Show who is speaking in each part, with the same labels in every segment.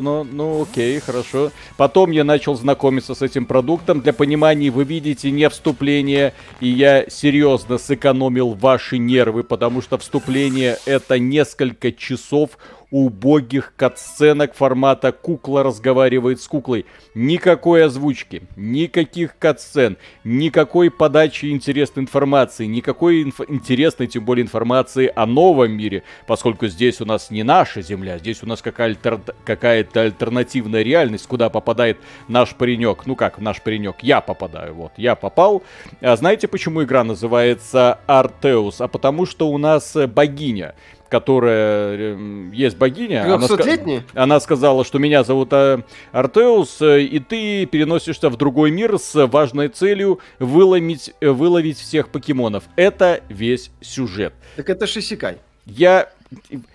Speaker 1: Ну, ну окей, хорошо. Потом я начал знакомиться с этим продуктом. Для понимания вы видите не вступление, и я серьезно сэкономил ваши нервы, потому что вступление это несколько часов убогих катсценок формата «Кукла разговаривает с куклой». Никакой озвучки, никаких катсцен, никакой подачи интересной информации, никакой инф- интересной, тем более информации о новом мире, поскольку здесь у нас не наша Земля, здесь у нас какая-то, альтер... какая-то альтернативная реальность, куда попадает наш паренек. Ну как наш паренек? Я попадаю, вот, я попал. А знаете, почему игра называется Артеус? А потому что у нас богиня которая э, есть богиня. Она, ска- она сказала, что меня зовут а, Артеус, э, и ты переносишься в другой мир с важной целью выловить, э, выловить всех покемонов. Это весь сюжет.
Speaker 2: Так это Шисикай.
Speaker 1: Я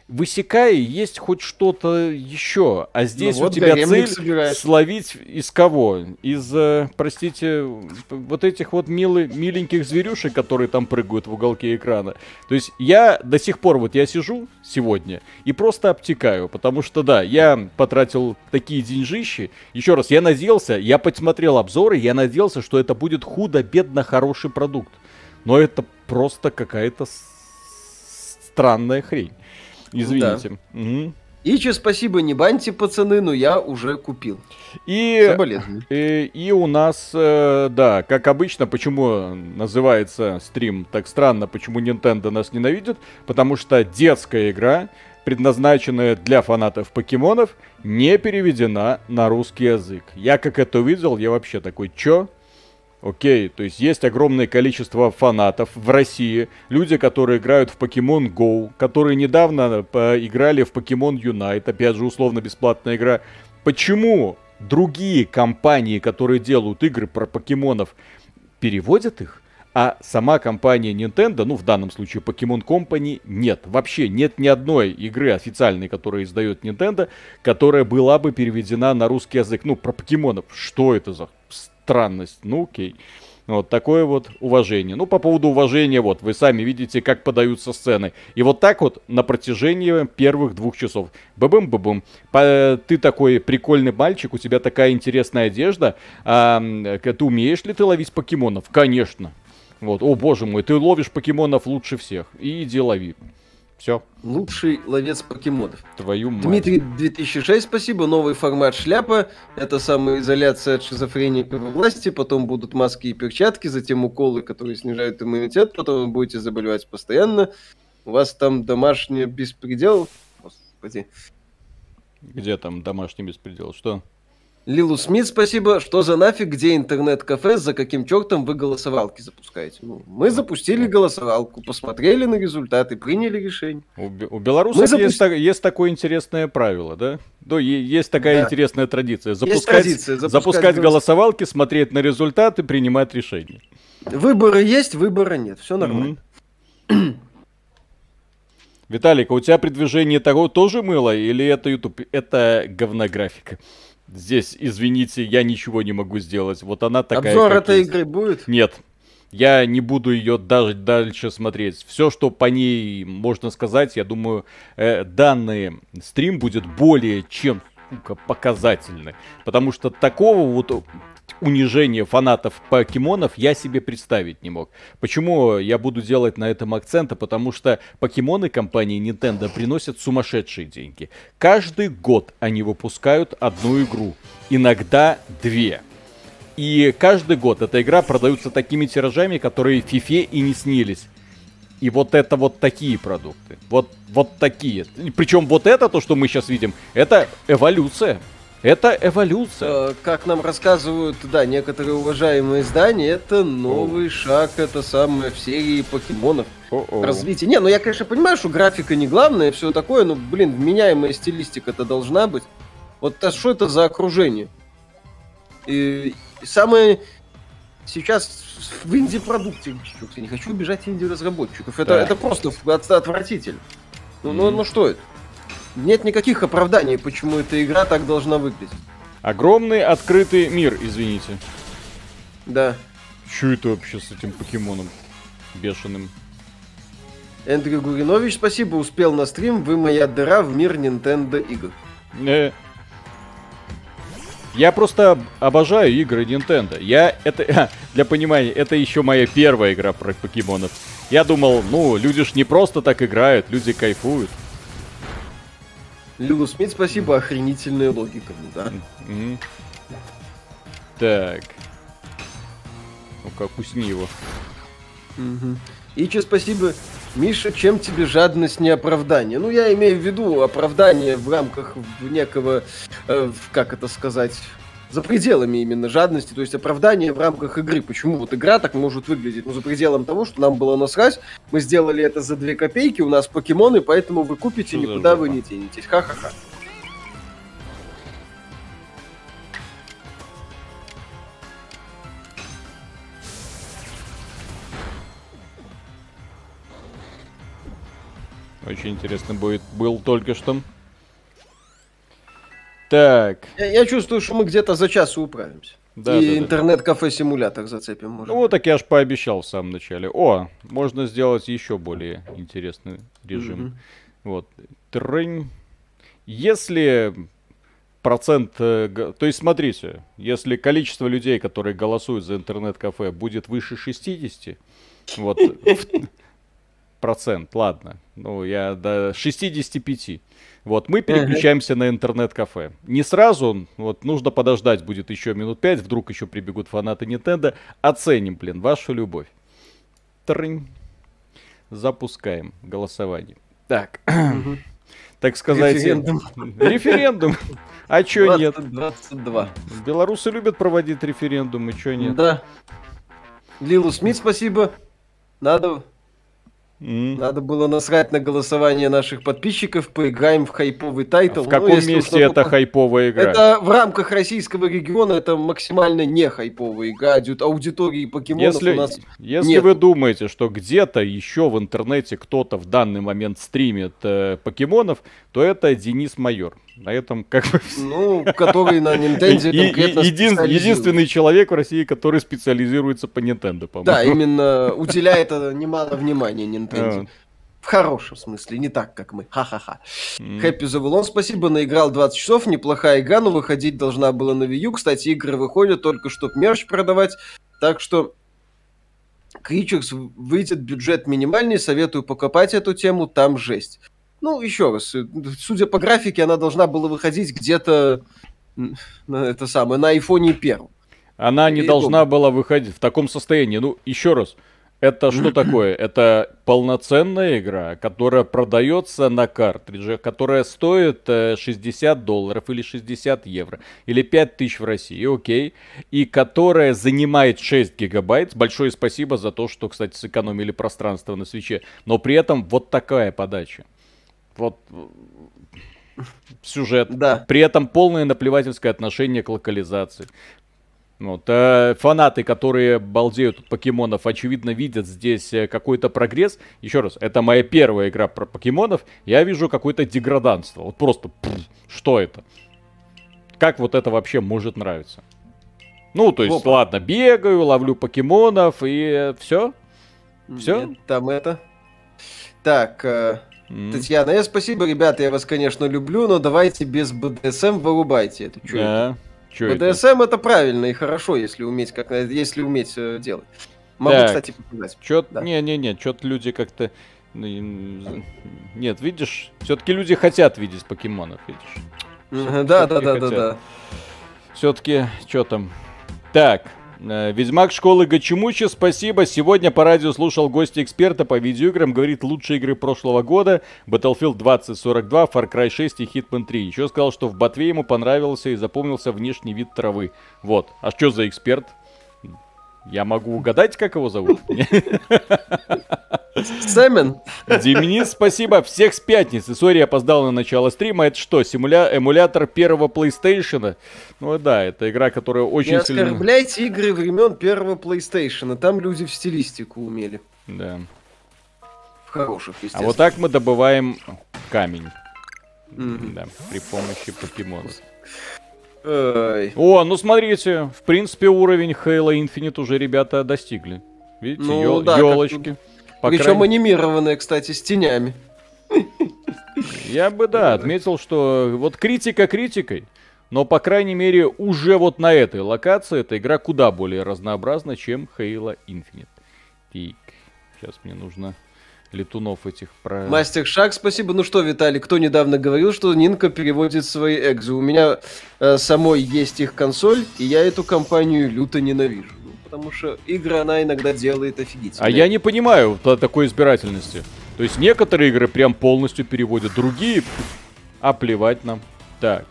Speaker 1: в Исекае есть хоть что-то еще, а здесь ну, вот у тебя цель собираешь. словить из кого? Из, э, простите, вот этих вот милы, миленьких зверюшек, которые там прыгают в уголке экрана. То есть я до сих пор, вот я сижу сегодня и просто обтекаю, потому что да, я потратил такие деньжищи. Еще раз, я надеялся, я посмотрел обзоры, я надеялся, что это будет худо-бедно хороший продукт. Но это просто какая-то странная хрень. Извините.
Speaker 2: Да. Угу. Ичи, спасибо, не баньте, пацаны, но я уже купил.
Speaker 1: И, и, и у нас, э, да, как обычно, почему называется стрим так странно, почему Nintendo нас ненавидит, потому что детская игра, предназначенная для фанатов покемонов, не переведена на русский язык. Я как это увидел, я вообще такой, чё? Окей, то есть есть огромное количество фанатов в России, люди, которые играют в Pokemon Go, которые недавно э, играли в Pokemon Unite, опять же условно бесплатная игра. Почему другие компании, которые делают игры про покемонов, переводят их? А сама компания Nintendo, ну в данном случае Pokemon Company, нет. Вообще нет ни одной игры официальной, которая издает Nintendo, которая была бы переведена на русский язык. Ну, про покемонов. Что это за странность. Ну окей. Вот такое вот уважение. Ну, по поводу уважения, вот, вы сами видите, как подаются сцены. И вот так вот на протяжении первых двух часов. Бабым-бабым. Ты такой прикольный мальчик, у тебя такая интересная одежда. А, ты умеешь ли ты ловить покемонов? Конечно. Вот, о боже мой, ты ловишь покемонов лучше всех. И иди лови. Все.
Speaker 2: Лучший ловец покемонов.
Speaker 1: Твою мать.
Speaker 2: Дмитрий 2006, спасибо. Новый формат шляпа. Это самоизоляция от шизофреников во власти. Потом будут маски и перчатки, затем уколы, которые снижают иммунитет. Потом вы будете заболевать постоянно. У вас там домашний беспредел. Господи.
Speaker 1: Где там домашний беспредел? Что?
Speaker 2: Лилу Смит, спасибо. Что за нафиг, где интернет-кафе, за каким чертом вы голосовалки запускаете? Ну, мы запустили голосовалку, посмотрели на результаты, приняли решение.
Speaker 1: У, у белорусов запу... есть, есть такое интересное правило, да? Да, есть такая да. интересная традиция. Запускать, традиция, запускать, запускать голосовалки, смотреть на результаты, принимать решения.
Speaker 2: Выборы есть, выбора нет. Все нормально. Mm-hmm.
Speaker 1: Виталик, а у тебя при движении того тоже мыло или это YouTube? Это говнографика. Здесь, извините, я ничего не могу сделать. Вот она такая.
Speaker 2: Обзор этой есть. игры будет?
Speaker 1: Нет. Я не буду ее даже дальше смотреть. Все, что по ней можно сказать, я думаю, э, данный стрим будет более чем показательный. Потому что такого вот унижение фанатов покемонов я себе представить не мог. Почему я буду делать на этом акцент? Потому что покемоны компании Nintendo приносят сумасшедшие деньги. Каждый год они выпускают одну игру, иногда две. И каждый год эта игра продается такими тиражами, которые Фифе и не снились. И вот это вот такие продукты. Вот, вот такие. Причем вот это, то, что мы сейчас видим, это эволюция. Это эволюция.
Speaker 2: Э, как нам рассказывают, да, некоторые уважаемые издания, это новый О. шаг, это самое в серии покемонов. О-о. Развитие. Не, ну я, конечно, понимаю, что графика не главное, все такое, но, блин, меняемая стилистика это должна быть. Вот а что это за окружение? И самое сейчас в инди-продукте, я не хочу убежать инди-разработчиков, это, да. это просто отвратительно. Ну, mm. ну, ну что это? Нет никаких оправданий, почему эта игра так должна выглядеть.
Speaker 1: Огромный открытый мир, извините.
Speaker 2: Да.
Speaker 1: Что это вообще с этим покемоном бешеным?
Speaker 2: Эндрю Гуринович, спасибо, успел на стрим. Вы моя дыра в мир Nintendo игр.
Speaker 1: Э, Я просто обожаю игры Nintendo. Я это для понимания, это еще моя первая игра про покемонов. Я думал, ну, люди ж не просто так играют, люди кайфуют.
Speaker 2: Лилу Смит, спасибо, охренительная логика, да.
Speaker 1: Mm-hmm. Так. Ну-ка, кусни его.
Speaker 2: Угу. И че спасибо, Миша, чем тебе жадность не оправдание? Ну, я имею в виду оправдание в рамках некого, э, как это сказать, за пределами именно жадности, то есть оправдание в рамках игры. Почему вот игра так может выглядеть? Ну, за пределом того, что нам было насрать, мы сделали это за две копейки, у нас покемоны, поэтому вы купите, что никуда вы не денетесь. Ха-ха-ха.
Speaker 1: Очень интересно будет. Был только что. Так.
Speaker 2: Я, я чувствую, что мы где-то за час управимся. Да, и да, интернет-кафе-симулятор зацепим,
Speaker 1: может. Ну, так я ж пообещал в самом начале. О, можно сделать еще более интересный режим. Mm-hmm. Вот. Трынь. Если процент... Э, то есть, смотрите, если количество людей, которые голосуют за интернет-кафе, будет выше 60, вот, процент, ладно, ну, я до 65. Вот, мы переключаемся uh-huh. на интернет-кафе. Не сразу, вот, нужно подождать будет еще минут пять, вдруг еще прибегут фанаты Nintendo. Оценим, блин, вашу любовь. Трынь. Запускаем голосование. Так, uh-huh. так сказать... Референдум. Референдум. А чё нет?
Speaker 2: 22.
Speaker 1: Белорусы любят проводить референдумы, чё нет?
Speaker 2: Да. Лилу Смит, спасибо. Надо Мм. Надо было насрать на голосование наших подписчиков, поиграем в хайповый title.
Speaker 1: в каком ну, месте это по... хайповая игра?
Speaker 2: Это в рамках российского региона, это максимально не хайповая игра. Аудитории покемонов
Speaker 1: если,
Speaker 2: у нас
Speaker 1: Если
Speaker 2: нет.
Speaker 1: вы думаете, что где-то еще в интернете кто-то в данный момент стримит э, покемонов, то это Денис Майор. На этом как бы...
Speaker 2: Ну, который на Nintendo конкретно един,
Speaker 1: Единственный человек в России, который специализируется по Nintendo,
Speaker 2: по-моему. Да, именно уделяет немало внимания Nintendo. В хорошем смысле, не так, как мы. Ха-ха-ха. Happy Завулон, спасибо, наиграл 20 часов, неплохая игра, но выходить должна была на Wii U. Кстати, игры выходят только, чтобы мерч продавать, так что Кричерс выйдет бюджет минимальный, советую покопать эту тему, там жесть. Ну, еще раз, э, судя по графике, она должна была выходить где-то это самое, на айфоне первом.
Speaker 1: Она не И должна дома. была выходить в таком состоянии. Ну, еще раз, это что такое? Это полноценная игра, которая продается на картридже, которая стоит 60 э, долларов или 60 евро, или 5 тысяч в России, окей, и которая занимает 6 гигабайт. Большое спасибо за то, что, кстати, сэкономили пространство на свече. Но при этом вот такая подача вот сюжет. Да. При этом полное наплевательское отношение к локализации. Вот, э, фанаты, которые балдеют от покемонов, очевидно видят здесь э, какой-то прогресс. Еще раз, это моя первая игра про покемонов. Я вижу какое-то деграданство. Вот просто, пфф, что это? Как вот это вообще может нравиться? Ну, то есть, Опа. ладно, бегаю, ловлю покемонов и все. Все?
Speaker 2: Нет, там это. Так, э, Mm. Татьяна, я спасибо, ребята, я вас, конечно, люблю, но давайте без БДСМ вырубайте это. Чё да. это? БДСМ это? это правильно и хорошо, если уметь, как, если уметь э, делать.
Speaker 1: Могу, так. кстати, показать. Чё да. Не-не-не, что-то люди как-то... Нет, видишь, все-таки люди хотят видеть покемонов, видишь.
Speaker 2: Да, да, да, да, да.
Speaker 1: Все-таки, что там? Так, Э, Ведьмак школы Гачимучи, спасибо. Сегодня по радио слушал гостя эксперта по видеоиграм. Говорит, лучшие игры прошлого года. Battlefield 2042, Far Cry 6 и Hitman 3. Еще сказал, что в ботве ему понравился и запомнился внешний вид травы. Вот. А что за эксперт? Я могу угадать, как его зовут?
Speaker 2: Сэмон.
Speaker 1: Деминис, спасибо. Всех с пятницы. Сори, опоздал на начало стрима. Это что, симуля... эмулятор первого PlayStation? Ну да, это игра, которая очень
Speaker 2: Не сильно... оскорбляйте игры времен первого PlayStation. Там люди в стилистику умели.
Speaker 1: Да.
Speaker 2: В хороших.
Speaker 1: А вот так мы добываем камень. Mm-hmm. Да, при помощи покемонов. Ой. О, ну смотрите, в принципе уровень Halo Infinite уже ребята достигли. Видите, ну, ел- да, елочки.
Speaker 2: Причем крайней... анимированные, кстати, с тенями.
Speaker 1: Я бы, да, отметил, что вот критика критикой, но, по крайней мере, уже вот на этой локации эта игра куда более разнообразна, чем Halo Infinite. И сейчас мне нужно летунов этих про...
Speaker 2: Мастер Шаг, спасибо. Ну что, Виталий, кто недавно говорил, что Нинка переводит свои экзы? У меня э, самой есть их консоль, и я эту компанию люто ненавижу. Ну, потому что игры она иногда делает офигительно.
Speaker 1: А я не понимаю такой избирательности. То есть некоторые игры прям полностью переводят, другие... А плевать нам. Так,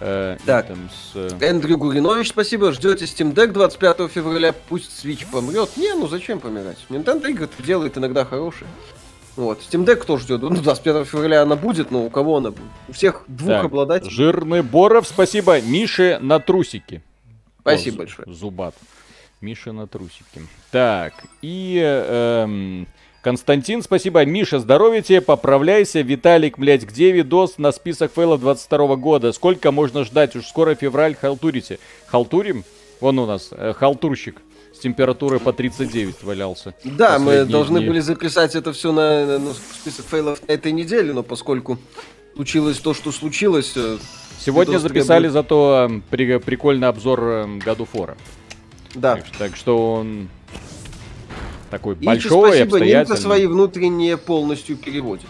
Speaker 2: Э, так, с... Э, Эндрю Гуринович, спасибо. Ждете Steam Deck 25 февраля. Пусть Switch помрет. Не, ну зачем помирать? Nintendo игры делает иногда хорошие. Вот. Steam Deck кто ждет? Ну, 25 февраля она будет, но у кого она будет? У всех двух так, обладателей.
Speaker 1: Жирный Боров, спасибо. Мише на трусики.
Speaker 2: Спасибо О, большое.
Speaker 1: Зубат. Миша на трусики. Так, и эм, Константин, спасибо. Миша, здоровья тебе, поправляйся. Виталик, блядь, где видос на список фейлов 22 года? Сколько можно ждать? Уж скоро февраль халтурите. Халтурим? Вон у нас э, халтурщик с температурой по 39 валялся.
Speaker 2: Да, мы должны дни. были записать это все на, на список фейлов на этой неделе, но поскольку случилось то, что случилось... Э,
Speaker 1: Сегодня записали требует... зато э, при, прикольный обзор э, году фора.
Speaker 2: Да.
Speaker 1: Так, так что он такой и большой, спасибо, обстоятельный.
Speaker 2: свои внутренние полностью переводит.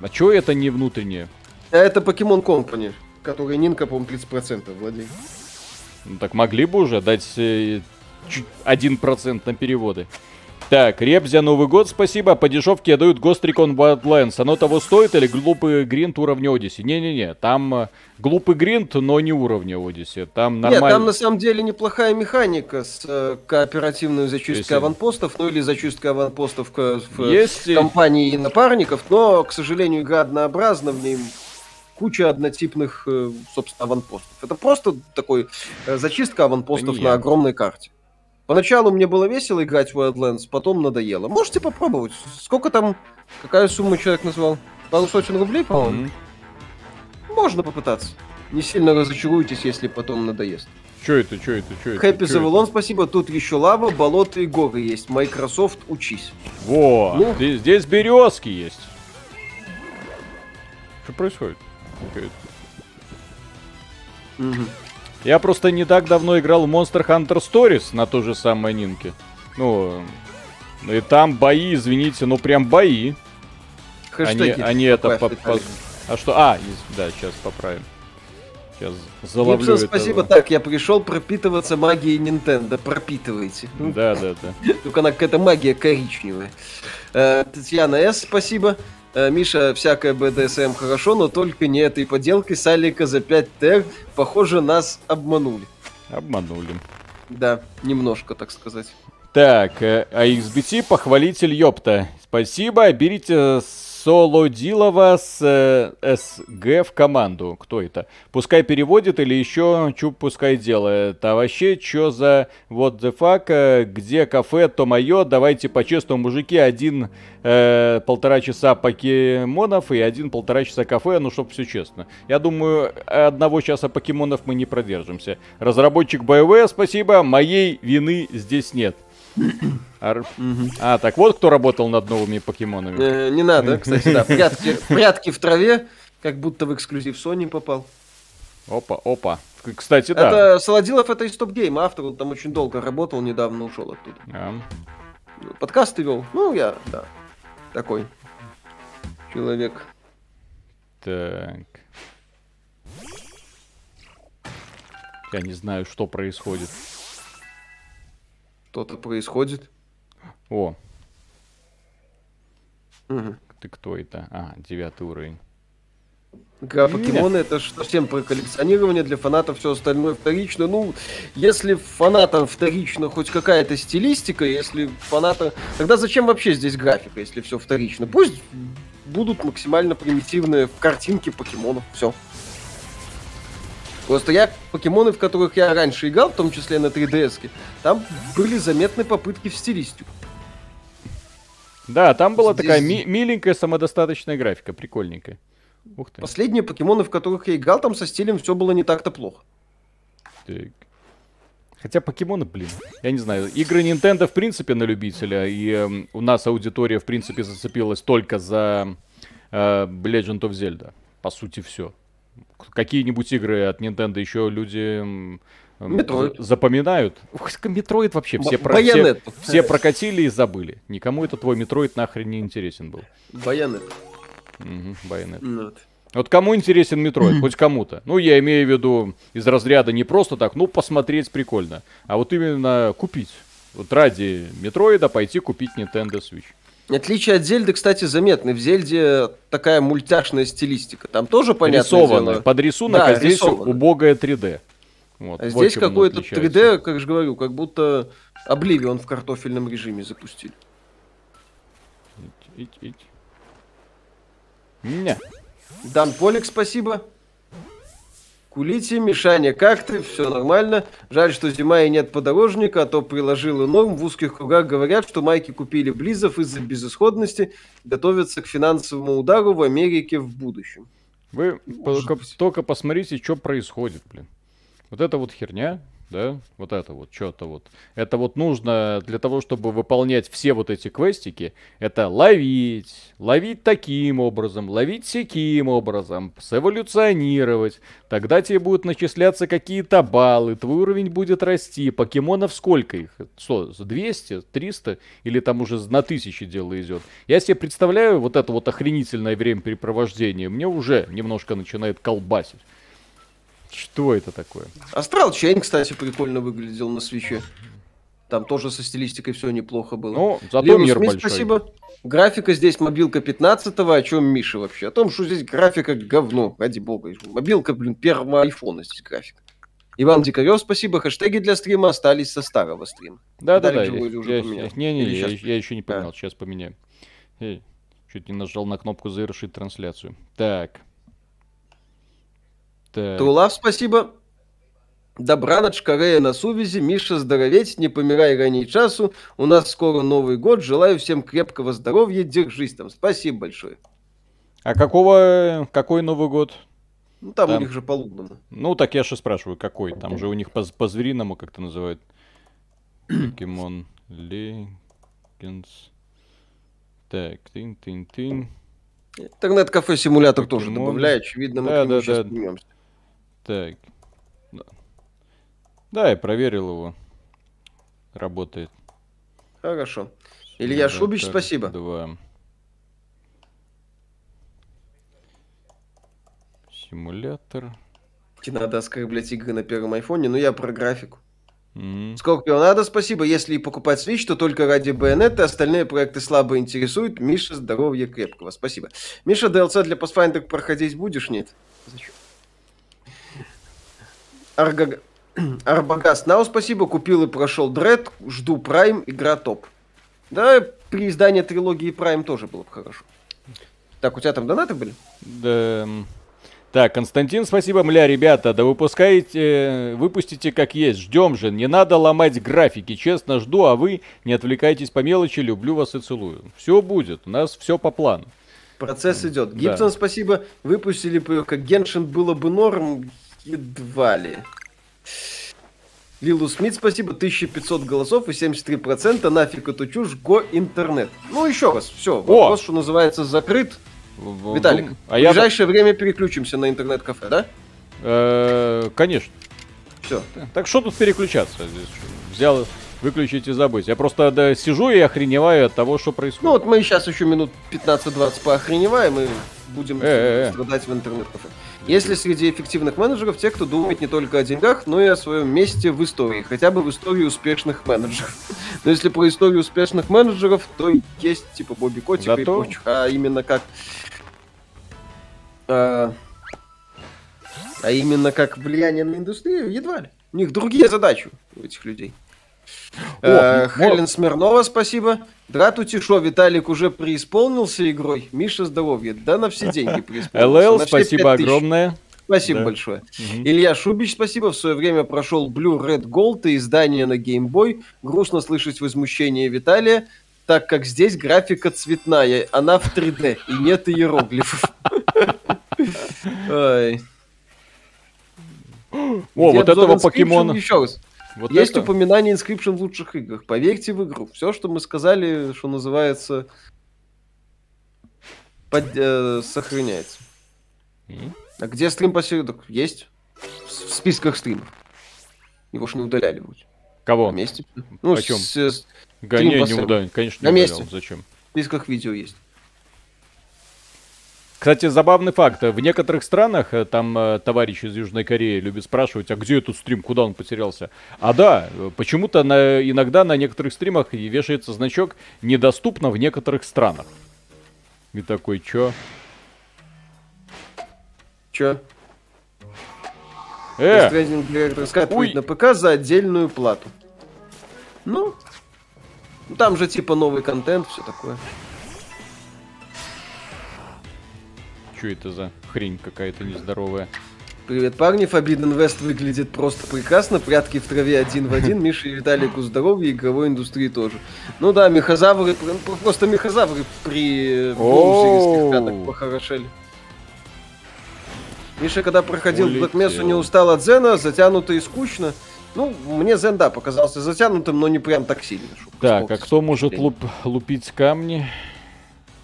Speaker 1: А что это не внутреннее?
Speaker 2: Это Pokemon Company, который Нинка, по-моему, 30% владеет.
Speaker 1: Ну так могли бы уже дать э, чуть 1% на переводы. Так, Ребзя, Новый год, спасибо. По дешевке дают Ghost Recon Wildlands. Оно того стоит или глупый гринт уровня Одиссе? Не-не-не, там э, глупый гринт, но не уровня Одиссе. Там нормально. Нет,
Speaker 2: там на самом деле неплохая механика с э, кооперативной зачисткой Если... аванпостов, ну или зачисткой аванпостов к, в Есть... компании напарников, но, к сожалению, игра однообразна, в ней куча однотипных, э, собственно, аванпостов. Это просто такой э, зачистка аванпостов на огромной карте. Поначалу мне было весело играть в Wildlands, потом надоело. Можете попробовать. Сколько там, какая сумма человек назвал? Пару сотен рублей, по-моему? Mm-hmm. Можно попытаться. Не сильно разочаруйтесь, если потом надоест.
Speaker 1: Чё это, чё это, чё это?
Speaker 2: Хэппи Завелон, спасибо. Тут еще лава, болото и горы есть. Microsoft, учись.
Speaker 1: Во, ну, здесь, здесь березки есть. Что происходит? Угу. Я просто не так давно играл в Monster Hunter Stories на той же самой Нинке. Ну, и там бои, извините, ну прям бои. Хэштеги они, они это... По, по... А что? А, да, сейчас поправим. Сейчас заловлю Гибсон,
Speaker 2: это. спасибо. Так, я пришел пропитываться магией Nintendo. Пропитывайте.
Speaker 1: Да, да, да.
Speaker 2: Только она какая-то магия коричневая. Э, Татьяна С, спасибо. Э, Миша, всякое БДСМ хорошо, но только не этой поделкой Салика за 5 тер. Похоже, нас обманули.
Speaker 1: Обманули.
Speaker 2: Да, немножко, так сказать.
Speaker 1: Так, а XBT похвалитель ёпта. Спасибо, берите Солодилова с СГ в команду. Кто это? Пускай переводит или еще чуп пускай делает. А вообще, что за вот the fuck? Где кафе, то мое. Давайте по-честному, мужики, один э, полтора часа покемонов и один полтора часа кафе, ну, чтоб все честно. Я думаю, одного часа покемонов мы не продержимся. Разработчик BioWare, спасибо, моей вины здесь нет. Ар... А, так вот кто работал над новыми покемонами.
Speaker 2: Э, не надо, кстати, да. Прятки, прятки в траве, как будто в эксклюзив Sony попал.
Speaker 1: Опа, опа. Кстати, да.
Speaker 2: Это Солодилов, это из Топ Гейм, автор, он там очень долго работал, недавно ушел оттуда. А. Подкасты вел. Ну, я, да, такой человек.
Speaker 1: Так. Я не знаю, что происходит.
Speaker 2: Что-то происходит.
Speaker 1: О. Угу. Ты кто это? А, девятый уровень.
Speaker 2: Игра покемоны это совсем про коллекционирование, для фанатов все остальное вторично. Ну, если фанатам вторично хоть какая-то стилистика, если фаната... Тогда зачем вообще здесь графика, если все вторично? Пусть будут максимально примитивные картинки покемонов, все. Просто я покемоны, в которых я раньше играл, в том числе на 3DS, там были заметны попытки в стилистику.
Speaker 1: Да, там была Здесь... такая ми- миленькая самодостаточная графика, прикольненькая.
Speaker 2: Ух ты. Последние покемоны, в которых я играл, там со стилем все было не так-то плохо.
Speaker 1: Так. Хотя покемоны, блин, я не знаю, игры Nintendo в принципе на любителя, и э, у нас аудитория в принципе зацепилась только за э, Legend of Zelda. По сути, все. Какие-нибудь игры от Nintendo еще люди Metroid. запоминают. Metroid вообще все, про, все, все прокатили и забыли. Никому это твой Metroid нахрен не интересен был.
Speaker 2: Bayonetta.
Speaker 1: Угу, Bayonetta. Ну вот. Вот кому интересен Metroid? Хоть кому-то. Ну, я имею в виду из разряда не просто так, ну, посмотреть прикольно, а вот именно купить. Вот ради Метроида пойти купить Nintendo Switch.
Speaker 2: Отличие от Зельды, кстати, заметны. В Зельде такая мультяшная стилистика. Там тоже понятно.
Speaker 1: Рисованная. Под рисунок, да, а здесь рисованная. убогая 3D.
Speaker 2: Вот, а здесь какой-то 3D, как же говорю, как будто Обливион в картофельном режиме запустили. Ить, ить, ить. Не. Дан Полик, спасибо. Кулите, Мишаня, как ты? Все нормально. Жаль, что зима и нет подорожника, а то приложил и норм. В узких кругах говорят, что майки купили Близов из-за безысходности, готовятся к финансовому удару в Америке в будущем.
Speaker 1: Вы только, только посмотрите, что происходит, блин. Вот эта вот херня да, вот это вот, что-то вот. Это вот нужно для того, чтобы выполнять все вот эти квестики, это ловить, ловить таким образом, ловить всяким образом, сэволюционировать. Тогда тебе будут начисляться какие-то баллы, твой уровень будет расти. Покемонов сколько их? Что, 200, 300? Или там уже на тысячи дело идет? Я себе представляю вот это вот охренительное времяпрепровождение, мне уже немножко начинает колбасить. Что это такое?
Speaker 2: Astral Chain, кстати, прикольно выглядел на Switch е. Там тоже со стилистикой все неплохо было.
Speaker 1: Ну, зато Лилу мир Смит, большой.
Speaker 2: спасибо. Графика здесь мобилка 15-го, о чем Миша вообще? О том, что здесь графика говно, ради бога. Мобилка, блин, первого айфона здесь графика. Иван Дикарев, спасибо. Хэштеги для стрима остались со старого стрима.
Speaker 1: Да-да-да. Не-не, я, я еще не поменял, а. сейчас поменяю. Эй, чуть не нажал на кнопку завершить трансляцию. Так.
Speaker 2: Так. Трулав, спасибо. Добраноч, Корея на сувязи, Миша, здороветь, не помирай ранее часу. У нас скоро Новый год, желаю всем крепкого здоровья, держись там. Спасибо большое.
Speaker 1: А какого, какой Новый год?
Speaker 2: Ну, там, там у них же по-лунному.
Speaker 1: Ну, так я же спрашиваю, какой? Там же у них по- по-звериному как-то называют. Покемон Legends. Так, тын-тын-тын.
Speaker 2: Интернет-кафе симулятор тоже добавляет, очевидно, мы да, да, сейчас да.
Speaker 1: Так. Да. да, я проверил его. Работает.
Speaker 2: Хорошо. Илья да, Шубич, спасибо.
Speaker 1: Два. Симулятор.
Speaker 2: Не надо оскорблять игры на первом айфоне, но я про графику. Mm-hmm. Скорпион, надо спасибо. Если покупать Switch, то только ради байонета. Остальные проекты слабо интересуют. Миша, здоровья крепкого. Спасибо. Миша, DLC для Pathfinder проходить будешь? Нет. Зачем? Арга... Арбагас Нау, спасибо, купил и прошел Дред, жду Прайм, игра топ. Да, при издании трилогии Прайм тоже было бы хорошо. Так, у тебя там донаты были?
Speaker 1: Да. Так, Константин, спасибо, мля, ребята, да выпускайте, выпустите как есть, ждем же, не надо ломать графики, честно жду, а вы не отвлекайтесь по мелочи, люблю вас и целую. Все будет, у нас все по плану.
Speaker 2: Процесс идет. Гибсон, да. спасибо, выпустили как Геншин было бы норм, Едва ли. Лилу Смит, спасибо, 1500 голосов и 73%. Нафиг эту чушь, го интернет. Ну, еще раз, все, вопрос, что называется, закрыт. Виталик, а в ближайшее я... время переключимся на интернет-кафе, да?
Speaker 1: Э, конечно. Все. Так что тут переключаться? Взял, выключить и забыть. Я просто да, сижу и охреневаю от того, что происходит. Ну
Speaker 2: вот мы сейчас еще минут 15-20 поохреневаем и будем э -э -э. страдать в интернет-кафе. Если среди эффективных менеджеров те, кто думает не только о деньгах, но и о своем месте в истории, хотя бы в истории успешных менеджеров. Но если про историю успешных менеджеров, то есть типа Бобби Котика Зато... и прочих, а именно как... А... а именно как влияние на индустрию, едва ли. У них другие задачи у этих людей. О, э, Хелен Смирнова, спасибо. Дратути шо, Виталик уже преисполнился игрой. Миша, здоровье. Да на все деньги
Speaker 1: преисполнился. ЛЛ, спасибо огромное.
Speaker 2: Спасибо да. большое. Угу. Илья Шубич, спасибо. В свое время прошел Blue Red Gold и издание на Game Boy. Грустно слышать возмущение Виталия, так как здесь графика цветная, она в 3D и нет иероглифов.
Speaker 1: О, вот этого покемона. Еще раз.
Speaker 2: Вот Есть это... упоминание Inscription в лучших играх. Поверьте в игру. Все, что мы сказали, что называется, под, э, сохраняется. А где стрим по Есть. В списках стримов. Его ж не удаляли будь.
Speaker 1: Кого?
Speaker 2: На месте.
Speaker 1: Ну, О чем? С, с, не удалял. Конечно,
Speaker 2: не На удалял. месте.
Speaker 1: Зачем?
Speaker 2: В списках видео есть.
Speaker 1: Кстати, забавный факт. В некоторых странах, э, там э, товарищ из Южной Кореи любит спрашивать, а где этот стрим, куда он потерялся? А да, почему-то на, иногда на некоторых стримах вешается значок «Недоступно в некоторых странах». И такой, чё?
Speaker 2: Чё? Э! Директор скатывает на ПК за отдельную плату. Ну, там же типа новый контент, все такое.
Speaker 1: Что это за хрень какая-то нездоровая?
Speaker 2: Привет, парни. Forbidden West выглядит просто прекрасно. Прятки в траве один в один. Миша и Виталику здоровья, игровой индустрии тоже. Ну да, мехозавры, просто мехозавры при бонусе пряток похорошели. Миша, когда проходил Black Mesa, не устал от Зена, затянуто и скучно. Ну, мне Зен, да, показался затянутым, но не прям так сильно.
Speaker 1: Так, а кто может луп, лупить камни?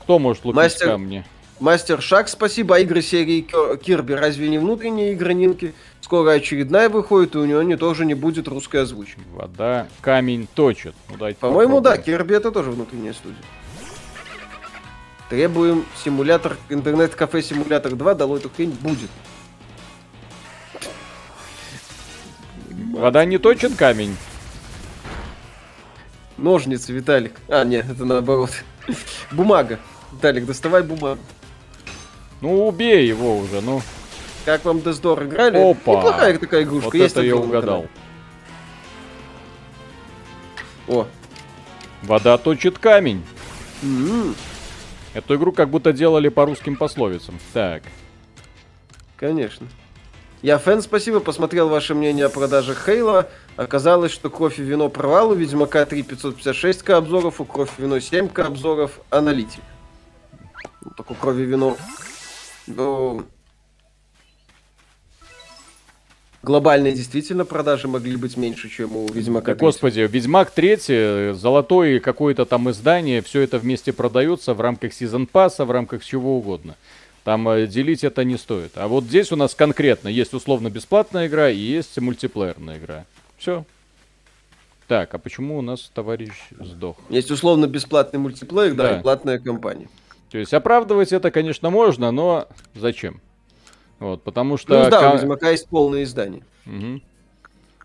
Speaker 1: Кто может лупить Мастер... камни?
Speaker 2: Мастер Шаг, спасибо. А игры серии Кирби разве не внутренние игры Нинки? Скоро очередная выходит, и у него не тоже не будет русской озвучки.
Speaker 1: Вода, камень точит.
Speaker 2: Ну, По-моему, да, Кирби это тоже внутренняя студия. Требуем симулятор, интернет-кафе симулятор 2, дало эту хрень, будет.
Speaker 1: Вода не точит камень.
Speaker 2: Ножницы, Виталик. А, нет, это наоборот. Бумага. Виталик, доставай бумагу.
Speaker 1: Ну, убей его уже, ну.
Speaker 2: Как вам Дездор играли?
Speaker 1: Опа!
Speaker 2: Неплохая такая игрушка.
Speaker 1: Вот Есть это я угадал.
Speaker 2: О.
Speaker 1: Вода точит камень. Mm-hmm. Эту игру как будто делали по русским пословицам. Так.
Speaker 2: Конечно. Я фэн, спасибо, посмотрел ваше мнение о продаже Хейла. Оказалось, что кровь и вино провал, у Ведьмака 3 556к обзоров, у кровь и вино 7к обзоров, аналитик. Ну, так у крови вино ну, глобальные действительно продажи могли быть меньше, чем у Ведьмака 3.
Speaker 1: Господи, Ведьмак 3, золотое какое-то там издание, все это вместе продается в рамках сезон пасса, в рамках чего угодно. Там э, делить это не стоит. А вот здесь у нас конкретно есть условно бесплатная игра и есть мультиплеерная игра. Все. Так, а почему у нас товарищ сдох?
Speaker 2: Есть условно бесплатный мультиплеер, да, да и платная компания.
Speaker 1: То есть оправдывать это, конечно, можно, но зачем? Вот, потому что...
Speaker 2: Ну да, у Ведьмака есть полное издание.
Speaker 1: Угу.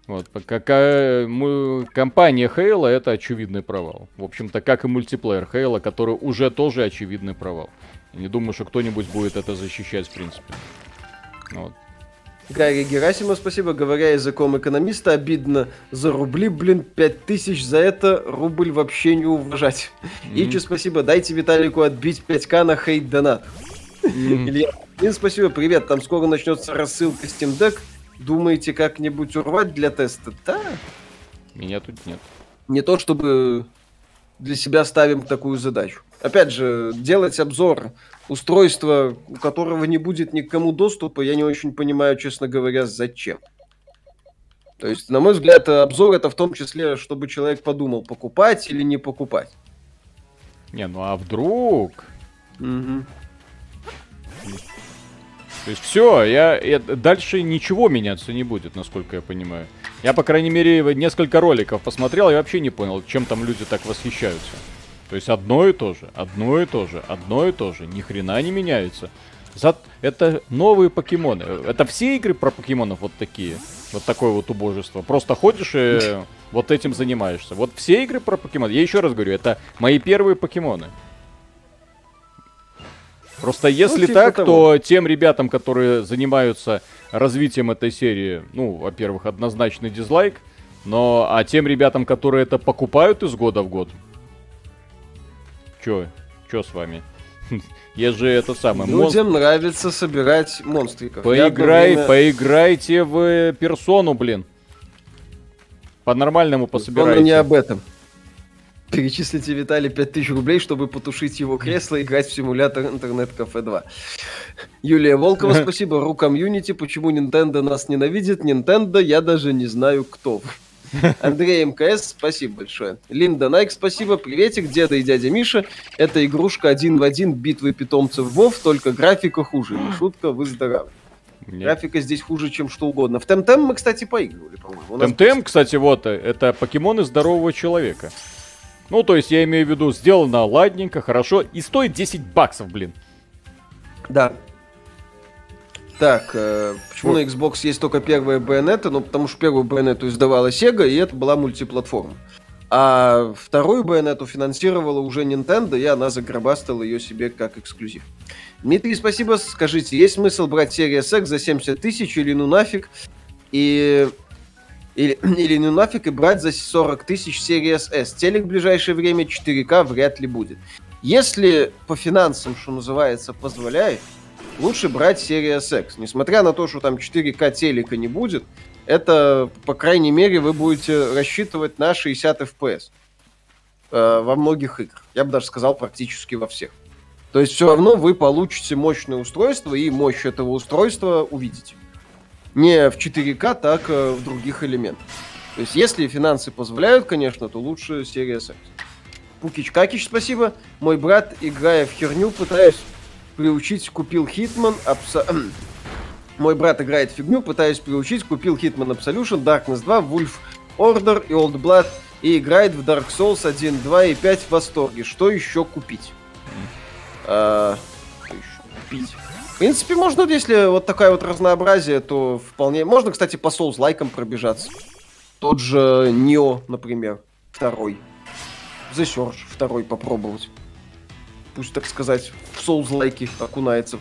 Speaker 1: Вот, какая мы, компания Хейла это очевидный провал. В общем-то, как и мультиплеер Хейла, который уже тоже очевидный провал. не думаю, что кто-нибудь будет это защищать, в принципе. Вот.
Speaker 2: Гарри Герасимов, спасибо. Говоря языком экономиста, обидно за рубли, блин, 5000 за это рубль вообще не уважать. Mm-hmm. Ичи, спасибо. Дайте Виталику отбить 5к на хейт донат. Mm-hmm. Илья, Ин, спасибо, привет. Там скоро начнется рассылка Steam Deck. Думаете как-нибудь урвать для теста? Да.
Speaker 1: Меня тут нет.
Speaker 2: Не то чтобы для себя ставим такую задачу. Опять же, делать обзор устройства, у которого не будет никому доступа, я не очень понимаю, честно говоря, зачем. То есть, на мой взгляд, обзор это в том числе, чтобы человек подумал, покупать или не покупать.
Speaker 1: Не, ну а вдруг?
Speaker 2: Угу.
Speaker 1: То есть все, я, я дальше ничего меняться не будет, насколько я понимаю. Я, по крайней мере, несколько роликов посмотрел и вообще не понял, чем там люди так восхищаются. То есть одно и то же, одно и то же, одно и то же, ни хрена не меняется. За... Это новые покемоны. Это все игры про покемонов вот такие. Вот такое вот убожество. Просто ходишь и вот этим занимаешься. Вот все игры про покемоны. Я еще раз говорю, это мои первые покемоны. Просто если ну, типа так, того. то тем ребятам, которые занимаются развитием этой серии, ну, во-первых, однозначный дизлайк, но а тем ребятам, которые это покупают из года в год, чё, чё с вами? Я же это самое.
Speaker 2: Людям мон... нравится собирать монстриков.
Speaker 1: Поиграй, время... поиграйте в персону, блин. По-нормальному пособирайте. Он
Speaker 2: не об этом. Перечислите Виталий 5000 рублей, чтобы потушить его кресло и играть в симулятор интернет-кафе 2. Юлия Волкова, спасибо. Ру комьюнити. Почему Nintendo нас ненавидит? Nintendo, я даже не знаю, кто Андрей МКС, спасибо большое. Линда Найк, спасибо. Приветик, деда и дядя Миша. Это игрушка один в один битвы питомцев Вов, только графика хуже. Не шутка, вы здоровы. Нет. Графика здесь хуже, чем что угодно. В Темтем мы, кстати, поигрывали, по-моему.
Speaker 1: Темтем, кстати, вот, это покемоны здорового человека. Ну, то есть, я имею в виду, сделано ладненько, хорошо, и стоит 10 баксов, блин.
Speaker 2: Да. Так, э, почему вот. на Xbox есть только первая Bayonetta? Ну, потому что первую Bayonetta издавала Sega, и это была мультиплатформа. А вторую Bayonetta финансировала уже Nintendo, и она загробастала ее себе как эксклюзив. Дмитрий, спасибо. Скажите, есть смысл брать Series X за 70 тысяч или ну нафиг? И или, или ну нафиг и брать за 40 тысяч Series S. Телек в ближайшее время 4К вряд ли будет. Если по финансам, что называется, позволяет, лучше брать Series X. Несмотря на то, что там 4К телека не будет, это, по крайней мере, вы будете рассчитывать на 60 FPS э, во многих играх. Я бы даже сказал, практически во всех. То есть все равно вы получите мощное устройство, и мощь этого устройства увидите. Не в 4К, так э, в других элементах. То есть если финансы позволяют, конечно, то лучше Series X. Пукич Какич, спасибо. Мой брат, играя в херню, пытаясь приучить, купил Hitman, абсо... Мой брат играет фигню, пытаюсь приучить, купил Hitman Absolution, Darkness 2, Wolf Order и Old Blood и играет в Dark Souls 1, 2 и 5 в восторге. Что еще купить? А, что еще купить? В принципе, можно, если вот такое вот разнообразие, то вполне... Можно, кстати, по Souls лайкам пробежаться. Тот же Нео, например, второй. The Surge второй попробовать пусть так сказать, в соус-лайки окунается.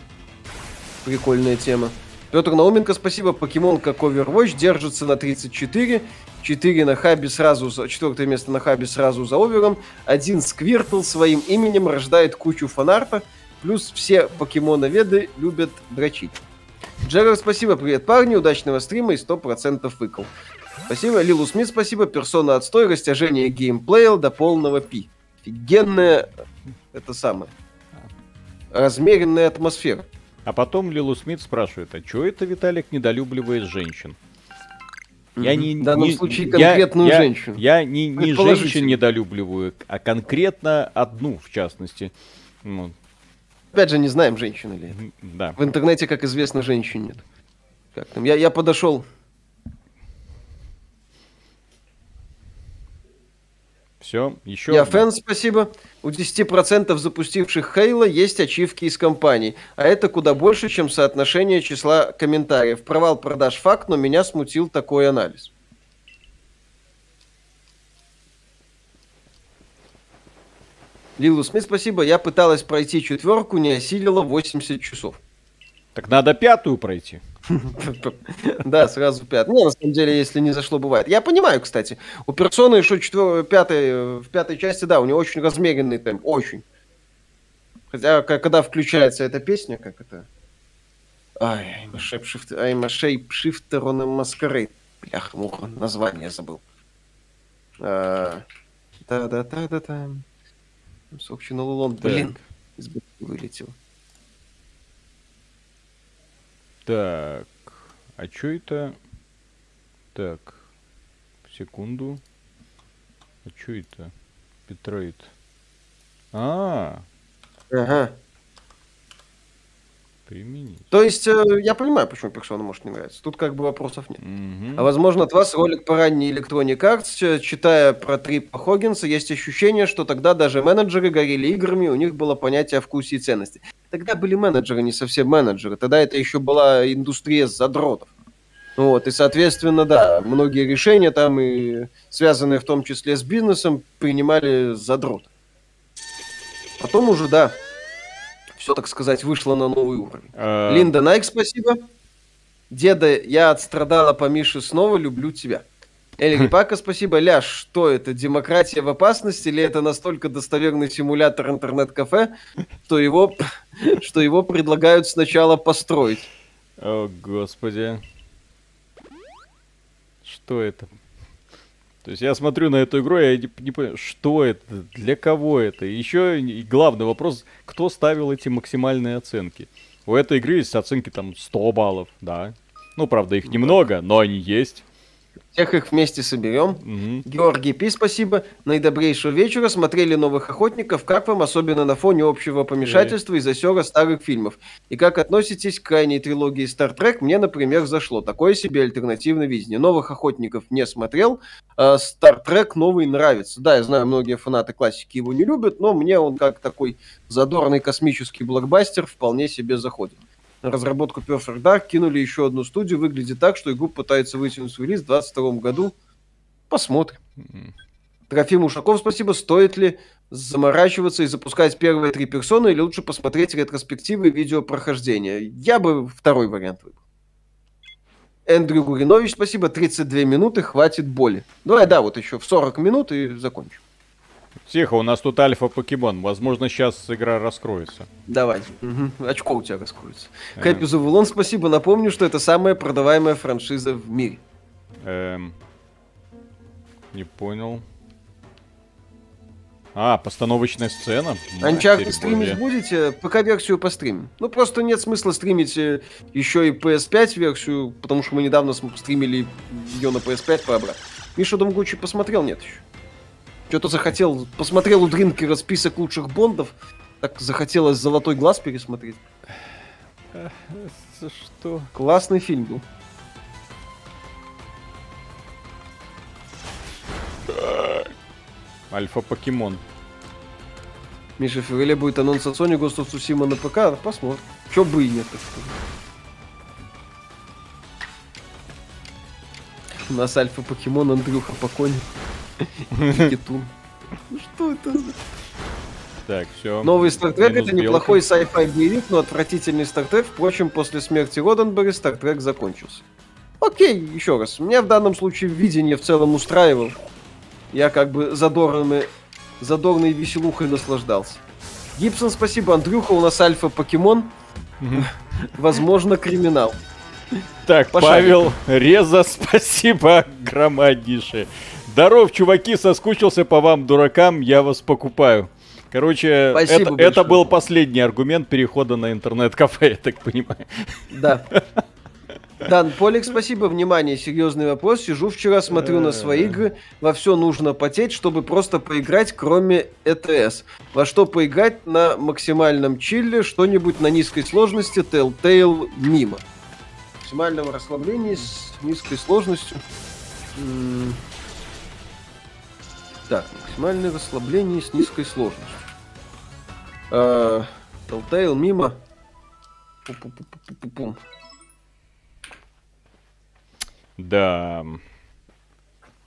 Speaker 2: Прикольная тема. Петр Науменко, спасибо. Покемон как Overwatch держится на 34. 4 на хабе сразу, за... четвертое место на хабе сразу за овером. Один Сквиртл своим именем рождает кучу фанарта. Плюс все покемоноведы любят дрочить. Джерар, спасибо, привет, парни, удачного стрима и 100% выкол. Спасибо, Лилу Смит, спасибо, персона отстой, растяжение геймплея до полного пи. Офигенная это самое. Размеренная атмосфера.
Speaker 1: А потом Лилу Смит спрашивает, а что это Виталик недолюбливает женщин? Я не,
Speaker 2: в данном
Speaker 1: не,
Speaker 2: случае конкретную
Speaker 1: я,
Speaker 2: женщину.
Speaker 1: Я, я не, не женщин недолюбливаю, а конкретно одну, в частности.
Speaker 2: Ну. Опять же, не знаем, женщина ли это.
Speaker 1: Да.
Speaker 2: В интернете, как известно, женщин нет. Как там? Я, я подошел
Speaker 1: Все, еще...
Speaker 2: Я фэн, спасибо. У 10% запустивших Хейла есть ачивки из компаний, а это куда больше, чем соотношение числа комментариев. Провал продаж факт, но меня смутил такой анализ. Лилу Смит, спасибо. Я пыталась пройти четверку, не осилила 80 часов.
Speaker 1: Так надо пятую пройти.
Speaker 2: Да, сразу пятый. Не, на самом деле, если не зашло, бывает. Я понимаю, кстати. У персоны еще четвер... пятой, в пятой части, да, у него очень размеренный темп. Очень. Хотя, когда включается эта песня, как это... Ай, I'm a shapeshifter, I'm a shapeshifter on a masquerade. Бляха, муха, название забыл. Да-да-да-да-да. Собственно, Лулон, блин, из вылетел.
Speaker 1: Так, а что это? Так, секунду. А что это? Петроид. А,
Speaker 2: Ага.
Speaker 1: Применить.
Speaker 2: То есть, э, я понимаю, почему персона может не нравиться. Тут как бы вопросов нет.
Speaker 1: Мгм.
Speaker 2: А возможно, от вас ролик по ранней Electronic Arts, читая про Трипа Хоггинса, есть ощущение, что тогда даже менеджеры горели играми, у них было понятие о вкусе и ценности. Тогда были менеджеры, не совсем менеджеры. Тогда это еще была индустрия задротов. Вот, и, соответственно, да, многие решения там, и связанные в том числе с бизнесом, принимали задрот. Потом уже, да, все, так сказать, вышло на новый уровень. А... Линда Найк, спасибо. Деда, я отстрадала по Мише снова, люблю тебя. Эль Пака, спасибо. Ляш, что это, демократия в опасности или это настолько достоверный симулятор интернет-кафе, что его, что его предлагают сначала построить?
Speaker 1: О, господи. Что это? То есть я смотрю на эту игру, я не, не понимаю, что это, для кого это. Еще и главный вопрос, кто ставил эти максимальные оценки. У этой игры есть оценки там 100 баллов, да. Ну, правда, их немного, но они есть.
Speaker 2: Всех их вместе соберем. Угу. Георгий Пи, спасибо. Наидобрейшего вечера. Смотрели «Новых охотников». Как вам, особенно на фоне общего помешательства и засера старых фильмов? И как относитесь к крайней трилогии Star Trek? Мне, например, зашло. Такое себе альтернативное видение. «Новых охотников» не смотрел. А Star Trek новый нравится. Да, я знаю, многие фанаты классики его не любят, но мне он как такой задорный космический блокбастер вполне себе заходит на разработку Perfect Dark кинули еще одну студию. Выглядит так, что игру пытаются вытянуть в релиз в 2022 году. Посмотрим. Трофим Ушаков, спасибо. Стоит ли заморачиваться и запускать первые три персоны, или лучше посмотреть ретроспективы и видео прохождения? Я бы второй вариант выбрал. Эндрю Гуринович, спасибо. 32 минуты, хватит боли. Давай, да, вот еще в 40 минут и закончим.
Speaker 1: Тихо, у нас тут альфа-покемон. Возможно, сейчас игра раскроется.
Speaker 2: Давай. Угу. Очко у тебя раскроется. Эм. Кэпи Завулон, спасибо. Напомню, что это самая продаваемая франшиза в мире.
Speaker 1: Эм... Не понял. А, постановочная сцена?
Speaker 2: Uncharted стримить будете? ПК-версию постримим. Ну, просто нет смысла стримить э, еще и PS5-версию, потому что мы недавно стримили ее на PS5 по обратно. Миша Домгучи посмотрел? Нет еще. Что-то захотел, посмотрел у Дринкера список лучших бондов, так захотелось «Золотой глаз» пересмотреть.
Speaker 1: Что?
Speaker 2: Классный фильм был.
Speaker 1: Альфа-покемон.
Speaker 2: Миша, в феврале будет анонс от Sony Ghost of Tsushima на ПК. Посмотрим. Чё бы и нет, так У нас альфа-покемон Андрюха по коне. Китун. Ну что это за...
Speaker 1: Так, все.
Speaker 2: Новый Star Trek это неплохой sci-fi боевик, но отвратительный Star Trek. Впрочем, после смерти Роденберри Star Trek закончился. Окей, еще раз. Меня в данном случае видение в целом устраивал. Я как бы задорными, задорной веселухой наслаждался. Гибсон, спасибо. Андрюха, у нас альфа-покемон. Возможно, криминал.
Speaker 1: Так, Павел Реза, спасибо громаднейшее. Здоров, чуваки, соскучился по вам, дуракам, я вас покупаю. Короче, это, это был последний аргумент перехода на интернет-кафе, я так понимаю.
Speaker 2: Да. Дан Полик, спасибо. Внимание, серьезный вопрос. Сижу вчера, смотрю на свои игры. Во все нужно потеть, чтобы просто поиграть, кроме ЭТС. Во что поиграть на максимальном чилле, что-нибудь на низкой сложности, Telltale мимо. Максимального расслабления с низкой сложностью. Так, максимальное расслабление с низкой сложностью. Telltale мимо. Пу-пу-пу-пу-пум.
Speaker 1: Да.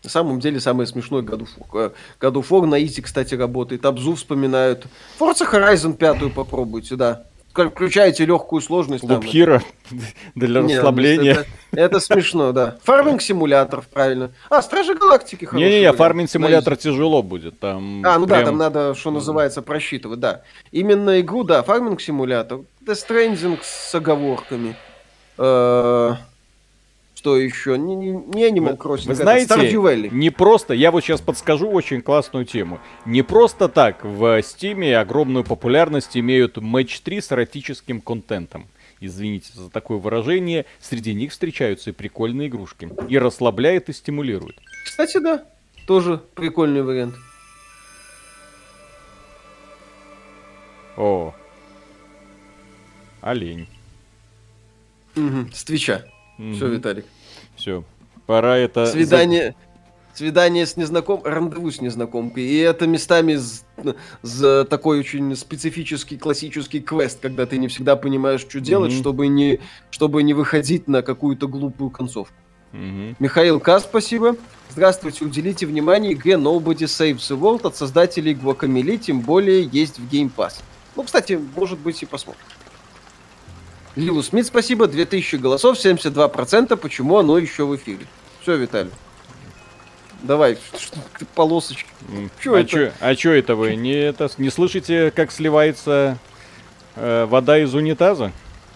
Speaker 2: На самом деле, самое смешное War. God of War на Easy, кстати, работает. Абзу вспоминают. Forza Horizon 5 попробуйте, да включаете легкую сложность.
Speaker 1: Лупхира для Нет, расслабления.
Speaker 2: Это, это смешно, да. Фарминг симулятор, правильно. А, Стражи Галактики
Speaker 1: хороший. Не-не-не, фарминг симулятор тяжело будет. Там
Speaker 2: а, ну прям... да, там надо, что называется, просчитывать, да. Именно игру, да, фарминг симулятор. Stranding с оговорками. Э что еще? Не, не, не Animal
Speaker 1: Crossing. Вы знаете, не просто, я вот сейчас подскажу очень классную тему. Не просто так в Стиме огромную популярность имеют Match 3 с эротическим контентом. Извините за такое выражение. Среди них встречаются и прикольные игрушки. И расслабляет, и стимулирует.
Speaker 2: Кстати, да. Тоже прикольный вариант.
Speaker 1: О. Олень.
Speaker 2: Угу, с Твича. Mm-hmm. Все, Виталик.
Speaker 1: Все. Пора это...
Speaker 2: Свидание... Свидание с незнакомкой, рандеву с незнакомкой. И это местами с, с такой очень специфический классический квест, когда ты не всегда понимаешь, что делать, mm-hmm. чтобы, не, чтобы не выходить на какую-то глупую концовку. Mm-hmm. Михаил К, спасибо. Здравствуйте, уделите внимание игре Nobody Saves the World от создателей Guacamole, тем более есть в Game Pass. Ну, кстати, может быть и посмотрим. Лилу Смит, спасибо. 2000 голосов, 72%. Почему оно еще в эфире? Все, Виталий. Давай, полосочки.
Speaker 1: Чё а это? Чё, а что это вы? Не, это, не слышите, как сливается э, вода из унитаза?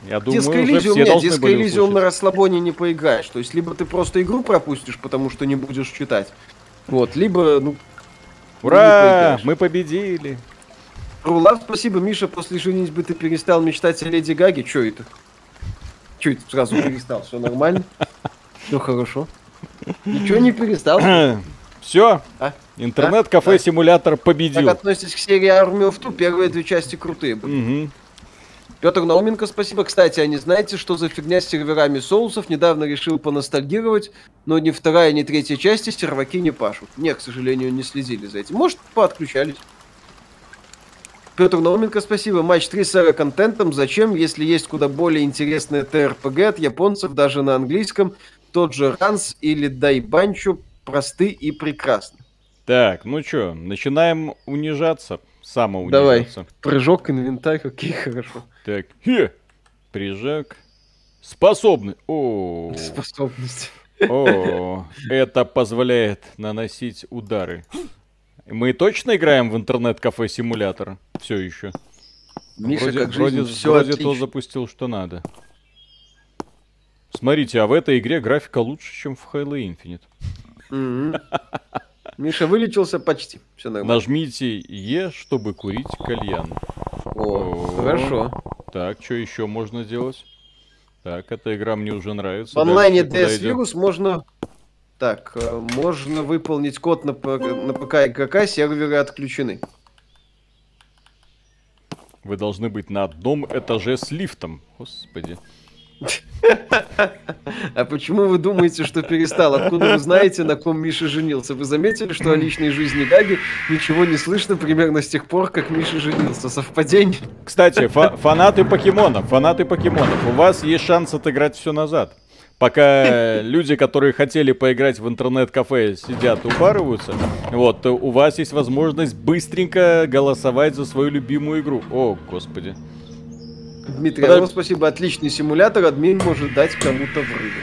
Speaker 2: Я думаю, Диско уже все нет, Диско Элизиум на расслабоне не поиграешь. То есть, либо ты просто игру пропустишь, потому что не будешь читать. Вот, либо, ну...
Speaker 1: Ура! Мы победили!
Speaker 2: Рулав, спасибо, Миша, после женитьбы ты перестал мечтать о Леди Гаге. Чё это? Чё это сразу перестал? Все нормально? Все хорошо. Ничего не перестал.
Speaker 1: Все. А? Интернет-кафе-симулятор победил.
Speaker 2: Как относитесь к серии Army of Two? Первые две части крутые были. Угу. Петр Науменко, спасибо. Кстати, а не знаете, что за фигня с серверами соусов? Недавно решил поностальгировать, но ни вторая, ни третья части серваки не пашут. Не, к сожалению, не следили за этим. Может, поотключались. Петр Науменко, спасибо. Матч 3 с эро-контентом. Зачем, если есть куда более интересные ТРПГ от японцев, даже на английском? Тот же Ранс или Дайбанчу просты и прекрасны.
Speaker 1: Так, ну что, начинаем унижаться
Speaker 2: самоунижаться. Давай, прыжок, инвентарь, окей, хорошо.
Speaker 1: Так, хе, прыжок. Способный. О,
Speaker 2: Способность.
Speaker 1: О, это позволяет наносить удары. Мы точно играем в интернет-кафе симулятор? Все еще.
Speaker 2: Миша, вроде,
Speaker 1: как вроде, жизнь, все вроде то запустил, что надо. Смотрите, а в этой игре графика лучше, чем в Halo Infinite.
Speaker 2: Mm-hmm. Миша вылечился почти.
Speaker 1: Все нормально. Нажмите Е, чтобы курить кальян.
Speaker 2: О, хорошо.
Speaker 1: Так, что еще можно сделать? Так, эта игра мне уже нравится.
Speaker 2: В онлайне DS Virus можно... Так, э, можно выполнить код на, на ПК и ГК, серверы отключены.
Speaker 1: Вы должны быть на одном этаже с лифтом. Господи.
Speaker 2: А почему вы думаете, что перестал? Откуда вы знаете, на ком Миша женился? Вы заметили, что о личной жизни Гаги ничего не слышно примерно с тех пор, как Миша женился? Совпадение?
Speaker 1: Кстати, фа- фанаты покемонов, фанаты покемонов, у вас есть шанс отыграть все назад. Пока люди, которые хотели поиграть в интернет-кафе, сидят, упарываются, вот, у вас есть возможность быстренько голосовать за свою любимую игру. О, господи.
Speaker 2: Дмитрий, Подож... вам спасибо. Отличный симулятор. Админ может дать кому-то врывы.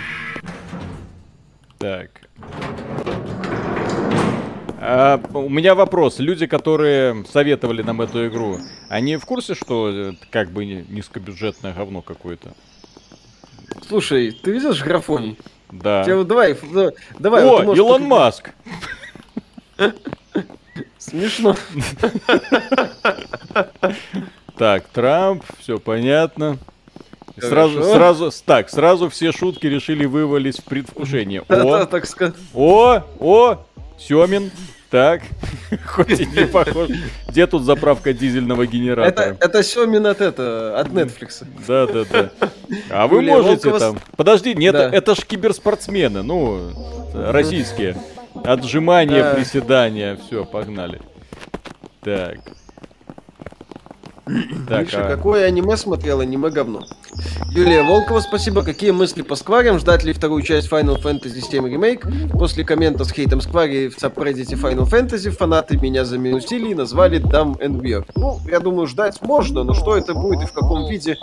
Speaker 1: Так. А, у меня вопрос. Люди, которые советовали нам эту игру, они в курсе, что это как бы низкобюджетное говно какое-то?
Speaker 2: Слушай, ты видишь графоний?
Speaker 1: Да.
Speaker 2: Тебе, давай, давай.
Speaker 1: О, вот, Илон только... Маск!
Speaker 2: Смешно.
Speaker 1: Так, Трамп, все понятно. Сразу, сразу, так, сразу все шутки решили вывалить в предвкушение. О, так сказать. О, о, Семин, так, хоть и не похож. Где тут заправка дизельного генератора?
Speaker 2: Это, это Семин от, это, от Netflix.
Speaker 1: Да, да, да. А вы можете Волкова... там... Подожди, нет, да. это ж киберспортсмены, ну, российские. Отжимания, да. приседания, все, погнали. Так.
Speaker 2: Так, Миша, а... какое аниме смотрел? Аниме говно. Юлия Волкова, спасибо. Какие мысли по скварям? Ждать ли вторую часть Final Fantasy 7 Remake? После коммента с хейтом сквари в сабреддите Final Fantasy фанаты меня заминусили и назвали Dumb and Weird. Ну, я думаю, ждать можно, но что это будет и в каком виде,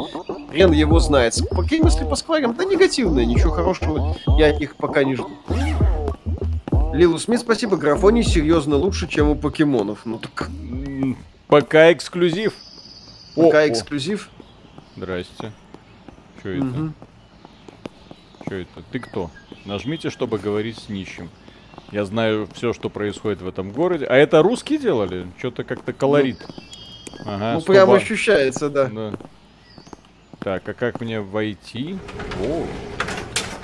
Speaker 2: хрен его знает. Какие мысли по скварям? Да негативные, ничего хорошего я от них пока не жду. Лилу Смит, спасибо. Графоний серьезно лучше, чем у покемонов. Ну так...
Speaker 1: Пока эксклюзив.
Speaker 2: Пока эксклюзив.
Speaker 1: Здрасте. Что это? Угу. Что это? Ты кто? Нажмите, чтобы говорить с нищим. Я знаю все, что происходит в этом городе. А это русские делали? Что-то как-то колорит.
Speaker 2: Ну, ага, ну прям ощущается, да. да.
Speaker 1: Так, а как мне войти? О,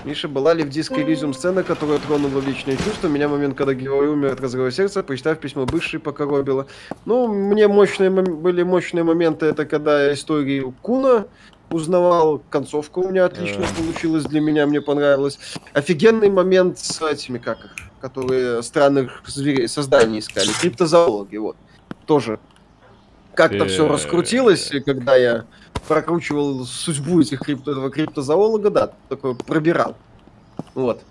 Speaker 2: Миша, была ли в диске Elysium сцена, которая тронула личные чувства? Меня момент, когда герой умер от разрыва сердца, прочитав письмо бывшей, покоробило. Ну, мне мощные были мощные моменты, это когда истории Куна узнавал, концовка у меня отлично yeah. получилась для меня, мне понравилось. Офигенный момент с этими, как их, которые странных зверей, созданий искали, криптозоологи, вот. Тоже как-то все раскрутилось, когда я прокручивал судьбу этих крипто, этого криптозоолога, да, такой пробирал. Вот.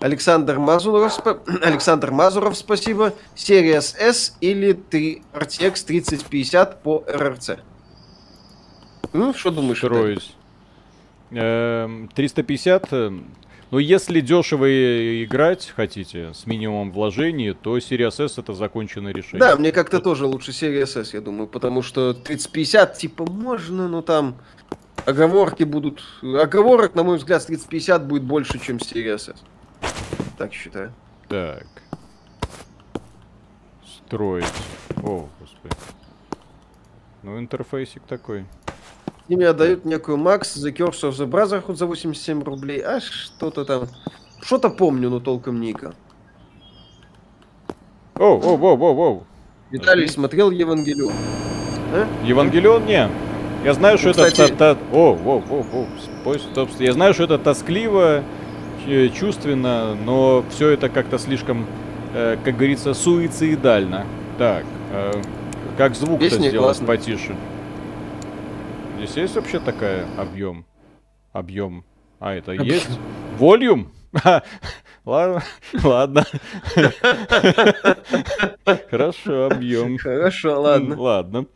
Speaker 2: Александр Мазуров, Александр Мазуров, спасибо. Series S или 3 RTX 3050 по RRC. Ну, что думаешь?
Speaker 1: Строюсь. 350 но если дешево играть хотите, с минимумом вложений, то Series S это законченное решение.
Speaker 2: Да, мне как-то тоже лучше Series S, я думаю, потому что 3050 типа можно, но там оговорки будут... Оговорок, на мой взгляд, с 3050 будет больше, чем Series S. Так считаю.
Speaker 1: Так. Строить. О, господи. Ну, интерфейсик такой.
Speaker 2: И мне отдают некую Макс, The Curse of the Brotherhood за 87 рублей, а что-то там что-то помню, но толком играл.
Speaker 1: Оу, оу, оу, оу, оу.
Speaker 2: Виталий Подожди. смотрел Евангелион?
Speaker 1: А? Евангелион не. Я знаю, ну, что кстати... это... Та, та... О, о, о, о, спой, стоп, Я знаю, что это тоскливо, чувственно, но все это как-то слишком, э, как говорится, суицидально. Так, э, как звук-то сделать классно. потише? Здесь есть вообще такая объем? Объем. А, это объем. есть? Волюм? Ладно, ладно. Хорошо, объем.
Speaker 2: Хорошо, ладно.
Speaker 1: Ладно,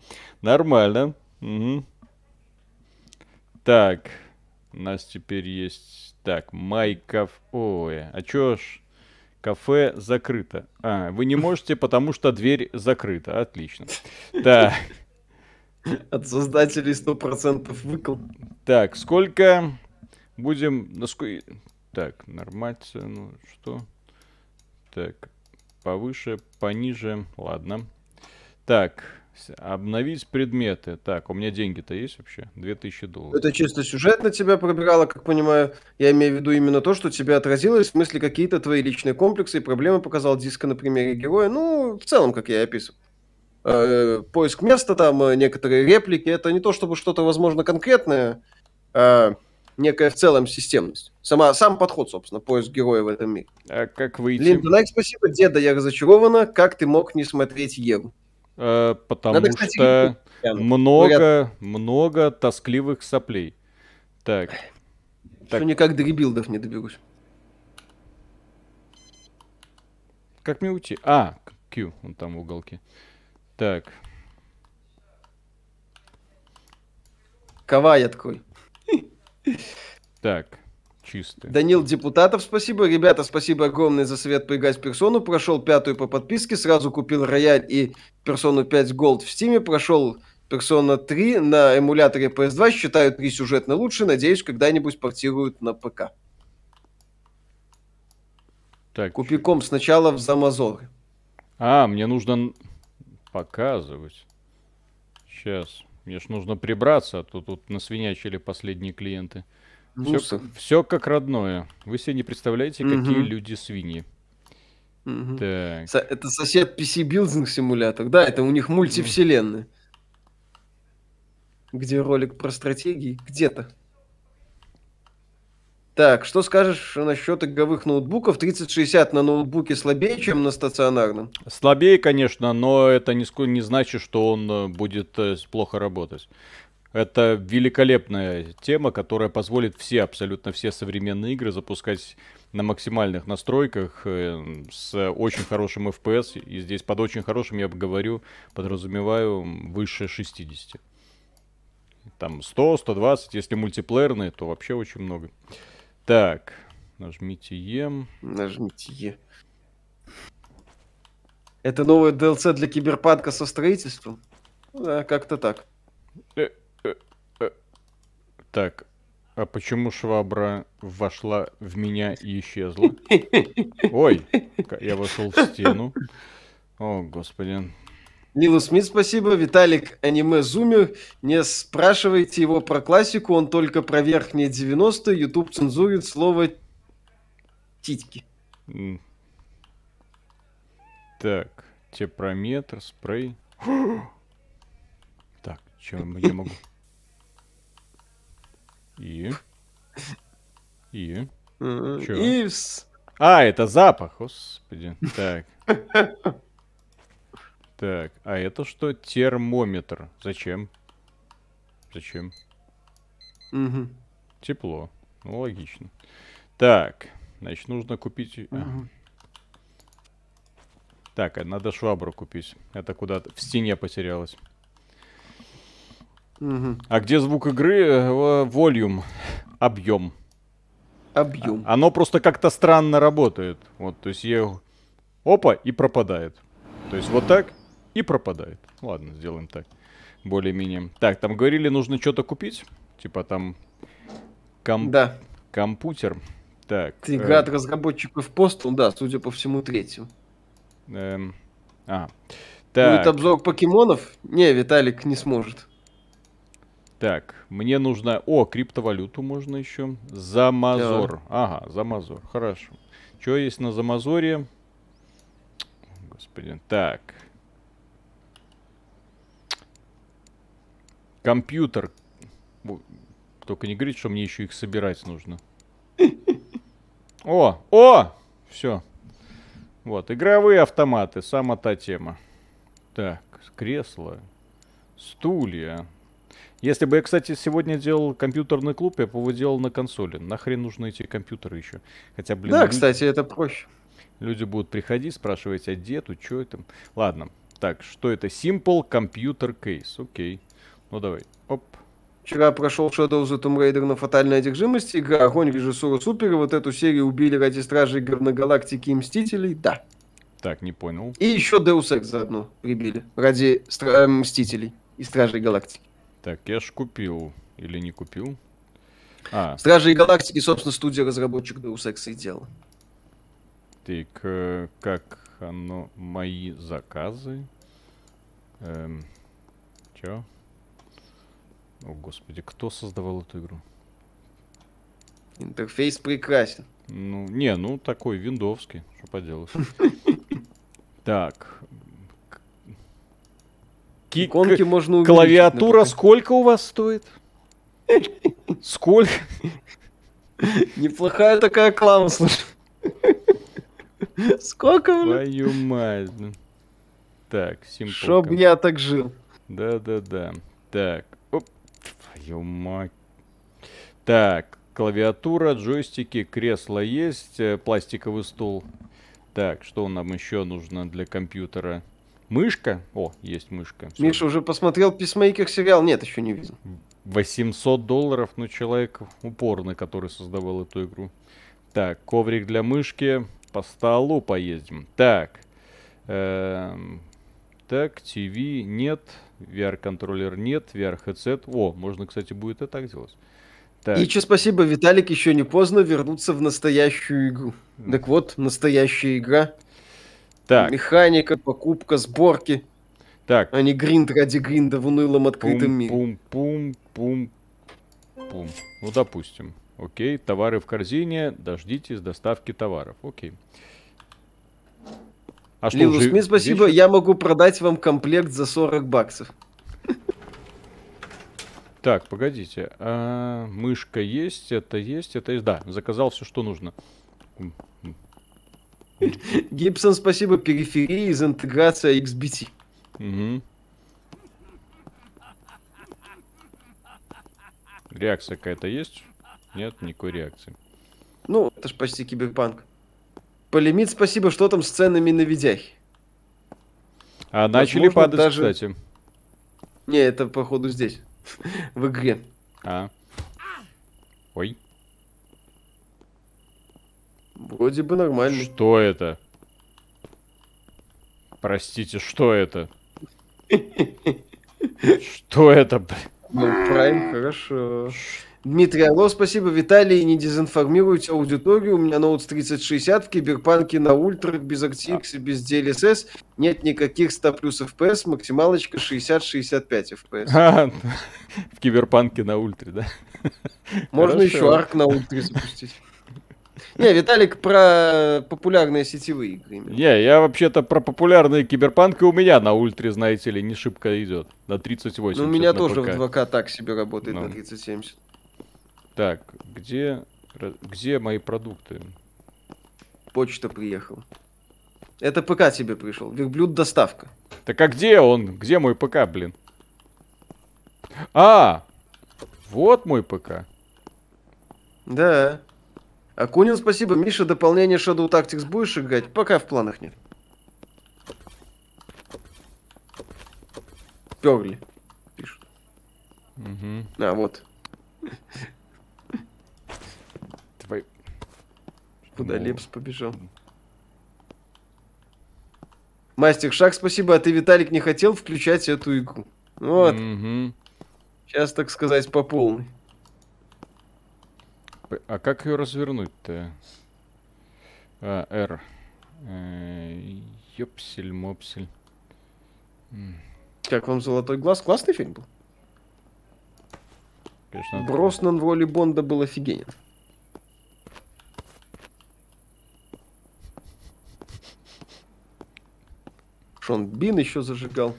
Speaker 1: нормально. Так, у нас теперь есть... Так, Майков... Ой, а чё ж... Кафе закрыто. А, вы не можете, потому что дверь закрыта. Отлично. Так.
Speaker 2: От создателей 100% выкл.
Speaker 1: Так, сколько будем... Так, нормация, ну что? Так, повыше, пониже, ладно. Так, обновить предметы. Так, у меня деньги-то есть вообще? 2000 долларов.
Speaker 2: Это чисто сюжет на тебя пробирало, как понимаю. Я имею в виду именно то, что тебя отразилось, в смысле какие-то твои личные комплексы и проблемы показал диска на примере героя. Ну, в целом, как я и описывал. Э, поиск места, там э, некоторые реплики. Это не то, чтобы что-то, возможно, конкретное, а некая в целом системность. Сама, сам подход, собственно, поиск героя в этом мире.
Speaker 1: А как выйти?
Speaker 2: Линда Найк, спасибо. Деда, я разочарована. Как ты мог не смотреть Еву?
Speaker 1: Э, потому Надо, кстати, что много, Говорят... много тоскливых соплей. Так.
Speaker 2: Что так. никак до ребилдов не доберусь.
Speaker 1: Как мне уйти? А, Q, он там в уголке. Так.
Speaker 2: Кавай открой.
Speaker 1: Так, чистый.
Speaker 2: Данил Депутатов, спасибо. Ребята, спасибо огромное за совет поиграть в персону. Прошел пятую по подписке, сразу купил рояль и персону 5 Gold в стиме. Прошел персона 3 на эмуляторе PS2. Считаю 3 сюжетно лучше. Надеюсь, когда-нибудь портируют на ПК. Так. Купи ком сначала в Замазоры.
Speaker 1: А, мне нужно показывать. Сейчас. Мне ж нужно прибраться, а то тут насвинячили последние клиенты. Все, все как родное. Вы себе не представляете, угу. какие люди свиньи.
Speaker 2: Угу. Так. Со- это сосед PC Building симулятор. Да, это у них мультивселенная. Где ролик про стратегии? Где-то. Так, что скажешь насчет игровых ноутбуков? 3060 на ноутбуке слабее, чем на стационарном?
Speaker 1: Слабее, конечно, но это не, не значит, что он э, будет э, плохо работать. Это великолепная тема, которая позволит все, абсолютно все современные игры запускать на максимальных настройках э, с очень хорошим FPS. И здесь под очень хорошим я говорю, подразумеваю выше 60. Там 100, 120, если мультиплеерные, то вообще очень много. Так, нажмите Е.
Speaker 2: Нажмите Е. Это новый DLC для киберпанка со строительством? Да, как-то так. Э, э,
Speaker 1: э. Так, а почему швабра вошла в меня и исчезла? Ой, я вошел в стену. О, господи.
Speaker 2: Лилу Смит, спасибо. Виталик, аниме-зумер. Не спрашивайте его про классику, он только про верхние 90 YouTube цензурит слово титьки.
Speaker 1: Так, тепрометр, спрей. так, что я могу? И? И? Чё? И... А, это запах, господи. Так. Так, а это что? Термометр. Зачем? Зачем?
Speaker 2: Угу.
Speaker 1: Тепло. Ну, логично. Так, значит, нужно купить... Угу. А. Так, а надо швабру купить. Это куда-то в стене потерялось.
Speaker 2: Угу.
Speaker 1: А где звук игры? Волюм. Объем.
Speaker 2: Объем.
Speaker 1: А, оно просто как-то странно работает. Вот, то есть я... Опа, и пропадает. То есть вот так, и пропадает. Ладно, сделаем так. Более-менее. Так, там говорили, нужно что-то купить. Типа там... Ком...
Speaker 2: Да.
Speaker 1: Компьютер. Так.
Speaker 2: Игра э... от разработчиков Postal, да, судя по всему, третью.
Speaker 1: Эм... А.
Speaker 2: Так. Будет обзор покемонов? Не, Виталик не сможет.
Speaker 1: Так, мне нужно... О, криптовалюту можно еще. Замазор. Да. Ага, замазор. Хорошо. Что есть на Замазоре? Господи, так. Компьютер. Только не говорит, что мне еще их собирать нужно. О, о! Все. Вот, игровые автоматы, сама та тема. Так, кресло, стулья. Если бы я, кстати, сегодня делал компьютерный клуб, я бы его делал на консоли. Нахрен нужны эти компьютеры еще? Хотя,
Speaker 2: блин... Да, люди... кстати, это проще.
Speaker 1: Люди будут приходить, спрашивать, а где тут, что это? Ладно, так, что это? Simple Computer Case, окей. Ну давай, оп.
Speaker 2: Вчера прошел Shadow of the Tomb Raider на фатальной одержимости, игра огонь, режиссура супер, вот эту серию убили ради Стражей Галактики и Мстителей, да.
Speaker 1: Так, не понял.
Speaker 2: И еще Deus Ex заодно прибили ради Стра- Мстителей и Стражей Галактики.
Speaker 1: Так, я ж купил или не купил?
Speaker 2: А. Стражи Галактики, собственно, студия разработчик Deus Ex и делала.
Speaker 1: Так, э, как оно, мои заказы? Эм, чё? О, господи, кто создавал эту игру?
Speaker 2: Интерфейс прекрасен.
Speaker 1: Ну, не, ну такой виндовский, что поделать. Так.
Speaker 2: Иконки можно
Speaker 1: Клавиатура сколько у вас стоит? Сколько?
Speaker 2: Неплохая такая реклама, слушай. Сколько,
Speaker 1: блин? Твою мать. Так,
Speaker 2: симпл. Чтоб я так жил.
Speaker 1: Да-да-да. Так, Твою мать. Так, клавиатура, джойстики, кресло есть, э, пластиковый стул. Так, что нам еще нужно для компьютера? Мышка? О, есть мышка.
Speaker 2: Всё. Миша уже посмотрел Писмейкер сериал? Нет, еще не видел.
Speaker 1: 800 долларов, ну, человек упорный, который создавал эту игру. Так, коврик для мышки. По столу поездим. Так. Эм, так, ТВ нет. VR-контроллер нет, VR-headset. О, можно, кстати, будет и так делать.
Speaker 2: Так. И что спасибо, Виталик, еще не поздно вернуться в настоящую игру. Так вот, настоящая игра. Так. Механика, покупка, сборки. Так. А не гринд ради гринда в унылом открытом пум, мире.
Speaker 1: Пум, пум, пум, пум. Ну, допустим. Окей, товары в корзине, дождитесь доставки товаров. Окей.
Speaker 2: А что, Лилу Смит, спасибо, вечер? я могу продать вам комплект за 40 баксов.
Speaker 1: Так, погодите. А, мышка есть, это есть, это есть. Да, заказал все, что нужно.
Speaker 2: Гибсон, спасибо, периферии из интеграция XBT. Угу.
Speaker 1: Реакция какая-то есть? Нет, никакой реакции.
Speaker 2: Ну, это ж почти киберпанк. Полимит, спасибо, что там с ценами на видяхе?
Speaker 1: А начали Возможно, падать, даже... кстати.
Speaker 2: Не, это походу здесь, в игре.
Speaker 1: А. Ой.
Speaker 2: Вроде бы нормально.
Speaker 1: Что это? Простите, что это? Что это?
Speaker 2: Ну, Прайм, хорошо. Дмитрий Орлов, спасибо. Виталий, не дезинформируйте аудиторию. У меня ноут 3060 в Киберпанке на ультрах, без RTX и без DLSS. Нет никаких 100 плюс FPS, максималочка 60-65 FPS.
Speaker 1: в Киберпанке на ультре, да?
Speaker 2: Можно еще арк на ультре запустить. Не, Виталик про популярные сетевые игры.
Speaker 1: Не, я вообще-то про популярные киберпанк и у меня на ультре, знаете ли, не шибко идет. На 3080. Ну,
Speaker 2: у меня тоже ПК. в 2К так себе работает ну. на 3070.
Speaker 1: Так, где, где мои продукты?
Speaker 2: Почта приехала. Это ПК тебе пришел. Верблюд доставка.
Speaker 1: Так а где он? Где мой ПК, блин? А! Вот мой ПК.
Speaker 2: Да. Акунин, спасибо. Миша, дополнение Shadow Tactics будешь играть? Пока в планах нет. Перли. Пишут. Угу. А, вот. Куда ну... Лепс побежал? Мастер Шаг, спасибо, а ты, Виталик, не хотел включать эту игру? Вот. Угу. Сейчас, так сказать, по полной.
Speaker 1: А как ее развернуть-то? А, R. Э, ёпсель, мопсель.
Speaker 2: Как вам «Золотой глаз»? Классный фильм был? Конечно. Броснан в роли Бонда был офигенен. Шон Бин еще зажигал.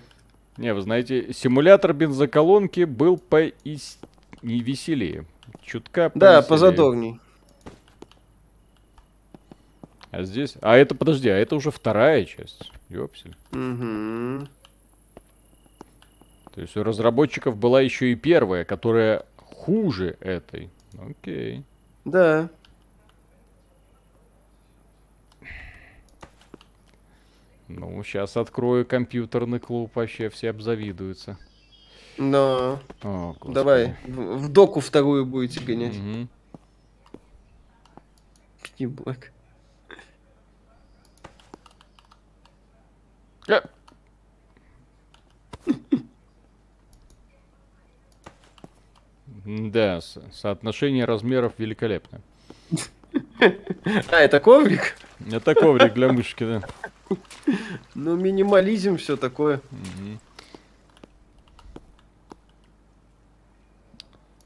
Speaker 1: Не, вы знаете, симулятор бензоколонки был по не веселее. Чутка
Speaker 2: Да, позадорней.
Speaker 1: А здесь... А это, подожди, а это уже вторая часть. Ёпсель.
Speaker 2: Угу.
Speaker 1: То есть у разработчиков была еще и первая, которая хуже этой. Окей.
Speaker 2: Да.
Speaker 1: Ну, сейчас открою компьютерный клуб, вообще все обзавидуются.
Speaker 2: Но. О, Давай, в, в доку вторую будете гонять. Угу. Блэк.
Speaker 1: А. Да, соотношение размеров великолепно.
Speaker 2: А, это коврик?
Speaker 1: Это коврик для мышки, да.
Speaker 2: Ну, минимализм, все такое.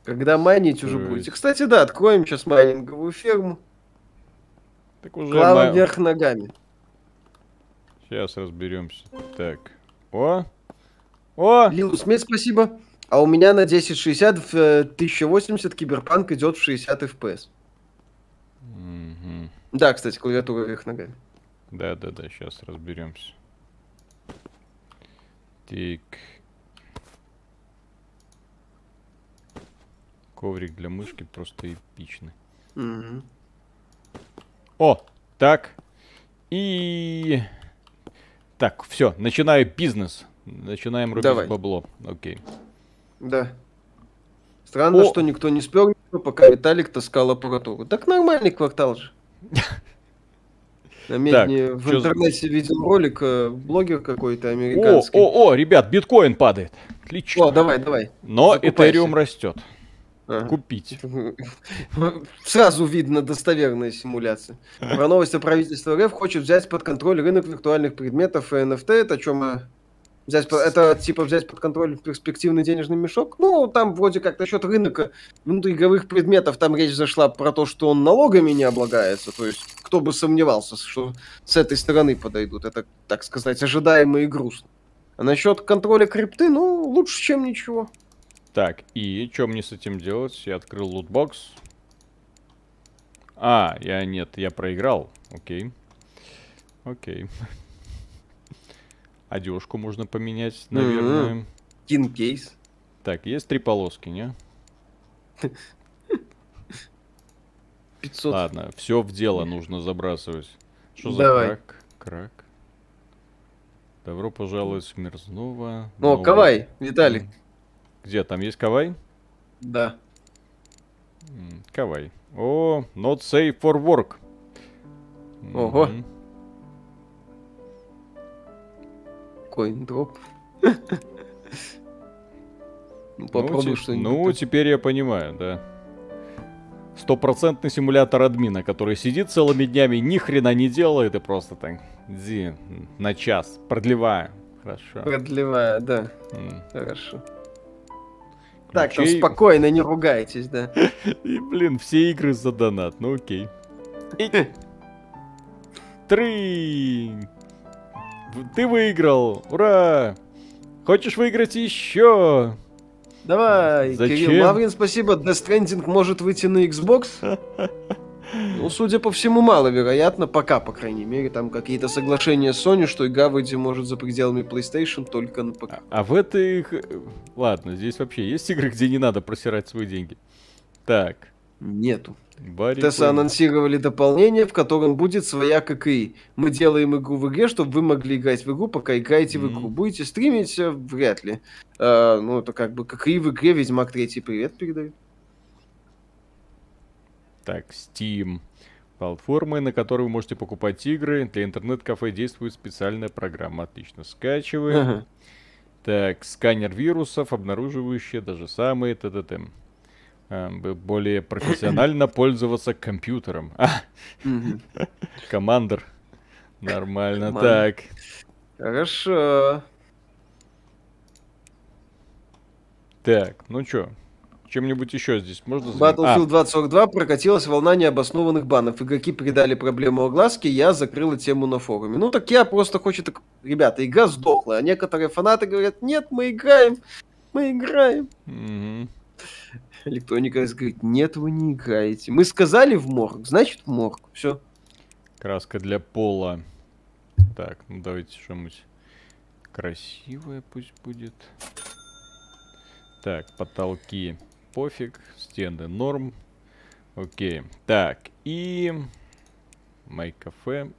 Speaker 2: Когда майнить уже будете. Кстати, да, откроем сейчас майнинговую ферму. Так уже Глава ма... вверх ногами.
Speaker 1: Сейчас разберемся. Так. О! О!
Speaker 2: Лилус, мне спасибо. А у меня на 1060 в 1080 киберпанк идет в 60 FPS.
Speaker 1: Угу.
Speaker 2: Да, кстати, клавиатура вверх ногами.
Speaker 1: Да, да, да, сейчас разберемся. Так. Коврик для мышки просто эпичный.
Speaker 2: Угу.
Speaker 1: О, так. И... Так, все, начинаю бизнес. Начинаем рубить Давай. бабло. Окей.
Speaker 2: Да. Странно, О. что никто не спер, пока Виталик таскал аппаратуру. Так нормальный квартал же. На медне в интернете видел ролик, э, блогер какой-то американский.
Speaker 1: О, о, о, ребят, биткоин падает. Отлично.
Speaker 2: О, давай, давай.
Speaker 1: Но Этериум растет. Ага. Купить.
Speaker 2: Сразу видно достоверная симуляция. Про новости правительства РФ хочет взять под контроль рынок виртуальных предметов и NFT. Это о чем мы Взять, это типа взять под контроль перспективный денежный мешок? Ну, там вроде как насчет рынка внутриигровых предметов, там речь зашла про то, что он налогами не облагается. То есть, кто бы сомневался, что с этой стороны подойдут. Это, так сказать, ожидаемо и грустно. А насчет контроля крипты, ну, лучше, чем ничего.
Speaker 1: Так, и что мне с этим делать? Я открыл лутбокс. А, я нет, я проиграл. Окей. Окей. Одежку можно поменять, наверное.
Speaker 2: Кинкейс.
Speaker 1: Так, есть три полоски, не?
Speaker 2: 500.
Speaker 1: Ладно, все в дело нужно забрасывать. Что за
Speaker 2: Давай.
Speaker 1: крак? Крак. Добро пожаловать в Мерзнова.
Speaker 2: О. Кавай, Виталий.
Speaker 1: Где, там есть Кавай?
Speaker 2: Да.
Speaker 1: Кавай. О, not safe for work.
Speaker 2: Ого. Mm-hmm. Коин-дроп.
Speaker 1: Ну, попробуй ну, что-нибудь. Ну, теперь я понимаю, да. Стопроцентный симулятор админа, который сидит целыми днями, ни хрена не делает и просто так, ди, на час, продлевая. Хорошо.
Speaker 2: Продлевая, да. Mm. Хорошо. Ключей... Так, там спокойно, не ругайтесь, да.
Speaker 1: И, блин, все игры за донат, ну окей. Три. Ты выиграл! Ура! Хочешь выиграть еще?
Speaker 2: Давай, Зачем? Кирилл Лаврин, спасибо. Death Stranding может выйти на Xbox? Ну, судя по всему, маловероятно, пока, по крайней мере, там какие-то соглашения с Sony, что игра выйти может за пределами PlayStation только на ПК.
Speaker 1: А, а в этих... Ладно, здесь вообще есть игры, где не надо просирать свои деньги? Так.
Speaker 2: Нету. Барри Тесса анонсировали дополнение, в котором будет своя ККИ. Мы делаем игру в игре, чтобы вы могли играть в игру, пока играете mm-hmm. в игру. Будете стримить? Э, вряд ли. А, ну, это как бы ККИ в игре Ведьмак 3 привет передает.
Speaker 1: Так, Steam. Платформы, на которые вы можете покупать игры. Для интернет-кафе действует специальная программа. Отлично, скачиваем. Ага. Так, сканер вирусов, обнаруживающий даже самые ТТТ. Э, более профессионально пользоваться компьютером. Командер. Нормально. Так.
Speaker 2: Хорошо.
Speaker 1: Так, ну чё? чем-нибудь еще здесь можно
Speaker 2: Battlefield а. 2042 прокатилась волна необоснованных банов. Игроки придали проблему огласки, я закрыла тему на форуме. Ну так я просто хочу так... Ребята, игра сдохла, а некоторые фанаты говорят, нет, мы играем, мы играем. Mm-hmm. Электроника говорит, нет, вы не играете. Мы сказали в морг, значит в морг. Все.
Speaker 1: Краска для пола. Так, ну давайте что-нибудь красивое пусть будет. Так, потолки пофиг, стены норм. Окей. Так, и... Май кафе.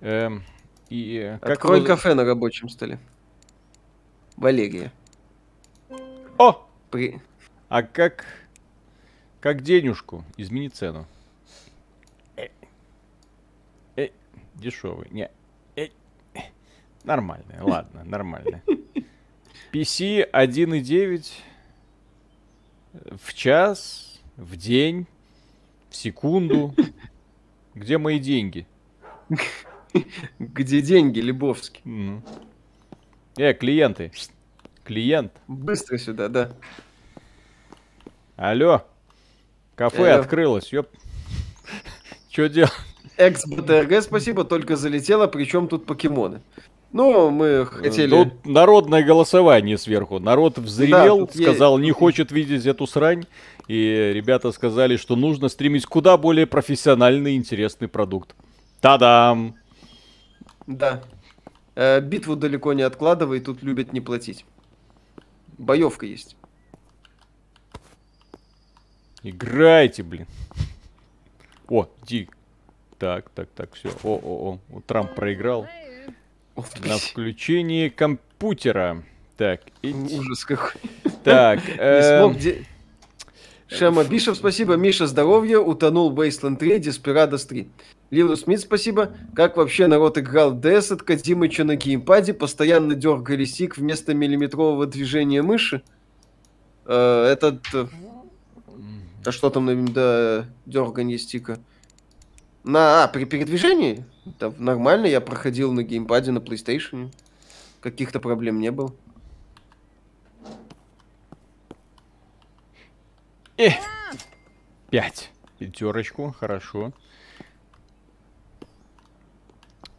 Speaker 1: Эм,
Speaker 2: и... Как Открой вы... кафе на рабочем столе. Валерия.
Speaker 1: О! При... А как... Как денежку? Измени цену. Э, э, дешевый. Не. Э, э. Нормальный, ладно, нормально. PC 1.9 в час, в день, в секунду. Где мои деньги?
Speaker 2: Где деньги, Лебовский?
Speaker 1: Э, клиенты. Клиент.
Speaker 2: Быстро сюда, да.
Speaker 1: Алло. Кафе э... открылось, ёп. Чё делать?
Speaker 2: Экс-БТРГ, спасибо, только залетело, причем тут покемоны. Ну, мы хотели... Тут
Speaker 1: народное голосование сверху. Народ взревел, да, сказал, есть... не хочет видеть эту срань. И ребята сказали, что нужно стримить куда более профессиональный и интересный продукт. Та-дам!
Speaker 2: Да. Э, битву далеко не откладывай, тут любят не платить. Боевка есть.
Speaker 1: Играйте, блин. О, иди. Так, так, так, все. О, о, о. Трамп проиграл. На включении компьютера. Так,
Speaker 2: и... Ужас какой.
Speaker 1: Так,
Speaker 2: эм, Шема Бишев, спасибо. Миша, здоровья. Утонул Wasteland 3, Desperados 3. Лилу Смит, спасибо. Как вообще народ играл DS от Кадимыча на геймпаде? Постоянно дергали сик вместо миллиметрового движения мыши. Э, этот... А что там на да, дергание стика? На, а, при передвижении? Да, нормально, я проходил на геймпаде на PlayStation. Каких-то проблем не было.
Speaker 1: Э, пять. Пятерочку, хорошо.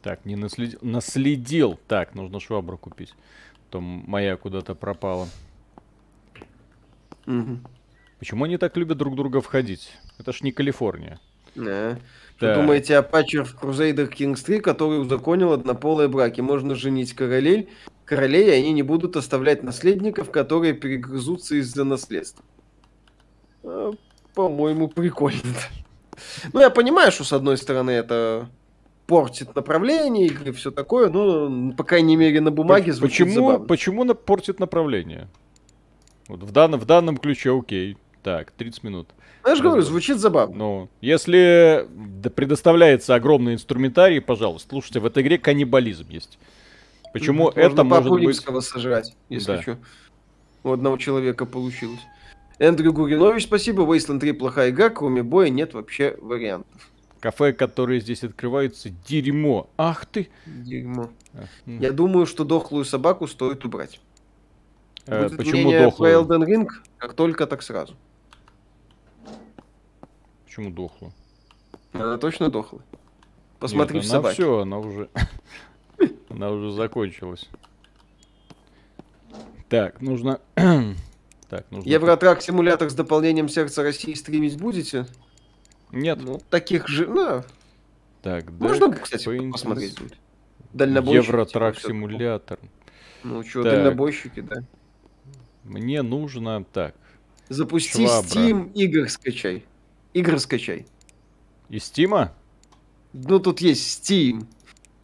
Speaker 1: Так, не наследил. Наследил. Так, нужно швабру купить. Там моя куда-то пропала. Угу. Почему они так любят друг друга входить? Это ж не Калифорния.
Speaker 2: Да. Что думаете о патче в Crusader Kings 3, который узаконил однополые браки? Можно женить королей, королей, и они не будут оставлять наследников, которые перегрызутся из-за наследства. А, по-моему, прикольно. Ну, я понимаю, что, с одной стороны, это портит направление и все такое, но, по крайней мере, на бумаге
Speaker 1: звучит почему, забавно. Почему на портит направление? Вот в данном, в данном ключе окей. Так, 30 минут.
Speaker 2: Ну, я же говорю, звучит забавно.
Speaker 1: Ну, если предоставляется огромный инструментарий, пожалуйста, слушайте, в этой игре каннибализм есть. Почему Можно это может быть...
Speaker 2: сожрать, если да. что. У одного человека получилось. Эндрю Гуринович, спасибо. Wasteland 3 плохая игра, кроме боя нет вообще вариантов.
Speaker 1: Кафе, которые здесь открываются, дерьмо. Ах ты!
Speaker 2: Дерьмо. А, Я думаю, что дохлую собаку стоит убрать.
Speaker 1: Э, почему дохлую?
Speaker 2: Elden Ring, как только, так сразу.
Speaker 1: Почему дохла?
Speaker 2: Она точно дохла. Посмотри Нет, в собаке.
Speaker 1: все, она уже... она уже закончилась. Так, нужно...
Speaker 2: так, нужно... Евротрак симулятор с дополнением сердца России стримить будете?
Speaker 1: Нет.
Speaker 2: Ну, таких же... Ну,
Speaker 1: так,
Speaker 2: Можно, кстати, Paintings... посмотреть будет.
Speaker 1: Дальнобойщики. Евротрак типа, симулятор.
Speaker 2: Ну что, дальнобойщики, да.
Speaker 1: Мне нужно... Так.
Speaker 2: Запусти Швабра. Steam, игр скачай. Игры скачай.
Speaker 1: Из Стима?
Speaker 2: Ну, тут есть Steam.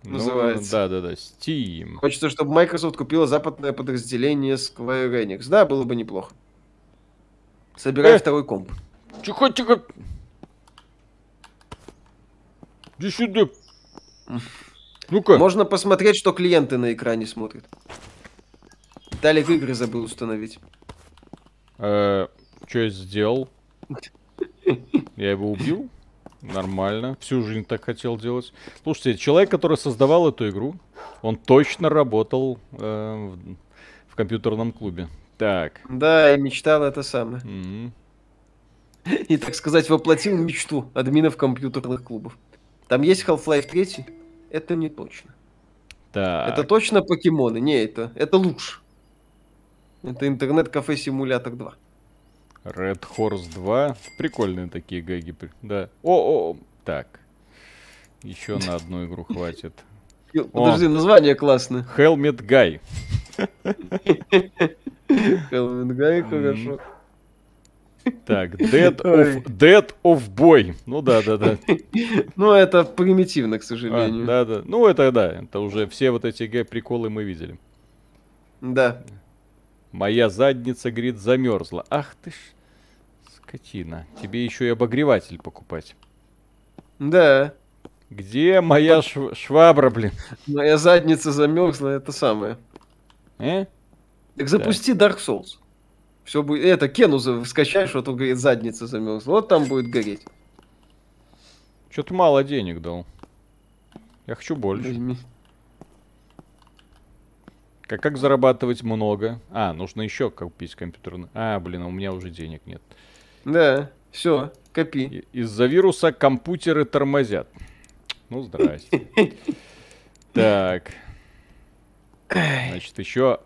Speaker 2: Ну, называется.
Speaker 1: Да, да, да, Steam.
Speaker 2: Хочется, чтобы Microsoft купила западное подразделение Square Enix. Да, было бы неплохо. Собирай э! второй комп.
Speaker 1: Тихо, тихо. Иди сюда.
Speaker 2: Ну-ка. Можно посмотреть, что клиенты на экране смотрят. Виталик игры забыл установить.
Speaker 1: Э, что я сделал? Я его убил. Нормально. Всю жизнь так хотел делать. Слушайте, человек, который создавал эту игру, он точно работал э, в, в компьютерном клубе. Так.
Speaker 2: Да, я мечтал это самое. И, так сказать, воплотил мечту админов компьютерных клубов. Там есть Half-Life 3? Это не точно.
Speaker 1: Так.
Speaker 2: Это точно покемоны? Не, это, это лучше. Это интернет-кафе симулятор 2.
Speaker 1: Red Horse 2. Прикольные такие гэги. Да. О, о, так. Еще на одну игру хватит.
Speaker 2: Подожди, О. название классное.
Speaker 1: Helmet Guy.
Speaker 2: Helmet Guy, хорошо.
Speaker 1: Так, Dead of, Dead of Boy. Ну да, да, да.
Speaker 2: Ну, это примитивно, к сожалению.
Speaker 1: А, да, да. Ну, это да. Это уже все вот эти приколы мы видели.
Speaker 2: Да.
Speaker 1: Моя задница, говорит, замерзла. Ах ты ж, скотина. Тебе еще и обогреватель покупать.
Speaker 2: Да.
Speaker 1: Где моя шв- швабра, блин?
Speaker 2: Моя задница замерзла, это самое.
Speaker 1: Э?
Speaker 2: Так запусти да. Dark Souls. Все будет. Это Кену скачаешь, вот он говорит, задница замерзла. Вот там будет гореть.
Speaker 1: Что-то мало денег дал. Я хочу больше. Возьми. Как, как зарабатывать много? А, нужно еще купить компьютерный. А, блин, а у меня уже денег нет.
Speaker 2: Да, все, копи.
Speaker 1: Из-за вируса компьютеры тормозят. Ну, здрасте. Так. Значит, еще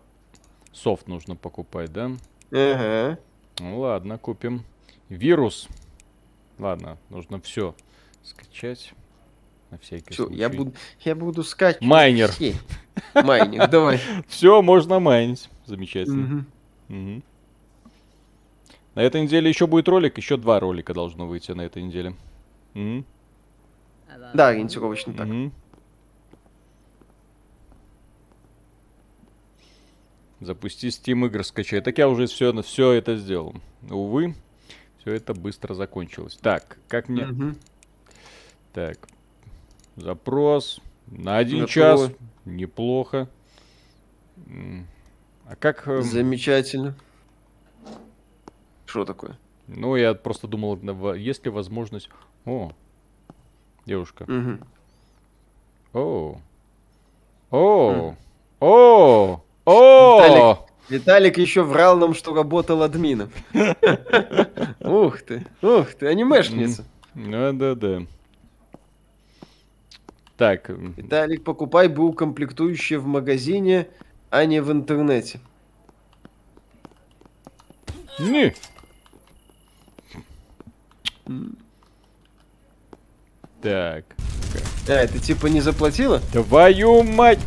Speaker 1: софт нужно покупать, да?
Speaker 2: Ага.
Speaker 1: Ну ладно, купим. Вирус. Ладно, нужно все скачать. На всякий Всё, случай.
Speaker 2: Я буду, я буду скачивать.
Speaker 1: Майнер.
Speaker 2: Майнер, давай.
Speaker 1: Все, можно майнить. Замечательно. Угу. На этой неделе еще будет ролик, еще два ролика должно выйти на этой неделе. Угу.
Speaker 2: Да, ориентировочно так. Угу.
Speaker 1: Запусти Steam игр, скачай. Так я уже все, все это сделал. Увы, все это быстро закончилось. Так, как мне... Угу. Так, запрос на один Готово. час. Неплохо. А как...
Speaker 2: Эм, Замечательно. Что такое?
Speaker 1: Ну, я просто думал, есть ли возможность... О, девушка.
Speaker 2: Угу.
Speaker 1: О. О. О. О.
Speaker 2: Виталик, Виталик еще врал нам, что работал админом. Ух ты, ух ты, анимешница.
Speaker 1: Да, да, да. Так.
Speaker 2: Виталик, покупай был комплектующие в магазине, а не в интернете.
Speaker 1: Не. Так.
Speaker 2: А, это типа не заплатила?
Speaker 1: Твою мать!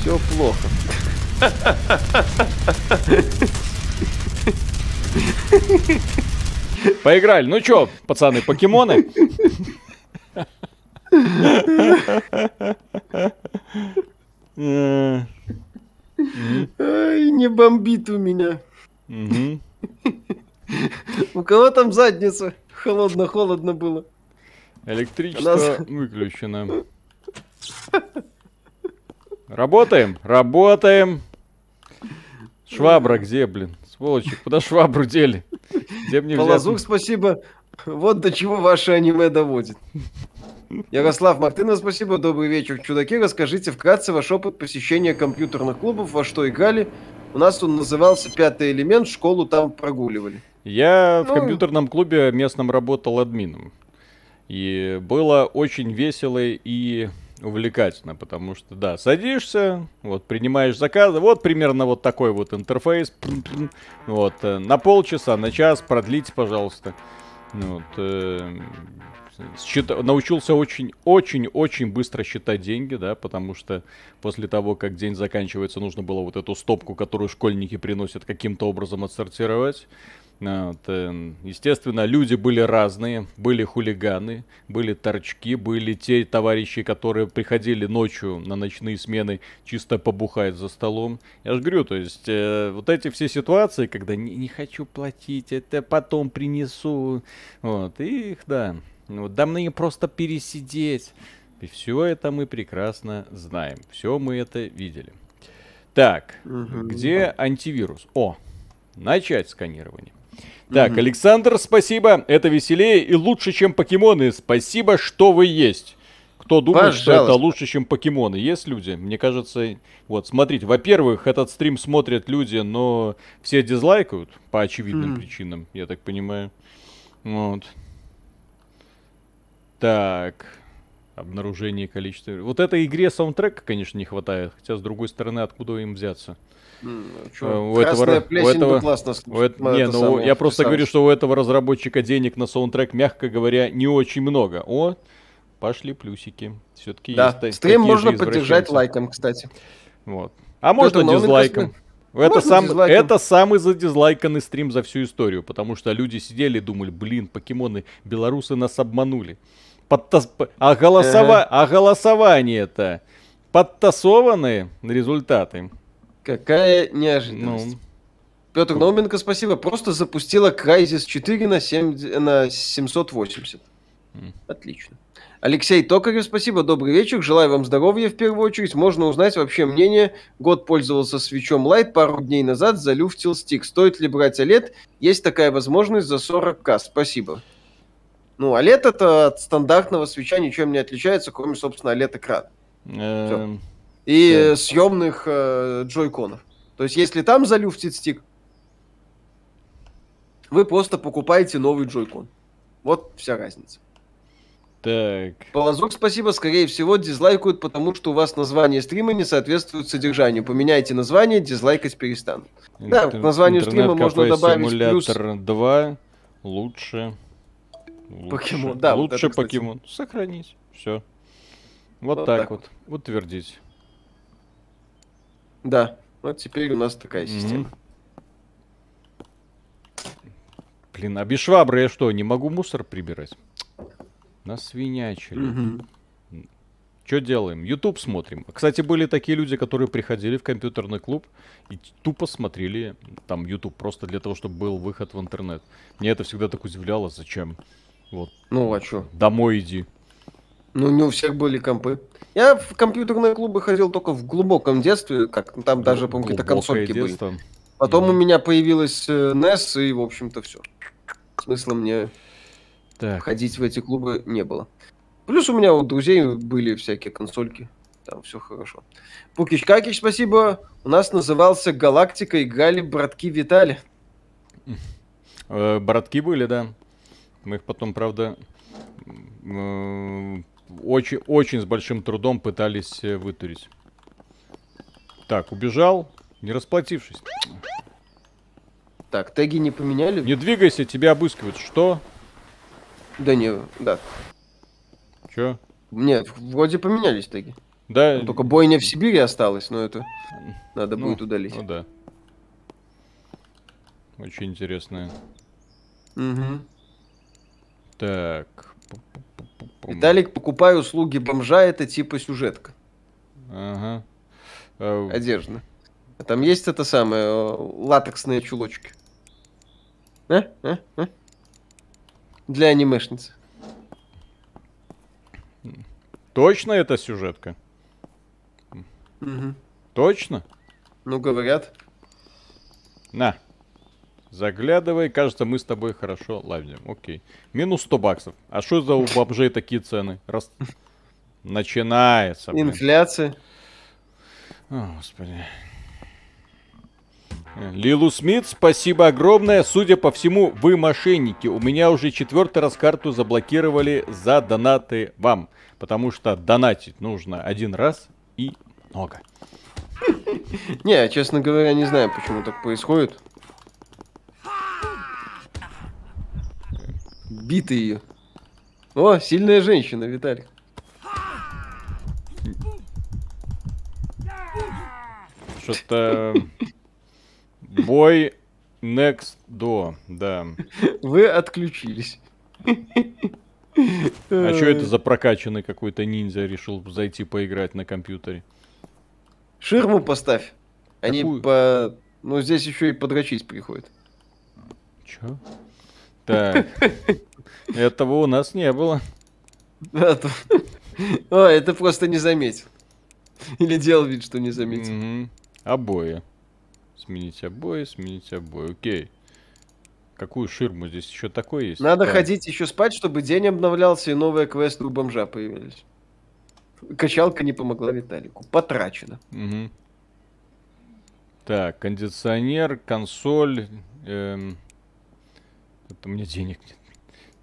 Speaker 2: Все плохо.
Speaker 1: Поиграли. Ну чё, пацаны, покемоны?
Speaker 2: Ай, не бомбит у меня. У кого там задница? Холодно-холодно было.
Speaker 1: Электричество выключено. Работаем, работаем. Швабра где, блин? Сволочи, куда швабру дели?
Speaker 2: Где мне Полозук, спасибо. Вот до чего ваше аниме доводит. Ярослав Мартынов, спасибо. Добрый вечер, чудаки. Расскажите вкратце ваш опыт посещения компьютерных клубов, во что играли. У нас он назывался «Пятый элемент», школу там прогуливали.
Speaker 1: Я ну... в компьютерном клубе местном работал админом. И было очень весело и увлекательно, потому что, да, садишься, вот, принимаешь заказы, вот примерно вот такой вот интерфейс, вот, э, на полчаса, на час продлите, пожалуйста. Вот, э, счит... научился очень, очень, очень быстро считать деньги, да, потому что после того, как день заканчивается, нужно было вот эту стопку, которую школьники приносят, каким-то образом отсортировать. Вот, э, естественно, люди были разные, были хулиганы, были торчки, были те товарищи, которые приходили ночью на ночные смены чисто побухать за столом. Я же говорю, то есть э, вот эти все ситуации, когда не, не хочу платить, это потом принесу, вот, их, да, вот, да мне просто пересидеть. И все это мы прекрасно знаем, все мы это видели. Так, угу. где антивирус? О, начать сканирование. Так, угу. Александр, спасибо. Это веселее и лучше, чем покемоны. Спасибо, что вы есть. Кто думает, Пожалуйста. что это лучше, чем покемоны? Есть люди? Мне кажется, вот, смотрите, во-первых, этот стрим смотрят люди, но все дизлайкают по очевидным mm. причинам, я так понимаю. Вот. Так. Обнаружение количества. Вот этой игре саундтрека, конечно, не хватает. Хотя, с другой стороны, откуда им взяться?
Speaker 2: Mm, у этого, у этого, классно
Speaker 1: у это, не, ну, я просто говорю, что у этого разработчика денег на саундтрек, мягко говоря, не очень много. О, пошли плюсики. Все-таки
Speaker 2: да. есть Стрим можно поддержать лайком, кстати.
Speaker 1: Вот. А можно дизлайком. Это, сам, это самый задизлайканный стрим за всю историю, потому что люди сидели и думали, блин, покемоны, белорусы нас обманули. Подтас... А, голосова... а голосование-то подтасованные результаты.
Speaker 2: Какая неожиданность. Ну. Петр Науменко, спасибо. Просто запустила Crysis 4 на, 7... на 780. Mm. Отлично. Алексей Токарев, спасибо, добрый вечер. Желаю вам здоровья в первую очередь. Можно узнать вообще мнение. Год пользовался свечом Light, пару дней назад залюфтил стик. Стоит ли брать OLED? Есть такая возможность за 40к. Спасибо. Ну, OLED это от стандартного свеча ничем не отличается, кроме, собственно, OLED-экрана. И съемных э, джойконов. То есть, если там залюфтит стик, вы просто покупаете новый джойкон. Вот вся разница.
Speaker 1: Так.
Speaker 2: Полозок, спасибо. Скорее всего, дизлайкают, потому что у вас название стрима не соответствует содержанию. Поменяйте название, дизлайкать перестанут. Интер... Да, к названию стрима можно добавить
Speaker 1: симулятор плюс... 2 лучше.
Speaker 2: лучше. Покемон, да.
Speaker 1: Лучше вот это, покемон. Сохранить. Все. Вот, вот так, так вот. вот. Утвердить.
Speaker 2: Да. Вот теперь у нас такая система.
Speaker 1: Блин, а без швабры я что, не могу мусор прибирать? Насвинячили. Угу. Что делаем? YouTube смотрим. Кстати, были такие люди, которые приходили в компьютерный клуб и тупо смотрели там YouTube просто для того, чтобы был выход в интернет. Мне это всегда так удивляло. Зачем? Вот.
Speaker 2: Ну, а что?
Speaker 1: Домой иди.
Speaker 2: Ну, не у всех были компы. Я в компьютерные клубы ходил только в глубоком детстве, как там даже, по-моему, какие-то консольки детство. были. Потом mm. у меня появилась э, NES, и, в общем-то, все. Смысла мне так. Ходить в эти клубы не было. Плюс у меня у друзей были всякие консольки. Там все хорошо. Пукич Какич, спасибо. У нас назывался Галактика, играли братки Витали.
Speaker 1: Э, братки были, да. Мы их потом, правда, очень, очень с большим трудом пытались э, вытурить. Так, убежал, не расплатившись.
Speaker 2: Так, теги не поменяли?
Speaker 1: Не двигайся, тебя обыскивают. Что?
Speaker 2: Да не, да.
Speaker 1: Чё?
Speaker 2: Нет, вроде поменялись таки.
Speaker 1: Да.
Speaker 2: Ну, только бойня в Сибири осталась, но это надо ну, будет удалить.
Speaker 1: Ну да. Очень интересная.
Speaker 2: Угу.
Speaker 1: Так.
Speaker 2: Виталик, покупай услуги бомжа, это типа сюжетка.
Speaker 1: Ага.
Speaker 2: А... Одежда. А там есть это самое, э, латексные чулочки. А? А? А? для анимешницы.
Speaker 1: Точно это сюжетка?
Speaker 2: Угу.
Speaker 1: Точно?
Speaker 2: Ну, говорят.
Speaker 1: На. Заглядывай, кажется, мы с тобой хорошо ладим. Окей. Минус 100 баксов. А что за у бомжей такие цены? Раз... Начинается.
Speaker 2: Блин. Инфляция.
Speaker 1: О, господи. Лилу Смит, спасибо огромное. Судя по всему, вы мошенники. У меня уже четвертый раз карту заблокировали за донаты вам. Потому что донатить нужно один раз и много.
Speaker 2: Не, честно говоря, не знаю, почему так происходит. Биты ее. О, сильная женщина, Виталик.
Speaker 1: Что-то Бой next door, да.
Speaker 2: Вы отключились.
Speaker 1: А что это за прокачанный какой-то ниндзя решил зайти поиграть на компьютере?
Speaker 2: Ширму поставь. Они Какую? по... Ну, здесь еще и подрочить приходят.
Speaker 1: Чё? Так. Этого у нас не было.
Speaker 2: О, это просто не заметил. Или делал вид, что не заметил.
Speaker 1: Обои. Сменить обои, сменить обои. Окей. Какую ширму? Здесь еще такое есть?
Speaker 2: Надо да. ходить еще спать, чтобы день обновлялся и новые квесты у бомжа появились. Качалка не помогла Виталику. Потрачено.
Speaker 1: Угу. Так, кондиционер, консоль. Эм... Это у меня денег нет.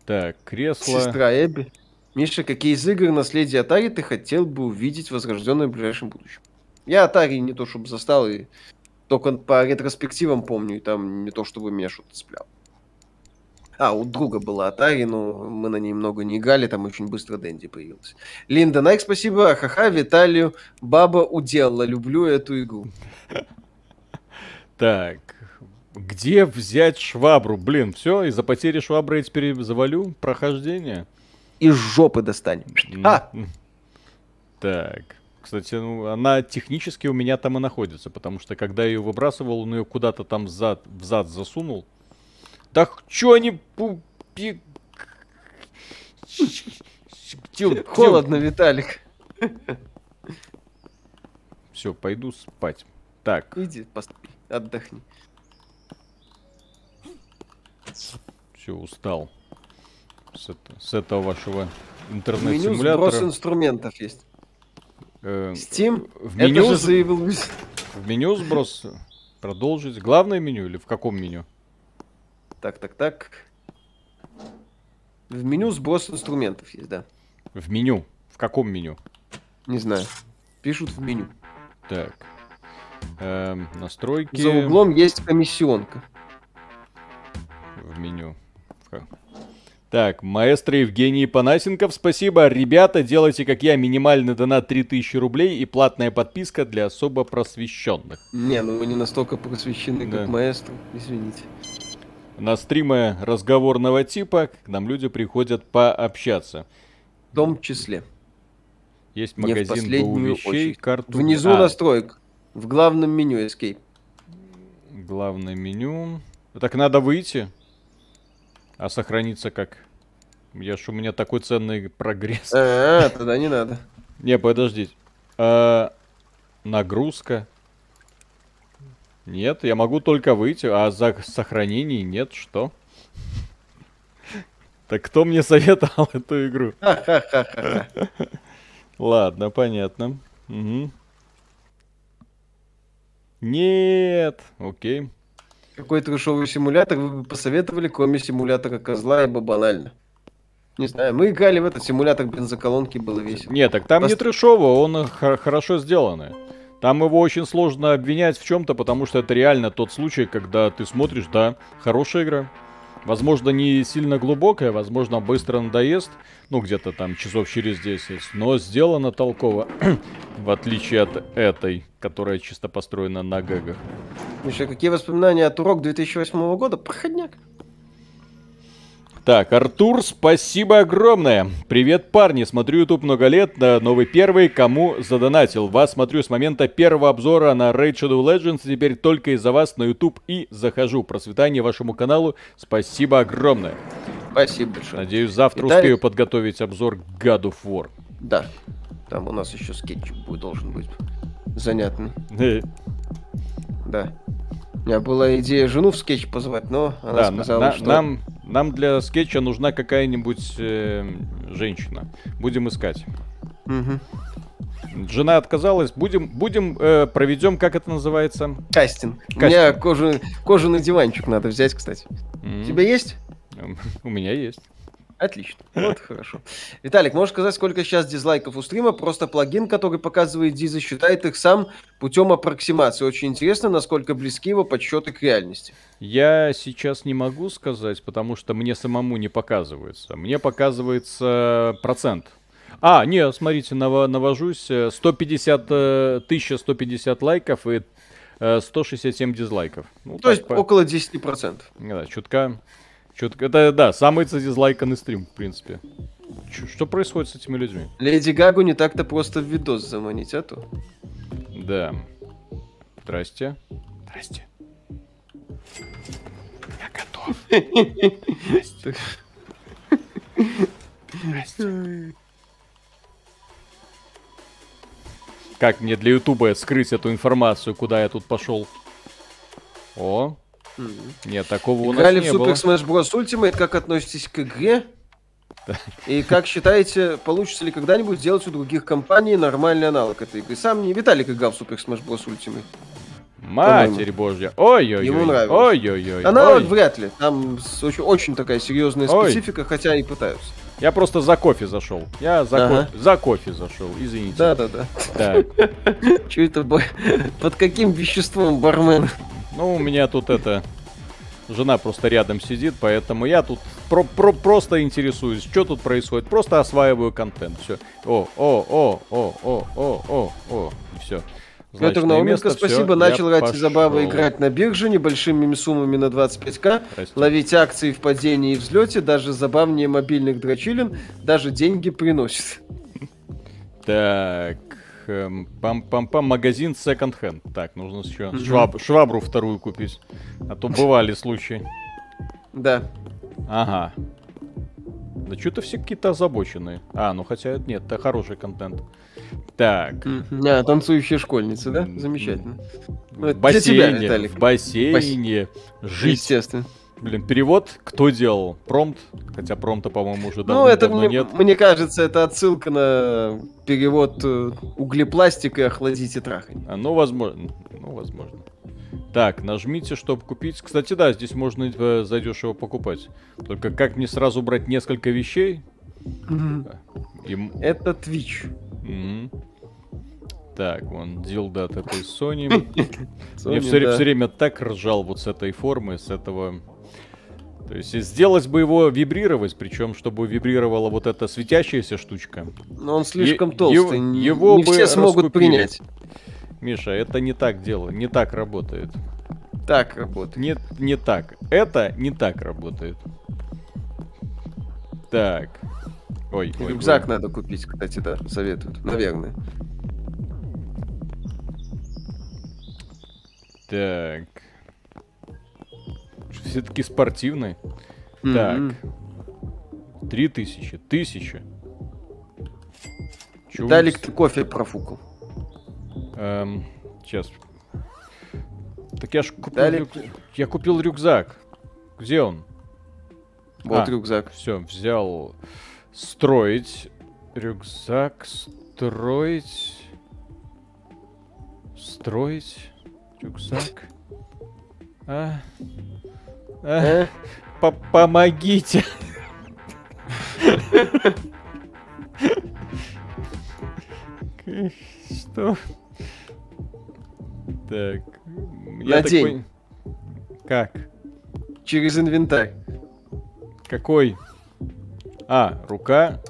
Speaker 1: Так, кресло.
Speaker 2: Сестра Эбби. Миша, какие из игр наследия Atari ты хотел бы увидеть возрожденное в ближайшем будущем? Я Atari не то чтобы застал, и только по ретроспективам помню, и там не то чтобы меня что-то цепляло. А, у друга была Atari, но мы на ней много не играли, там очень быстро Дэнди появился. Линда Найк, спасибо. Ха-ха, Виталию. Баба уделала. Люблю эту игру.
Speaker 1: Так, где взять швабру? Блин, все, из-за потери швабры я теперь завалю прохождение.
Speaker 2: Из жопы достанем. А!
Speaker 1: Так. Кстати, ну, она технически у меня там и находится, потому что когда я ее выбрасывал, он ее куда-то там взад, взад засунул. Так что они...
Speaker 2: Холодно, Виталик.
Speaker 1: Все, пойду спать. Так.
Speaker 2: Иди, отдохни.
Speaker 1: Все, устал. С, это, с этого вашего интернет-симулятора.
Speaker 2: Меню инструментов есть. Э, Steam? В меню,
Speaker 1: это же заявил... в меню сброс продолжить. Главное меню или в каком меню?
Speaker 2: Так, так, так. В меню сброс инструментов есть, да.
Speaker 1: В меню? В каком меню?
Speaker 2: Не знаю. Пишут в меню.
Speaker 1: Так. Эм, настройки.
Speaker 2: За углом есть комиссионка.
Speaker 1: В меню. Так, маэстро Евгений Панасенков, спасибо. Ребята, делайте, как я, минимальный донат 3000 рублей и платная подписка для особо просвещенных.
Speaker 2: Не, ну вы не настолько просвещены, да. как маэстро, извините.
Speaker 1: На стримы разговорного типа к нам люди приходят пообщаться.
Speaker 2: В том числе.
Speaker 1: Есть магазин не вещей, карту...
Speaker 2: Внизу а. настроек. В главном меню Escape.
Speaker 1: Главное меню. Так надо выйти. А сохраниться как? Я ж у меня такой ценный прогресс.
Speaker 2: А, тогда не надо.
Speaker 1: Не, подождите. А, нагрузка. Нет, я могу только выйти, а за сохранение нет, что? Так кто мне советовал эту игру? Ладно, понятно. Нет, окей.
Speaker 2: Какой трешовый симулятор вы бы посоветовали, кроме симулятора козла, ибо банально? Не знаю, мы играли в этот симулятор бензоколонки, было весело.
Speaker 1: Нет, так там Пост... не трешово, он хорошо сделанный. Там его очень сложно обвинять в чем-то, потому что это реально тот случай, когда ты смотришь, да, хорошая игра. Возможно, не сильно глубокая, возможно, быстро надоест, ну, где-то там часов через 10, но сделано толково, в отличие от этой, которая чисто построена на гэгах.
Speaker 2: Миша, какие воспоминания от урок 2008 года? Проходняк.
Speaker 1: Так, Артур, спасибо огромное. Привет, парни. Смотрю YouTube много лет. Новый первый, кому задонатил. Вас смотрю с момента первого обзора на Raid Shadow Legends. Теперь только из-за вас на YouTube и захожу. Процветание вашему каналу. Спасибо огромное.
Speaker 2: Спасибо большое.
Speaker 1: Надеюсь, завтра Виталий... успею подготовить обзор God of War.
Speaker 2: Да. Там у нас еще скетч будет, должен быть занятный. Да. У меня была идея жену в скетч позвать, но она да, сказала, на, что...
Speaker 1: Нам, нам для скетча нужна какая-нибудь э, женщина. Будем искать. Угу. Жена отказалась. Будем, будем э, проведем, как это называется?
Speaker 2: Кастинг. Кастинг. У меня кожаный, кожаный диванчик надо взять, кстати. Mm-hmm. У тебя есть?
Speaker 1: У меня есть.
Speaker 2: Отлично. Вот хорошо. Виталик, можешь сказать, сколько сейчас дизлайков у стрима? Просто плагин, который показывает дизы, считает их сам путем аппроксимации. Очень интересно, насколько близки его подсчеты к реальности.
Speaker 1: Я сейчас не могу сказать, потому что мне самому не показывается. Мне показывается процент. А, не, смотрите, навожусь. 150, 1150 лайков и 167 э, дизлайков.
Speaker 2: Ну, То есть по... около 10%.
Speaker 1: Да, чутка. Что-то, это, да, самый задизлайканный стрим, в принципе. Ч- что происходит с этими людьми?
Speaker 2: Леди Гагу не так-то просто в видос заманить, а то.
Speaker 1: Да. Здрасте. Здрасте. Я готов. Здрасте. Здрасте. Как мне для Ютуба скрыть эту информацию, куда я тут пошел? О, Нет, такого у
Speaker 2: нас
Speaker 1: не
Speaker 2: было. Играли в Super Smash Bros. Ultimate, как относитесь к игре? И как считаете, получится ли когда-нибудь сделать у других компаний нормальный аналог этой игры? Сам не Виталик играл в Super Smash Bros. Ultimate.
Speaker 1: Матерь божья. Ой-ой-ой.
Speaker 2: Ему нравится.
Speaker 1: Ой-ой-ой.
Speaker 2: Аналог вряд ли. Там очень, очень такая серьезная специфика, Ой. хотя и пытаются.
Speaker 1: Я просто за кофе зашел. Я за, ага. кофе, за кофе зашел, извините.
Speaker 2: Да, да, да. Так. Че это под каким веществом бармен?
Speaker 1: Ну, у меня тут это Жена просто рядом сидит, поэтому я тут про про просто интересуюсь, что тут происходит. Просто осваиваю контент. Все. О, о, о, о, о, о, о, о, все.
Speaker 2: Петр Науменко, спасибо. Все, Начал ради забавы играть на бирже небольшими суммами на 25к. Прости. Ловить акции в падении и взлете. Даже забавнее мобильных дрочилин. Даже деньги приносит.
Speaker 1: Так. Эм, пам-пам-пам, магазин Second Hand. Так, нужно еще шваб, швабру вторую купить. А то бывали случаи.
Speaker 2: Да.
Speaker 1: Ага. Да что-то все какие-то озабоченные. А, ну хотя нет, это хороший контент. Так.
Speaker 2: А, танцующие школьницы, да? Замечательно.
Speaker 1: В бассейне, тебя, в бассейне, жить. Естественно. Блин, перевод кто делал? Промпт? Хотя промпта, по-моему, уже давно,
Speaker 2: ну, это давно мне, нет. Мне кажется, это отсылка на перевод э, углепластик и охладите трахань.
Speaker 1: А, ну, возможно. Ну, возможно. Так, нажмите, чтобы купить. Кстати, да, здесь можно э, задешево покупать. Только как мне сразу брать несколько вещей?
Speaker 2: Mm-hmm. И... Это Twitch.
Speaker 1: Mm-hmm. Так, вон, дилда такой Sony. Sony Я все, да. все время так ржал вот с этой формы, с этого то есть сделать бы его вибрировать, причем чтобы вибрировала вот эта светящаяся штучка.
Speaker 2: Но он слишком е- толстый, его, его не бы все смогут раскупили. принять.
Speaker 1: Миша, это не так дело, не так работает.
Speaker 2: Так работает.
Speaker 1: Нет, не так. Это не так работает. Так. Ой,
Speaker 2: ой Рюкзак ой. надо купить, кстати, да, советуют, наверное.
Speaker 1: Так все-таки спортивный. Mm-hmm. Так. Три тысячи. Тысяча.
Speaker 2: Далик, ты кофе профукал.
Speaker 1: Эм, сейчас. Так я ж купил, Далик... рюк... я купил рюкзак. Где он?
Speaker 2: Вот а, рюкзак.
Speaker 1: Все, взял. Строить. Рюкзак. Строить. Строить. Рюкзак. А. Э? Помогите. Что? Так.
Speaker 2: Надень.
Speaker 1: Как?
Speaker 2: Через инвентарь.
Speaker 1: Какой? А, рука.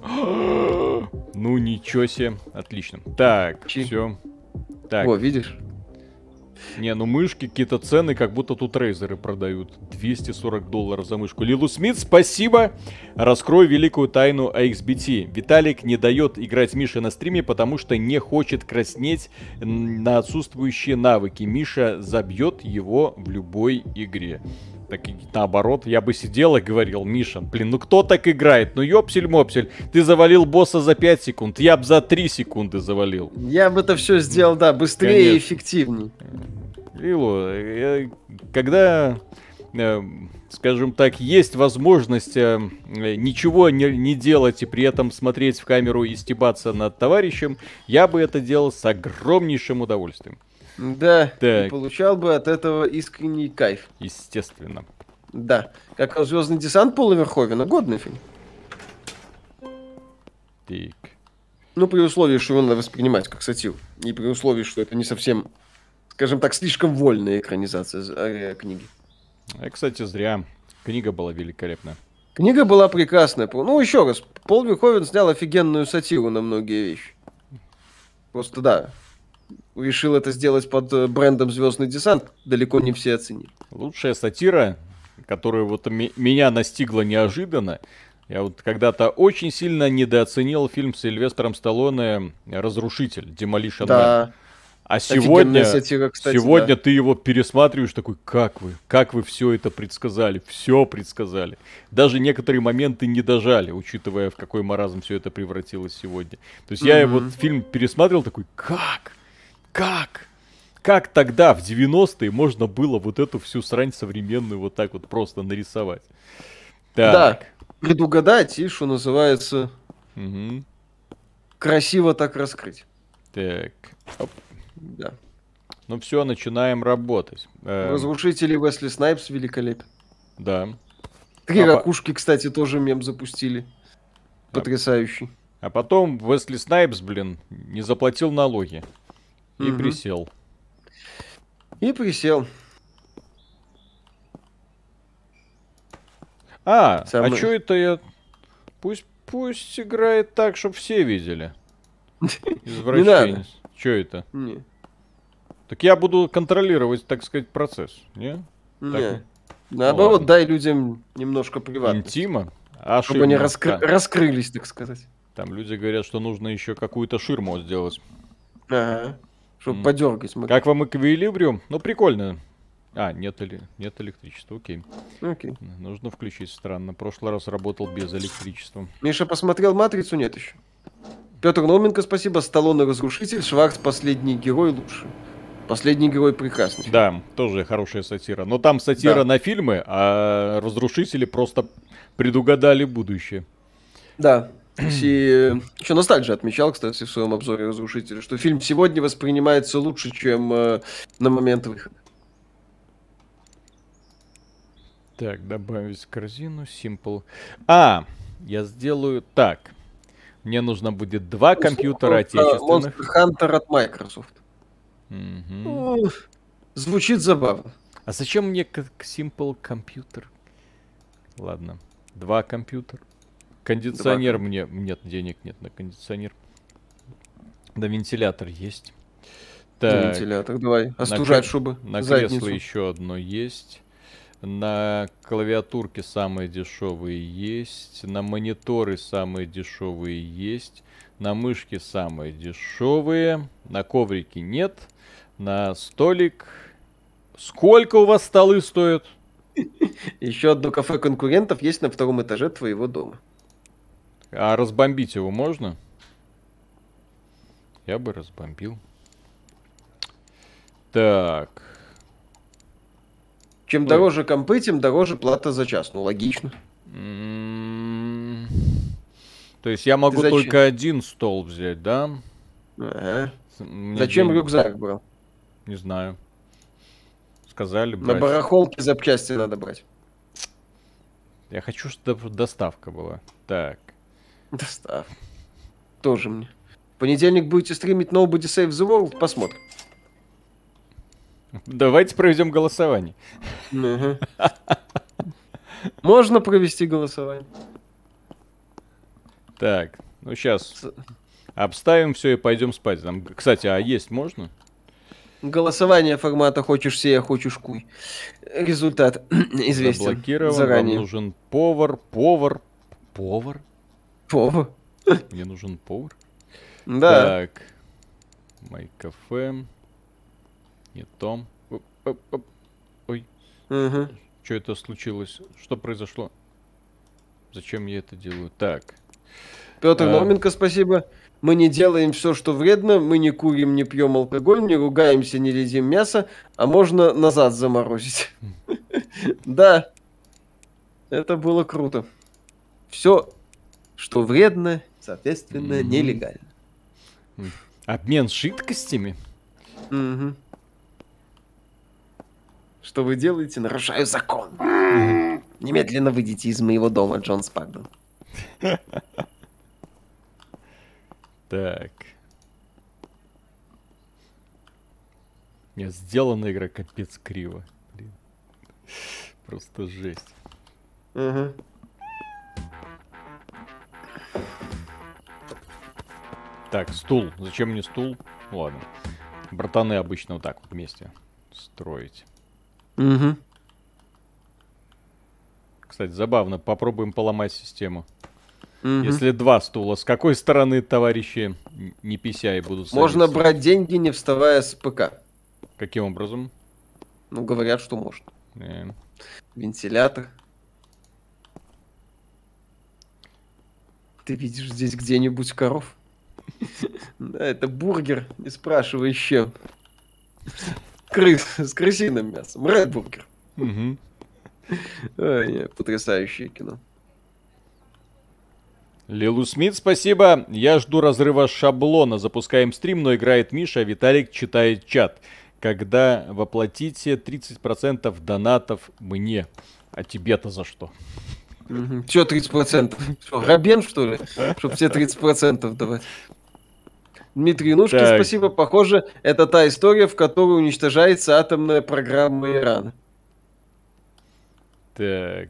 Speaker 1: ну ничего себе. Отлично. Так, все.
Speaker 2: Так. О, видишь?
Speaker 1: Не, ну мышки, какие-то цены, как будто тут рейзеры продают. 240 долларов за мышку. Лилу Смит, спасибо! Раскрою великую тайну AXBT. Виталик не дает играть Мише на стриме, потому что не хочет краснеть на отсутствующие навыки. Миша забьет его в любой игре. Так наоборот, я бы сидел и говорил, Миша, блин, ну кто так играет? Ну ёпсель-мопсель, ты завалил босса за 5 секунд, я бы за 3 секунды завалил.
Speaker 2: Я бы это все сделал, да, быстрее Конечно. и эффективнее.
Speaker 1: Лилу, когда, э, скажем так, есть возможность э, ничего не, не делать и при этом смотреть в камеру и стебаться над товарищем, я бы это делал с огромнейшим удовольствием.
Speaker 2: Да, так. и получал бы от этого искренний кайф.
Speaker 1: Естественно.
Speaker 2: Да. Как Звездный десант Пола Верховена. Годный фильм.
Speaker 1: Так.
Speaker 2: Ну, при условии, что его надо воспринимать как сатиру. И при условии, что это не совсем, скажем так, слишком вольная экранизация э, книги.
Speaker 1: А, кстати, зря. Книга была великолепная.
Speaker 2: Книга была прекрасная. Ну, еще раз, Пол Верховен снял офигенную сатиру на многие вещи. Просто да, решил это сделать под э, брендом Звездный десант, далеко не все оценили.
Speaker 1: Лучшая сатира, которая вот меня настигла неожиданно. Я вот когда-то очень сильно недооценил фильм с Сильвестром Сталлоне «Разрушитель», «Demolition да. Man». А сегодня, сатира, кстати, сегодня да. ты его пересматриваешь такой, как вы, как вы все это предсказали, все предсказали. Даже некоторые моменты не дожали, учитывая, в какой маразм все это превратилось сегодня. То есть mm-hmm. я вот фильм пересматривал такой, как? Как? Как тогда, в 90-е, можно было вот эту всю срань современную вот так вот просто нарисовать?
Speaker 2: Так. Да, предугадать и, что называется, угу. красиво так раскрыть.
Speaker 1: Так. Оп. Да. Ну все, начинаем работать.
Speaker 2: Эм. Разрушители Весли Снайпс великолепен.
Speaker 1: Да.
Speaker 2: Три а ракушки, кстати, тоже мем запустили. Потрясающий.
Speaker 1: А потом Весли Снайпс, блин, не заплатил налоги. И угу. присел.
Speaker 2: И присел.
Speaker 1: А, Самый... а что это я... Пусть, пусть играет так, чтобы все видели. Извращенец. Что это? Не. Так я буду контролировать, так сказать, процесс, не?
Speaker 2: Не. Так... Наоборот, ну, дай людям немножко приватности.
Speaker 1: Интима?
Speaker 2: А чтобы они раскры... да. раскрылись, так сказать.
Speaker 1: Там люди говорят, что нужно еще какую-то ширму сделать.
Speaker 2: Ага. Чтобы mm. подергать.
Speaker 1: Могли. Как вам эквилибриум? Ну, прикольно. А, нет, нет электричества, окей.
Speaker 2: Окей.
Speaker 1: Нужно включить, странно. Прошлый раз работал без электричества.
Speaker 2: Миша посмотрел «Матрицу», нет еще. Петр Науменко, спасибо. Сталлоне разрушитель, Шварц последний герой лучше. Последний герой прекрасный.
Speaker 1: Да, тоже хорошая сатира. Но там сатира да. на фильмы, а разрушители просто предугадали будущее.
Speaker 2: Да. И еще Ностальджи отмечал, кстати, в своем обзоре разрушителя, что фильм сегодня воспринимается лучше, чем э, на момент выхода.
Speaker 1: Так, добавить в корзину Simple. А, я сделаю так. Мне нужно будет два компьютера отечественных.
Speaker 2: Monster Hunter от Microsoft. Угу. Звучит забавно.
Speaker 1: А зачем мне как Simple компьютер? Ладно, два компьютера. Кондиционер два. мне... Нет, денег нет на кондиционер. Да, вентилятор есть.
Speaker 2: Так, вентилятор, давай. Остужать, на, чтобы
Speaker 1: На задницу. кресло еще одно есть. На клавиатурке самые дешевые есть. На мониторы самые дешевые есть. На мышке самые дешевые. На коврике нет. На столик. Сколько у вас столы стоят?
Speaker 2: Еще одно кафе конкурентов есть на втором этаже твоего дома.
Speaker 1: А разбомбить его можно? Я бы разбомбил. Так.
Speaker 2: Чем Ой. дороже компы, тем дороже плата за час. Ну, логично.
Speaker 1: М-м-м. То есть я могу только один стол взять, да?
Speaker 2: Ага. Зачем денег... рюкзак брал?
Speaker 1: Не знаю. Сказали брать.
Speaker 2: На барахолке запчасти надо брать.
Speaker 1: Я хочу, чтобы доставка была. Так.
Speaker 2: Доставка. Тоже мне. В понедельник будете стримить Nobody Save the World? Посмотрим.
Speaker 1: Давайте проведем голосование.
Speaker 2: Можно провести голосование.
Speaker 1: Так, ну сейчас обставим все и пойдем спать. Там, кстати, а есть можно?
Speaker 2: Голосование формата «хочешь сея, хочешь куй». Результат известен
Speaker 1: Заблокирован, заранее. Вам нужен повар, повар, повар?
Speaker 2: Повар.
Speaker 1: Мне нужен повар?
Speaker 2: Да.
Speaker 1: Так. Май кафе. Не том. Ой.
Speaker 2: Угу.
Speaker 1: Что это случилось? Что произошло? Зачем я это делаю? Так.
Speaker 2: Петр а... Норменко, спасибо. Мы не делаем все, что вредно, мы не курим, не пьем алкоголь, не ругаемся, не ледим мясо, а можно назад заморозить. Да, это было круто. Все, что вредно, соответственно, нелегально.
Speaker 1: Обмен жидкостями?
Speaker 2: Угу. Что вы делаете? Нарушаю закон. Немедленно выйдите из моего дома, Джон Спагдон.
Speaker 1: Так. Нет, сделана игра капец криво. Блин. Просто жесть.
Speaker 2: Угу.
Speaker 1: Так, стул. Зачем мне стул? Ну, ладно. Братаны обычно вот так вот вместе строить.
Speaker 2: Угу.
Speaker 1: Кстати, забавно. Попробуем поломать систему. Угу. Если два стула, с какой стороны товарищи не пися и будут
Speaker 2: садиться? Можно брать деньги, не вставая с ПК.
Speaker 1: Каким образом?
Speaker 2: Ну, говорят, что может.
Speaker 1: Э.
Speaker 2: Вентилятор. Ты видишь здесь где-нибудь коров? Да, это бургер, не спрашивай еще. Крыс, с крысиным мясом. Редбургер. Угу. Потрясающее кино.
Speaker 1: Лилу Смит, спасибо. Я жду разрыва шаблона. Запускаем стрим, но играет Миша, а Виталик читает чат. Когда воплотите 30% донатов мне. А тебе-то за что?
Speaker 2: Угу. Че 30%? Что, Рабен, что ли? Чтоб все 30% давать. Дмитрий Нушки, так. спасибо. Похоже, это та история, в которой уничтожается атомная программа Ирана.
Speaker 1: Так.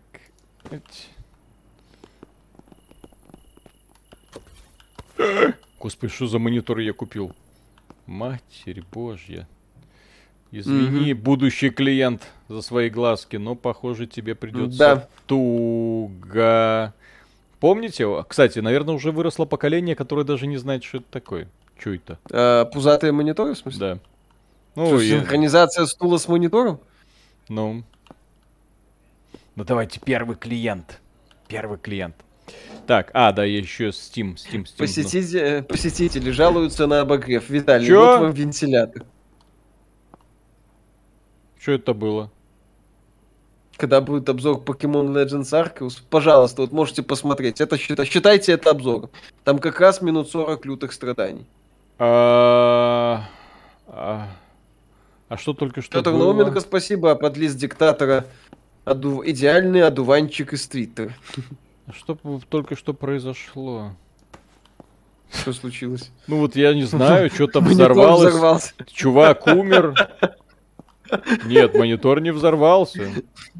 Speaker 1: Господи, что за монитор я купил? Матерь божья. Извини, mm будущий клиент, за свои глазки, но, похоже, тебе придется да. туго. Помните? Кстати, наверное, уже выросло поколение, которое даже не знает, что это такое. Что это?
Speaker 2: А, пузатые мониторы, в смысле?
Speaker 1: Да.
Speaker 2: Ну, что, и... синхронизация стула с монитором?
Speaker 1: Ну. Ну давайте первый клиент. Первый клиент. Так, а, да, еще Steam, Steam, Steam.
Speaker 2: Посетители, ну. посетители жалуются на обогрев. Виталий, Чё? вот вам вентилятор.
Speaker 1: Что это было?
Speaker 2: Когда будет обзор Pokemon Legends Arceus, пожалуйста, вот можете посмотреть. Это считай, считайте это обзором. Там как раз минут 40 лютых страданий.
Speaker 1: А, а, а что только что
Speaker 2: Петр было? Науменко, спасибо. А под лист диктатора оду... идеальный одуванчик из Твиттера.
Speaker 1: А что только что произошло?
Speaker 2: Что случилось?
Speaker 1: Ну вот я не знаю, что-то взорвалось. Чувак умер. Нет, монитор не взорвался.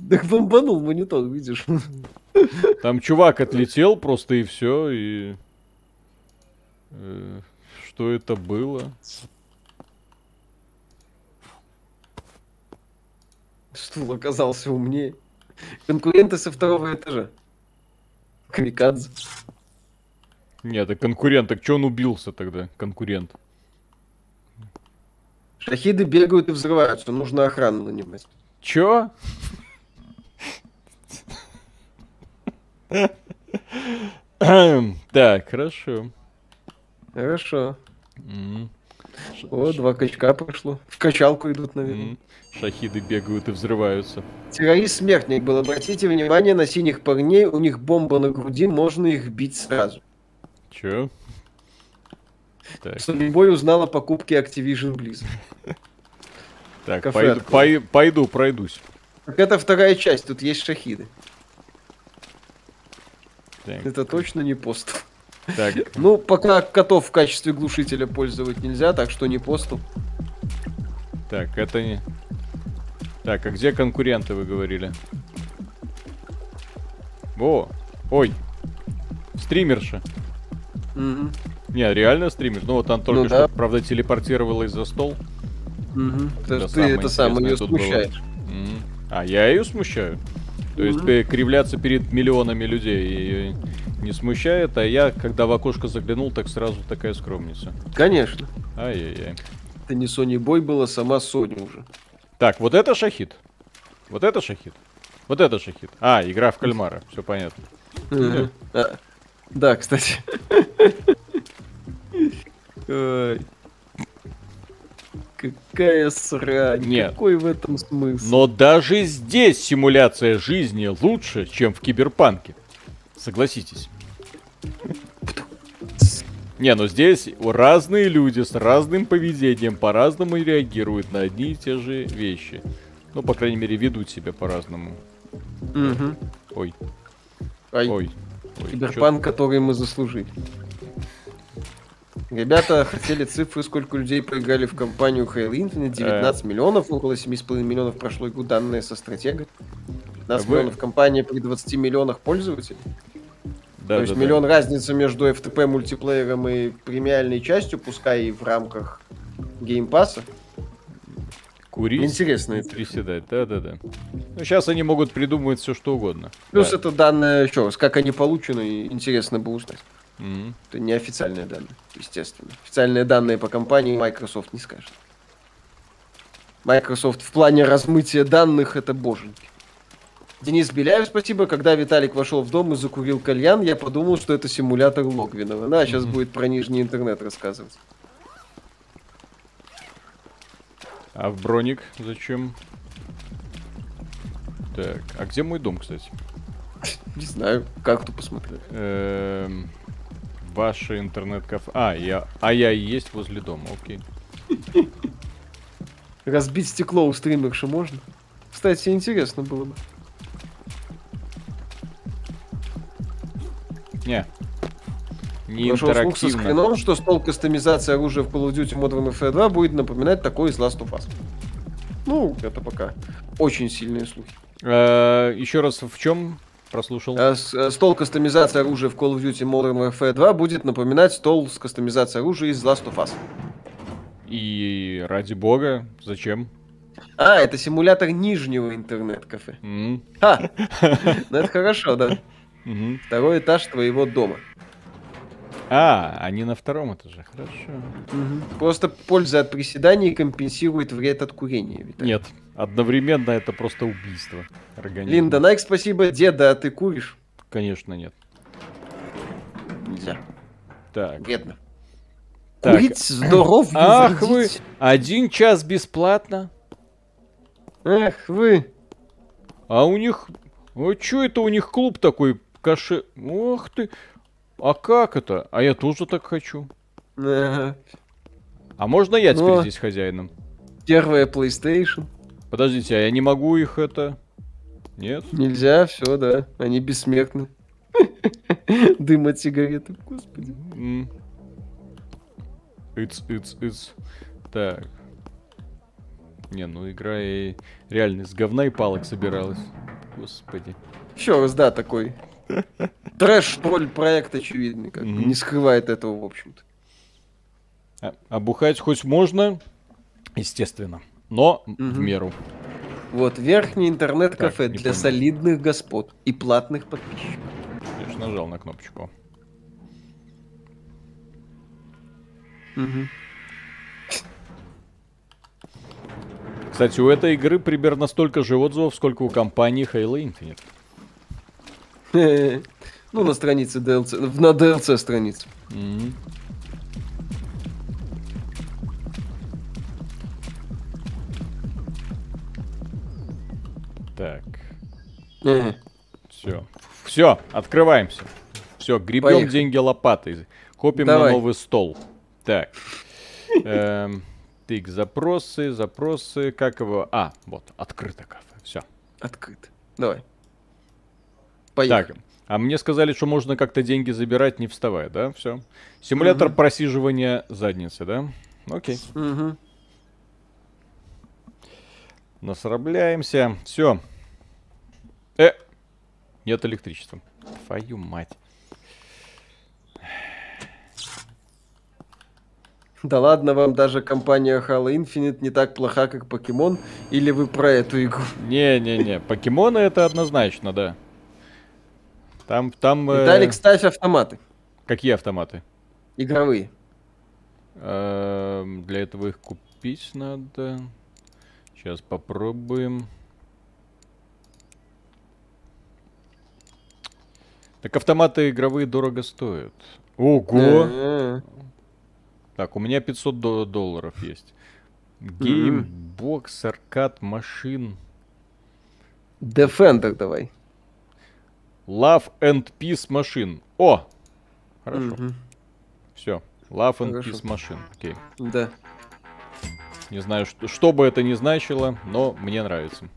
Speaker 2: Так бомбанул монитор, видишь.
Speaker 1: Там чувак отлетел просто и все, и... Э, что это было?
Speaker 2: Стул оказался умнее. Конкуренты со второго этажа. Камикадзе.
Speaker 1: Нет, это конкурент. Так что он убился тогда, конкурент?
Speaker 2: Шахиды бегают и взрываются, нужно охрану нанимать.
Speaker 1: Чё? Так, хорошо.
Speaker 2: Хорошо. О, два качка прошло. В качалку идут, наверное.
Speaker 1: Шахиды бегают и взрываются.
Speaker 2: Террорист-смертник был. Обратите внимание на синих парней. У них бомба на груди, можно их бить сразу.
Speaker 1: Чё?
Speaker 2: Так. Бой узнал о покупке Activision Blizzard.
Speaker 1: Так, пойду, пой, пойду, пройдусь.
Speaker 2: Так это вторая часть, тут есть шахиды. Так. Это точно не пост. Так. Ну, пока котов в качестве глушителя пользовать нельзя, так что не посту.
Speaker 1: Так, это не... Так, а где конкуренты, вы говорили? О, ой, стримерша. Угу. Не, реально стримишь? Ну вот он только ну, что, да. правда, телепортировалась за стол.
Speaker 2: Угу. Это ты это самое ее смущаешь.
Speaker 1: Угу. А, я ее смущаю? То есть mm кривляться перед миллионами людей ее не смущает, а я, когда в окошко заглянул, так сразу такая скромница.
Speaker 2: Конечно.
Speaker 1: Ай-яй-яй.
Speaker 2: Это не Sony Бой была, сама Sony уже.
Speaker 1: Так, вот это шахид. Вот это шахид. Вот это шахид. А, игра в кальмара. Все понятно.
Speaker 2: А, да, кстати. Какая срань. Нет. Какой в этом смысл?
Speaker 1: Но даже здесь симуляция жизни лучше, чем в киберпанке. Согласитесь. Не, ну здесь разные люди с разным поведением по-разному реагируют на одни и те же вещи. Ну, по крайней мере, ведут себя по-разному.
Speaker 2: Угу.
Speaker 1: Ой.
Speaker 2: Ой. Ой. Киберпанк, который мы заслужили. Ребята хотели цифры, сколько людей поиграли в кампанию Halo Infinite. 19 э. миллионов, около 7,5 миллионов прошло игру, данные со стратега. 15 а миллионов кампания при 20 миллионах пользователей. Да, То есть да, миллион да. разницы между F2P мультиплеером и премиальной частью, пускай и в рамках геймпаса.
Speaker 1: Курить,
Speaker 2: Интересно это.
Speaker 1: приседать, да-да-да. Ну, сейчас они могут придумывать все, что угодно.
Speaker 2: Плюс да. это данные, еще раз, как они получены, интересно бы узнать. Mm-hmm. Это не официальные данные, естественно. Официальные данные по компании Microsoft не скажет. Microsoft в плане размытия данных это боженьки. Денис Беляев, спасибо. Когда Виталик вошел в дом и закурил кальян, я подумал, что это симулятор Логвинова. На, сейчас mm-hmm. будет про нижний интернет рассказывать.
Speaker 1: А в броник зачем? Так, а где мой дом, кстати?
Speaker 2: Не знаю, как тут посмотреть.
Speaker 1: Эм, ваше интернет-кафе. А, я, а я и есть возле дома, окей.
Speaker 2: Разбить стекло у стримерши можно? Кстати, интересно было бы.
Speaker 1: Не. Не
Speaker 2: Нашел слух со скрином, что стол кастомизации оружия в Call of Duty Modern Warfare 2 будет напоминать такой из Last of Us. Ну, это пока очень сильные слухи.
Speaker 1: Э, еще раз, в чем прослушал?
Speaker 2: А с- э, стол кастомизации оружия в Call of Duty Modern Warfare 2 будет напоминать стол с кастомизацией оружия из Last of Us.
Speaker 1: И ради бога, зачем?
Speaker 2: А, это симулятор нижнего интернет-кафе.
Speaker 1: М,
Speaker 2: Ха! Ну это хорошо, да. Второй этаж твоего дома.
Speaker 1: А, они на втором этаже, хорошо.
Speaker 2: Просто польза от приседаний компенсирует вред от курения. Виталий.
Speaker 1: Нет, одновременно это просто убийство организма.
Speaker 2: Линда, Найк, спасибо. Деда, а ты куришь?
Speaker 1: Конечно, нет.
Speaker 2: Нельзя.
Speaker 1: Так.
Speaker 2: Вредно.
Speaker 1: Так.
Speaker 2: Курить здоровье
Speaker 1: Ах вы, один час бесплатно.
Speaker 2: Эх вы.
Speaker 1: А у них... А чё это у них клуб такой каше... Ох ты. А как это? А я тоже так хочу.
Speaker 2: Ага.
Speaker 1: А можно я теперь
Speaker 2: Ну.
Speaker 1: здесь хозяином?
Speaker 2: Первая PlayStation.
Speaker 1: Подождите, а я не могу их это... Нет?
Speaker 2: Нельзя, все, да. Они бессмертны. Дым от сигареты, господи.
Speaker 1: It's, it's, it's. Так. Не, ну игра и реально из говна и палок собиралась. Господи.
Speaker 2: Еще раз, да, такой трэш тролль проект очевидный, как
Speaker 1: Мгм.
Speaker 2: не скрывает этого, в общем-то.
Speaker 1: А, а бухать хоть можно, естественно, но в
Speaker 2: Мгм.
Speaker 1: меру.
Speaker 2: Вот, верхний интернет-кафе для
Speaker 1: понял.
Speaker 2: солидных господ и платных подписчиков.
Speaker 1: Я ж нажал на кнопочку.
Speaker 2: Мгм.
Speaker 1: Кстати, у этой игры примерно столько же отзывов, сколько у компании Halo Infinite.
Speaker 2: Ну, на странице DLC, на DLC странице.
Speaker 1: Так, все. Все, открываемся. Все, гребем
Speaker 2: Поехали.
Speaker 1: деньги лопатой. Копим
Speaker 2: Давай.
Speaker 1: на новый стол. Так. Эм, тык, запросы, запросы. Как его? А, вот, открыто кафе. Все.
Speaker 2: Открыто. Давай. Поехали.
Speaker 1: Так, а мне сказали, что можно как-то деньги забирать, не вставая, да? Все. Симулятор просиживания задницы, да? Окей.
Speaker 2: Мгм.
Speaker 1: Насрабляемся. Все. Э, нет электричества. Твою мать.
Speaker 2: Да ладно вам, даже компания Halo Infinite не так плоха, как Покемон, или вы про эту игру?
Speaker 1: Не-не-не, покемоны это однозначно, да. Там, там... э,
Speaker 2: Виталик, ставь автоматы.
Speaker 1: Какие автоматы?
Speaker 2: Игровые.
Speaker 1: Эм, Для этого их купить надо. Сейчас попробуем. Так автоматы игровые дорого стоят. Ого!
Speaker 2: Э,
Speaker 1: Так, у меня 500 до- долларов есть. Gamebox, arcade, machine.
Speaker 2: Defender давай.
Speaker 1: Love and Peace machine. О! Хорошо.
Speaker 2: Мгм.
Speaker 1: Все. Love and
Speaker 2: Хорошо.
Speaker 1: Peace machine. Окей.
Speaker 2: Да.
Speaker 1: Не знаю, что, что бы это ни значило, но мне нравится.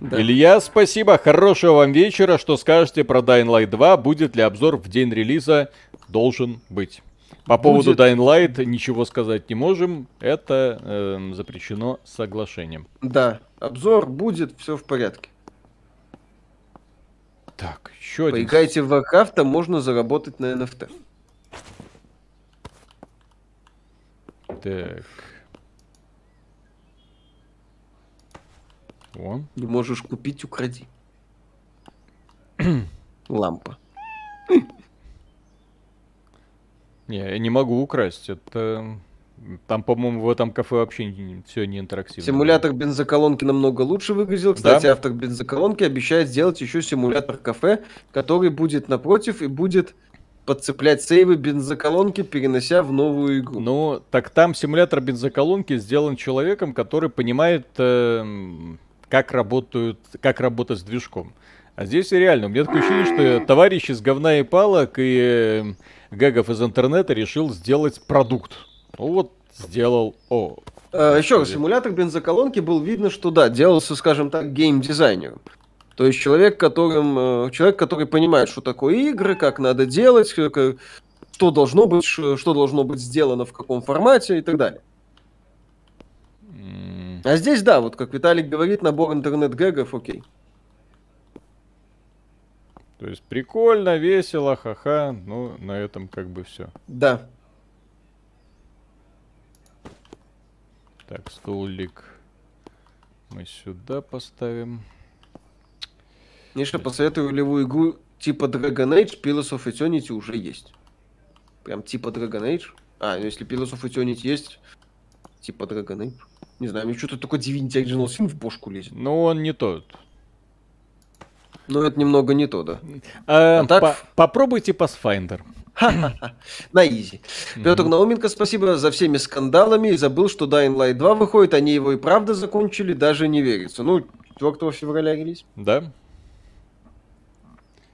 Speaker 2: да.
Speaker 1: Илья, спасибо. Хорошего вам вечера. Что скажете про Dying Light 2? Будет ли обзор в день релиза? Должен быть. По поводу
Speaker 2: Будет.
Speaker 1: Dying Light ничего сказать не можем. Это эм, запрещено соглашением.
Speaker 2: Да. Обзор будет, все в порядке.
Speaker 1: Так, еще один.
Speaker 2: Поиграйте в Warcraft, там можно заработать на NFT.
Speaker 1: Так. О,
Speaker 2: Не можешь купить, укради. Лампа.
Speaker 1: не, я не могу украсть. Это там, по-моему, в этом кафе вообще все не интерактивно.
Speaker 2: Симулятор бензоколонки намного лучше выглядел. Кстати, автор бензоколонки обещает сделать еще симулятор кафе, который будет напротив и будет подцеплять сейвы бензоколонки, перенося в новую игру.
Speaker 1: Ну, так там симулятор бензоколонки сделан человеком, который понимает, э, как, работают, как работать с движком. А здесь реально, у меня такое ощущение, что товарищ из говна и палок и э, гагов из интернета решил сделать продукт. Ну вот, сделал. О.
Speaker 2: А, еще раз, симулятор бензоколонки был видно, что да, делался, скажем так, геймдизайнером. То есть человек, которым, э, человек, который понимает, что такое игры, как надо делать, как, э, что должно быть, что должно быть сделано в каком формате и так далее. Mm. А здесь, да, вот как Виталик говорит, набор интернет-гэгов, окей.
Speaker 1: То есть прикольно, весело, ха-ха, ну, на этом как бы все.
Speaker 2: Да.
Speaker 1: Так, столик мы сюда поставим.
Speaker 2: Миша, посоветую ролевую игру типа Dragon Age, Pillars of Eternity уже есть. Прям типа Dragon Age. А, ну если Pillars of Eternity есть, типа Dragon Age. Не знаю, мне что-то только Divinity Original Sin в бошку лезет.
Speaker 1: Ну, он не тот.
Speaker 2: Ну, это немного не то, да.
Speaker 1: А, а так... по попробуйте Pathfinder.
Speaker 2: На изи. Петр Науменко, спасибо за всеми скандалами. И забыл, что Dying Light 2 выходит, они его и правда закончили, даже не верится. Ну, 4 февраля релиз.
Speaker 1: Да.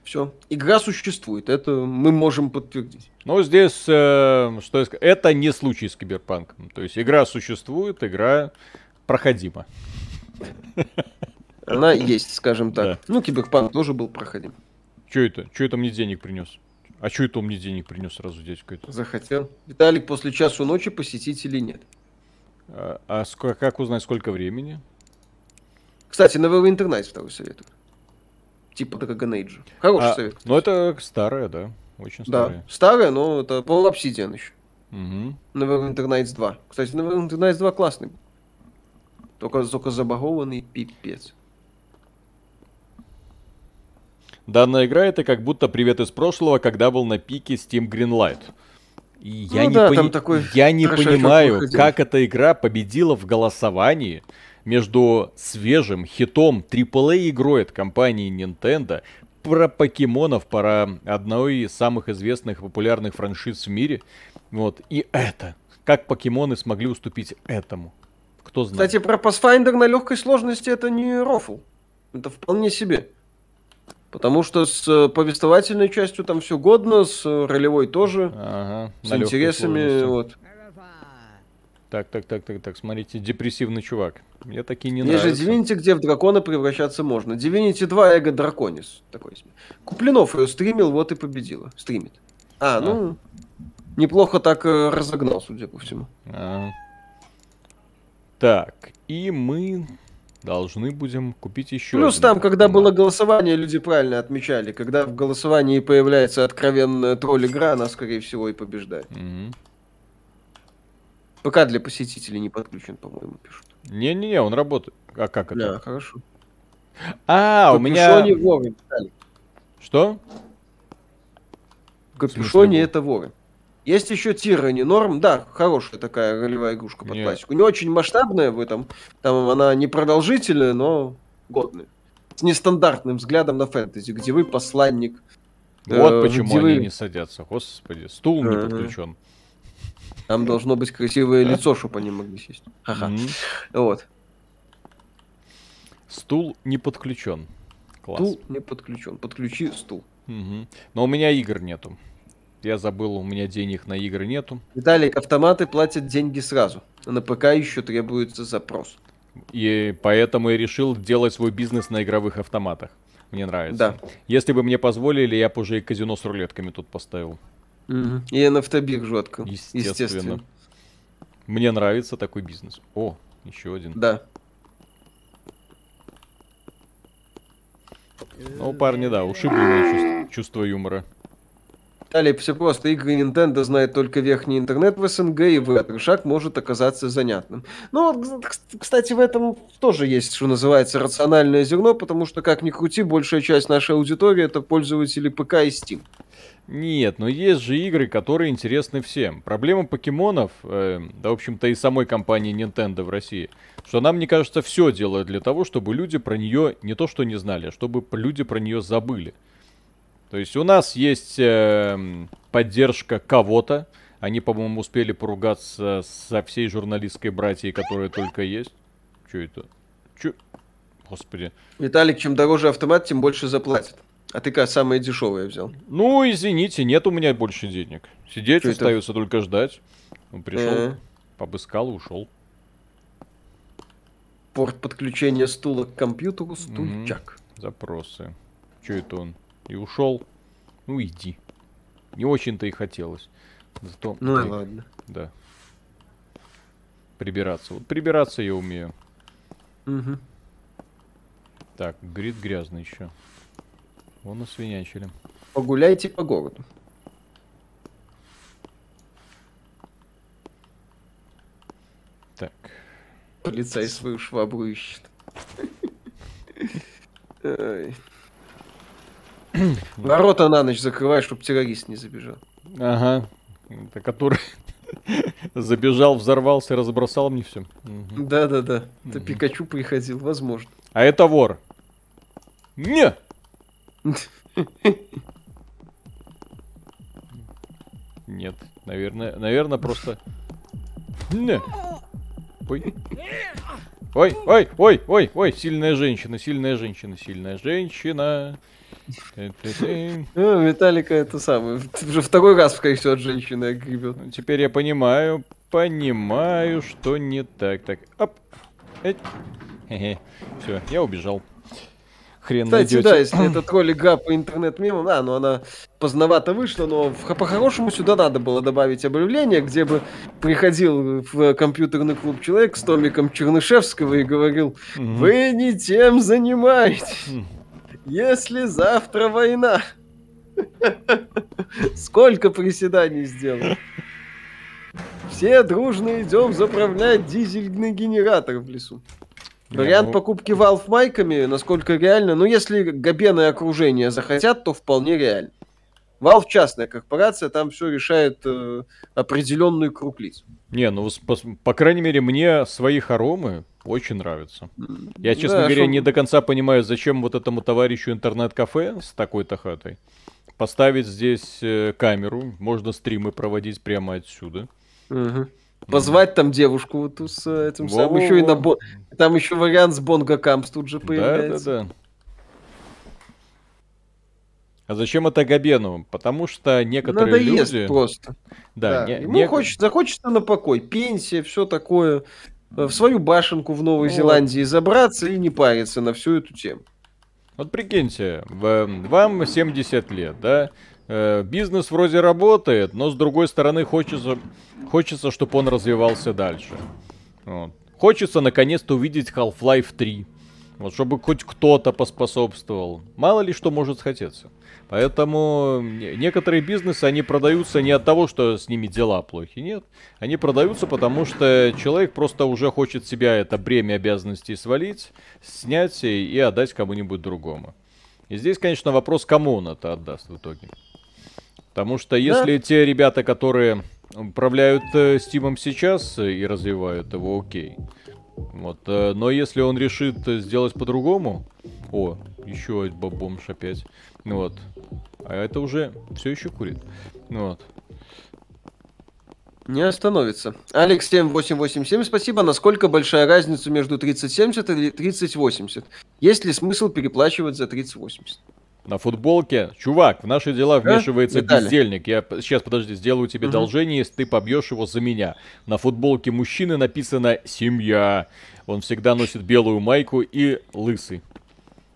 Speaker 2: Все. Игра существует, это мы можем подтвердить.
Speaker 1: Ну, здесь, э, что я скажу, это не случай с Киберпанком. То есть игра существует, игра проходима.
Speaker 2: Она есть, скажем так. Да. Ну, Киберпанк тоже был проходим.
Speaker 1: Че это? Че это мне денег принес? А что это он мне денег принес сразу дядька? Это?
Speaker 2: Захотел. Виталик после часу ночи посетить или нет?
Speaker 1: А, а сколько, как узнать, сколько времени?
Speaker 2: Кстати, на Neverwinter второй советую. Типа Dragon Age. Хороший а, совет.
Speaker 1: Ну, это старая, да. Очень старая.
Speaker 2: Да, старая, но это пол Obsidian еще. Угу. Neverwinter Nights 2. Кстати, Neverwinter Nights 2 классный. Только, только забагованный пипец.
Speaker 1: Данная игра это как будто привет из прошлого, когда был на пике Steam Greenlight. И я ну, не, да, пони... такой я не понимаю, как эта игра победила в голосовании между свежим хитом AAA игрой от компании Nintendo про покемонов, про одной из самых известных и популярных франшиз в мире. Вот, и это. Как покемоны смогли уступить этому? Кто знает.
Speaker 2: Кстати, про Pathfinder на легкой сложности это не рофл. Это вполне себе. Потому что с э, повествовательной частью там все годно, с э, ролевой тоже, ага, с интересами. Вот.
Speaker 1: Так, так, так, так, так, смотрите, депрессивный чувак. Мне такие не
Speaker 2: Есть
Speaker 1: нравятся.
Speaker 2: же Divinity, где в дракона превращаться можно. Divinity 2 Эго Драконис. Такой себе. Куплинов ее стримил, вот и победила. Стримит. А, ну, а. неплохо так э, разогнал, судя по всему. А.
Speaker 1: Так, и мы должны будем купить еще.
Speaker 2: Плюс там, когда было голосование, люди правильно отмечали. Когда в голосовании появляется откровенная тролль игра, она, скорее всего, и побеждает. Угу. ПК для посетителей не подключен, по-моему, пишут.
Speaker 1: Не-не-не, он работает. А как это?
Speaker 2: Да, хорошо.
Speaker 1: А, у меня... Вовремя, Что?
Speaker 2: В капюшоне это вовремя. Есть еще Тирани Норм, да, хорошая такая ролевая игрушка под Нет. классику. Не очень масштабная в этом, там она не продолжительная, но годная. С нестандартным взглядом на фэнтези, где вы посланник.
Speaker 1: Вот э, почему они вы... не садятся, господи, стул не подключен.
Speaker 2: Там должно быть красивое лицо, чтобы они могли сесть. Ага. Вот.
Speaker 1: Стул не подключен.
Speaker 2: Класс. Стул не подключен. Подключи стул.
Speaker 1: Угу. Но у меня игр нету. Я забыл, у меня денег на игры нету.
Speaker 2: Виталик, автоматы платят деньги сразу. На ПК еще требуется запрос.
Speaker 1: И поэтому я решил делать свой бизнес на игровых автоматах. Мне нравится. Да. Если бы мне позволили, я бы уже и казино с рулетками тут поставил.
Speaker 2: Угу. И нафтобиржу открыл.
Speaker 1: Естественно. Естественно. Мне нравится такой бизнес. О, еще один.
Speaker 2: Да.
Speaker 1: Ну, парни, да, ушибленное чувство, чувство юмора.
Speaker 2: Далее все просто. Игры Nintendo знает только верхний интернет в СНГ, и в этот шаг может оказаться занятным. Ну, кстати, в этом тоже есть, что называется, рациональное зерно, потому что, как ни крути, большая часть нашей аудитории это пользователи ПК и Steam.
Speaker 1: Нет, но есть же игры, которые интересны всем. Проблема покемонов, э, да, в общем-то, и самой компании Nintendo в России, что она, мне кажется, все делает для того, чтобы люди про нее не то что не знали, а чтобы люди про нее забыли. То есть у нас есть э, поддержка кого-то. Они, по-моему, успели поругаться со всей журналистской братьей, которая только есть. Что это? Че? Господи.
Speaker 2: Виталик, чем дороже автомат, тем больше заплатит. А ты как самое дешевое взял?
Speaker 1: Ну, извините, нет у меня больше денег. Сидеть Что остается это? только ждать. Он пришел, э побыскал и ушел.
Speaker 2: Порт подключения стула к компьютеру, стульчак.
Speaker 1: Mm-hmm. Запросы. Что это он? И ушел. Ну иди. Не очень-то и хотелось.
Speaker 2: Зато ну и ладно.
Speaker 1: Да. Прибираться. Вот прибираться я умею.
Speaker 2: Угу.
Speaker 1: Так, грит грязный еще. Вон освинячили.
Speaker 2: Погуляйте по городу.
Speaker 1: Так.
Speaker 2: Полицай свою швабру ищет. Ворота на ночь закрывай, чтобы террорист не забежал.
Speaker 1: Ага. Это который забежал, взорвался, разбросал мне все.
Speaker 2: Да-да-да. Это Пикачу приходил, возможно.
Speaker 1: А это вор. Не! Нет, наверное, наверное, просто... Не. Ой. Ой, ой, ой, ой, ой, сильная женщина, сильная женщина, сильная женщина.
Speaker 2: Ну, Виталика это самое. Уже второй раз, скорее всего, от женщины огребет.
Speaker 1: Ну, теперь я понимаю, понимаю, что не так. Так, оп. Все, я убежал.
Speaker 2: Хрен Кстати, найдете. да, если это тролли га по интернет-мемам, да, но она поздновато вышла, но по-хорошему сюда надо было добавить объявление, где бы приходил в компьютерный клуб человек с томиком Чернышевского и говорил, вы не тем занимаетесь. Если завтра война, сколько приседаний сделал? Все дружно идем заправлять дизельный генератор в лесу. Вариант ну... покупки Valve майками, насколько реально, ну если Габен и окружение захотят, то вполне реально. Valve частная корпорация, там все решает э, определенный круг лиц.
Speaker 1: Не, ну по, по крайней мере мне свои хоромы очень нравятся. Я, честно да, говоря, шо... не до конца понимаю, зачем вот этому товарищу интернет-кафе с такой-то хатой. Поставить здесь э, камеру, можно стримы проводить прямо отсюда.
Speaker 2: Угу. Позвать там девушку вот с этим Во-во-во. самым. Еще и на бо... Там еще вариант с Бонго Кампс тут же появляется. Да, да, да.
Speaker 1: А зачем это Габену? Потому что некоторые Надоест люди...
Speaker 2: просто.
Speaker 1: Да,
Speaker 2: да. Не, Ему не... хочет, захочется на покой. Пенсия, все такое. Э, в свою башенку в Новой вот. Зеландии забраться и не париться на всю эту тему.
Speaker 1: Вот прикиньте, вам 70 лет, да? Э, бизнес вроде работает, но с другой стороны хочется, хочется чтобы он развивался дальше. Вот. Хочется наконец-то увидеть Half-Life 3. Вот, чтобы хоть кто-то поспособствовал. Мало ли что может схотеться. Поэтому некоторые бизнесы, они продаются не от того, что с ними дела плохи, нет. Они продаются потому, что человек просто уже хочет себя это бремя обязанностей свалить, снять и отдать кому-нибудь другому. И здесь, конечно, вопрос, кому он это отдаст в итоге. Потому что если да. те ребята, которые управляют э, Steam сейчас и развивают его, окей. Вот, э, но если он решит сделать по-другому, о, еще бомж опять, вот, а это уже все еще курит, вот.
Speaker 2: Не остановится. Алекс 7887, спасибо. Насколько большая разница между 3070 и 3080? Есть ли смысл переплачивать за 3080?
Speaker 1: На футболке, чувак, в наши дела вмешивается а? бездельник. Я сейчас, подожди, сделаю тебе угу. должение, если ты побьешь его за меня. На футболке мужчины написано «Семья». Он всегда носит белую майку и лысый.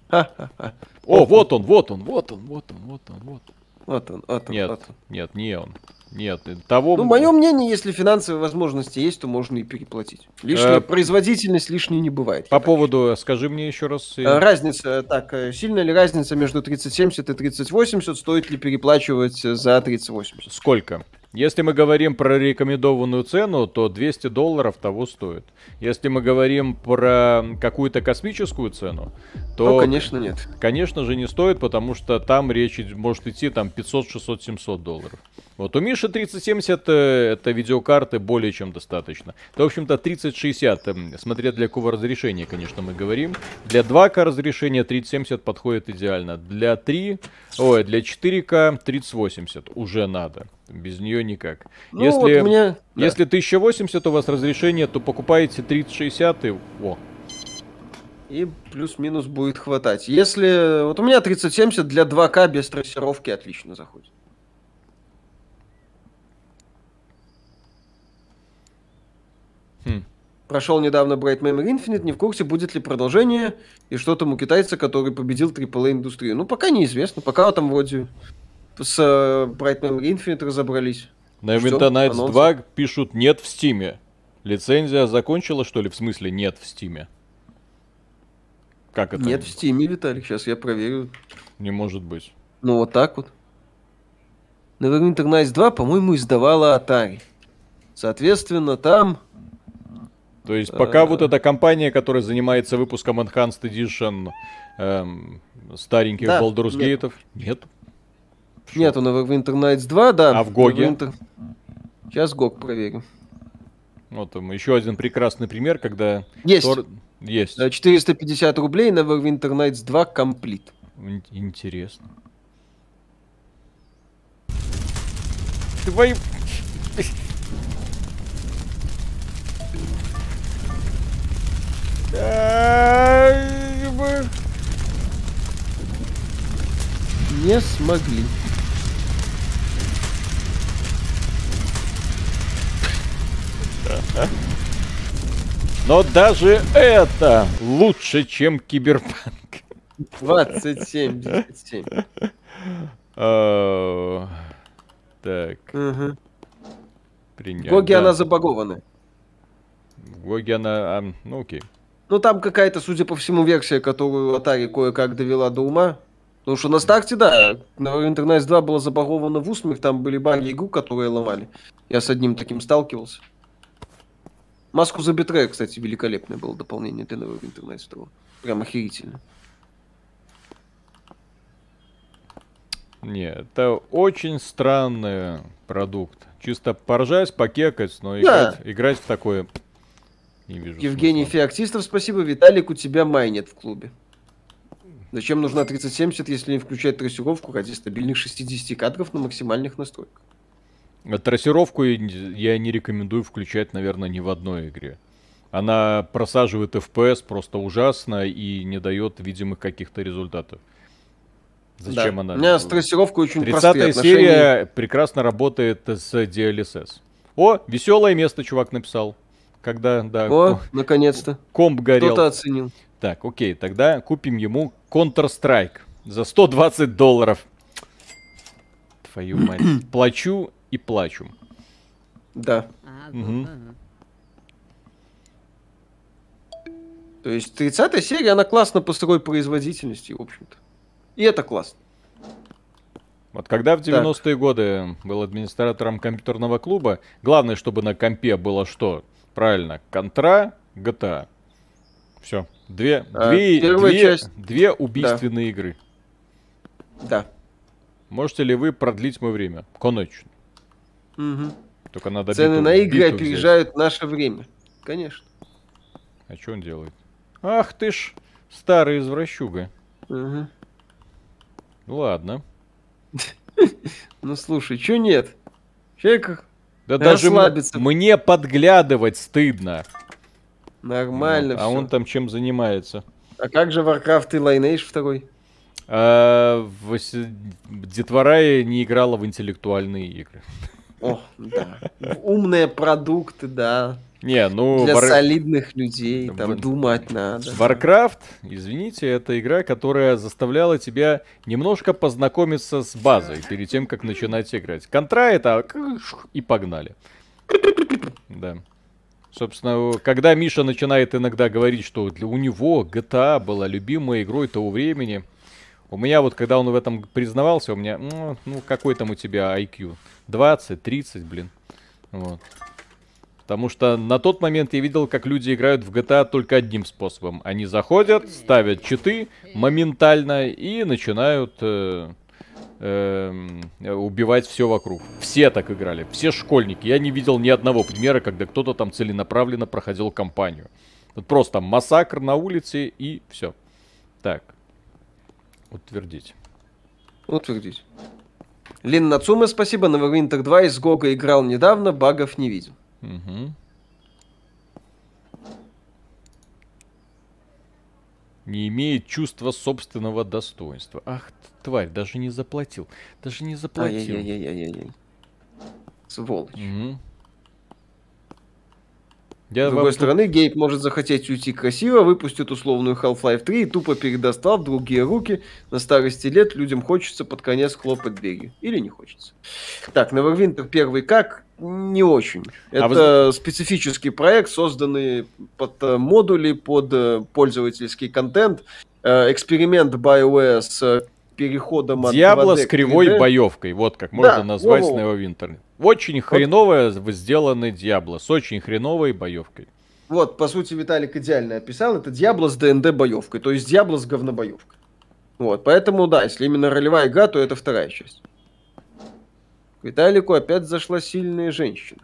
Speaker 1: О, вот он, вот он, вот он, вот он, вот он, вот.
Speaker 2: Вот он, вот он.
Speaker 1: Нет,
Speaker 2: вот он.
Speaker 1: нет, не он. Нет, того...
Speaker 2: Ну, мое мнение, если финансовые возможности есть, то можно и переплатить. Лишняя э... производительность лишней не бывает.
Speaker 1: По поводу, скажи мне еще раз...
Speaker 2: Э, разница, так, э, сильная ли разница между 3070 и 3080? Стоит ли переплачивать за 3080?
Speaker 1: Сколько? Если мы говорим про рекомендованную цену, то 200 долларов того стоит. Если мы говорим про какую-то космическую цену, то... Ну,
Speaker 2: конечно, нет.
Speaker 1: Конечно же, не стоит, потому что там речь может идти там 500, 600, 700 долларов. Вот у Миши 3070 э, это видеокарты более чем достаточно. То, в общем-то, 3060, эм, смотря для какого разрешения, конечно, мы говорим. Для 2К разрешения 3070 подходит идеально. Для 3, ой, для 4К 3080 уже надо. Без нее никак. Ну, если, вот меня... если 1080 у вас разрешение, то покупаете 3060 и... О,
Speaker 2: и плюс-минус будет хватать. Если... Вот у меня 3070 для 2К без трассировки отлично заходит. Хм. Прошел недавно Bright Memory Infinite, не в курсе, будет ли продолжение, и что там у китайца, который победил AAA индустрию. Ну, пока неизвестно, пока там вроде с uh, Bright Memory Infinite разобрались.
Speaker 1: На Neverwinter Nights 2 пишут нет в Стиме. Лицензия закончила, что ли? В смысле нет в Стиме?
Speaker 2: Как это? Нет в Стиме, Виталик, сейчас я проверю.
Speaker 1: Не может быть.
Speaker 2: Ну, вот так вот. Neverwinter Nights 2, по-моему, издавала Atari. Соответственно, там...
Speaker 1: То есть пока вот эта компания, которая занимается выпуском Enhanced Edition эм, стареньких да, Baldur's Gate, нет?
Speaker 2: Нет, у Neverwinter Nights 2, да.
Speaker 1: А в Гоге? Neverwinter...
Speaker 2: Сейчас Гог проверим.
Speaker 1: Вот там еще один прекрасный пример, когда...
Speaker 2: Есть. Тор... Есть. 450 рублей на Neverwinter Nights 2 комплит.
Speaker 1: Интересно. Твои...
Speaker 2: Не смогли.
Speaker 1: Но даже это лучше, чем Киберпанк.
Speaker 2: 2077.
Speaker 1: А, так.
Speaker 2: Принять. В Гоге она забагована.
Speaker 1: В GOG е она... Ну окей.
Speaker 2: Ну там какая-то, судя по всему, версия, которую Atari кое-как довела до ума. Потому что на старте, да, на Internet 2 было забаговано в усмех, там были баги игру, которые ломали. Я с одним таким сталкивался. Маску за Бетрея, кстати, великолепное было дополнение для нового интернет стало. Прям охерительно.
Speaker 1: Не, это очень странный продукт. Чисто поржать, покекать, но да. играть, играть в такое
Speaker 2: не вижу. Евгений смысла. Феоктистов, спасибо. Виталик, у тебя майнет в клубе. Зачем нужна 3070, если не включать трассировку ради стабильных 60 кадров на максимальных настройках?
Speaker 1: Трассировку я не рекомендую включать, наверное, ни в одной игре. Она просаживает FPS просто ужасно и не дает видимых каких-то результатов.
Speaker 2: Зачем да. она? У меня с трассировкой очень
Speaker 1: 30 серия прекрасно работает с DLSS. О, веселое место чувак написал. Когда, да.
Speaker 2: О, наконец-то.
Speaker 1: Комп горел.
Speaker 2: Кто-то оценил.
Speaker 1: Так, окей, тогда купим ему Counter-Strike за 120 долларов. Твою мать. Плачу и плачу.
Speaker 2: Да. Угу. То есть 30 серия, она классно по сырой производительности, в общем-то. И это классно.
Speaker 1: Вот когда в 90-е годы был администратором компьютерного клуба, главное, чтобы на компе было что? Правильно, Контра, GTA. Все. Две, а, две, две, часть... две убийственные да. игры.
Speaker 2: Да.
Speaker 1: Можете ли вы продлить мое время? Конечно.
Speaker 2: Угу. Только надо Цены на игры опережают взять. наше время. Конечно.
Speaker 1: А что он делает? Ах ты ж, старый извращуга. Угу. Ладно.
Speaker 2: Ну слушай, что нет? Человек
Speaker 1: Да даже мне подглядывать стыдно.
Speaker 2: Нормально
Speaker 1: А он там чем занимается?
Speaker 2: А как же Warcraft и Lineage второй?
Speaker 1: А, Детвора не играла в интеллектуальные игры.
Speaker 2: О, да. Умные продукты, да.
Speaker 1: Не, ну...
Speaker 2: Для War... солидных людей, там, в... думать надо.
Speaker 1: Warcraft, извините, это игра, которая заставляла тебя немножко познакомиться с базой перед тем, как начинать играть. Контра это... И погнали. Да. Собственно, когда Миша начинает иногда говорить, что у него GTA была любимой игрой того времени, у меня вот, когда он в этом признавался, у меня, ну, ну какой там у тебя IQ? 20, 30, блин. Вот. Потому что на тот момент я видел, как люди играют в GTA только одним способом. Они заходят, ставят читы моментально и начинают э, э, убивать все вокруг. Все так играли, все школьники. Я не видел ни одного примера, когда кто-то там целенаправленно проходил кампанию. Вот просто массакр на улице и все. Так. Утвердить.
Speaker 2: Утвердить. Лин Нацума, спасибо. Neverwinter 2 из Гога играл недавно, багов не видел. Угу.
Speaker 1: Не имеет чувства собственного достоинства. Ах, тварь, даже не заплатил. Даже не заплатил. Ай-яй-яй-яй-яй.
Speaker 2: Сволочь. Угу. Я С другой стороны, Гейб может захотеть уйти красиво, выпустит условную Half-Life 3 и тупо передаст в другие руки. На старости лет людям хочется под конец хлопать двери. Или не хочется. Так, Neverwinter первый как? Не очень. А Это вы... специфический проект, созданный под э, модули, под э, пользовательский контент. Э, эксперимент BioWare с переходом
Speaker 1: от Диабло с кривой 3D. боевкой, вот как можно да, назвать во Neverwinter. Очень хреновая вот. сделанный Диабло с очень хреновой боевкой.
Speaker 2: Вот, по сути, Виталик идеально описал. Это Диабло с ДНД боевкой, то есть Диабло с говнобоевкой. Вот, поэтому, да, если именно ролевая игра, то это вторая часть. К Виталику опять зашла сильная женщина.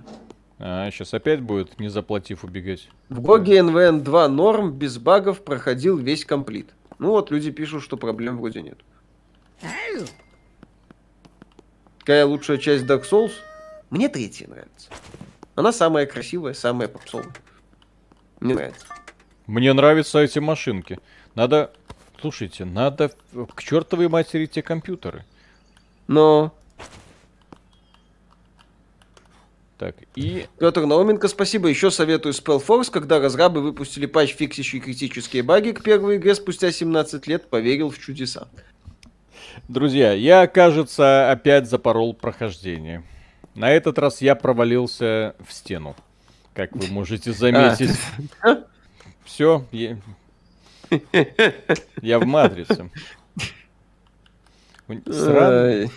Speaker 1: А, сейчас опять будет, не заплатив, убегать.
Speaker 2: В Гоге NVN 2 норм, без багов, проходил весь комплит. Ну вот, люди пишут, что проблем вроде нет. Какая лучшая часть Dark Souls? Мне третья нравится. Она самая красивая, самая попсовая. Мне нравится.
Speaker 1: Мне нравятся эти машинки. Надо... Слушайте, надо к чертовой матери те компьютеры.
Speaker 2: Но...
Speaker 1: Так, и...
Speaker 2: Петр Науменко, спасибо. Еще советую Spellforce, когда разрабы выпустили патч, фиксящий критические баги к первой игре спустя 17 лет, поверил в чудеса.
Speaker 1: Друзья, я, кажется, опять запорол прохождение. На этот раз я провалился в стену. Как вы можете заметить. А. Все, я... я в матрице. Сран...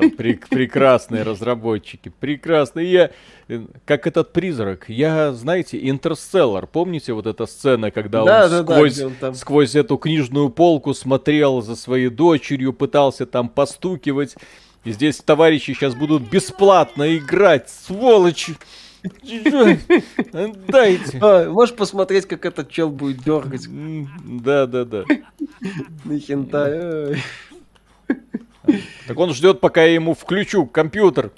Speaker 1: Прек- прекрасные разработчики, прекрасные. Я, э, как этот призрак, я, знаете, Интерстеллар, помните вот эта сцена, когда да, он, да, сквозь, да, он там... сквозь эту книжную полку смотрел за своей дочерью, пытался там постукивать. И здесь товарищи сейчас будут бесплатно играть, сволочи.
Speaker 2: Дайте. А, можешь посмотреть, как этот чел будет дергать.
Speaker 1: Да, да, да.
Speaker 2: На хентай.
Speaker 1: Так он ждет, пока я ему включу компьютер.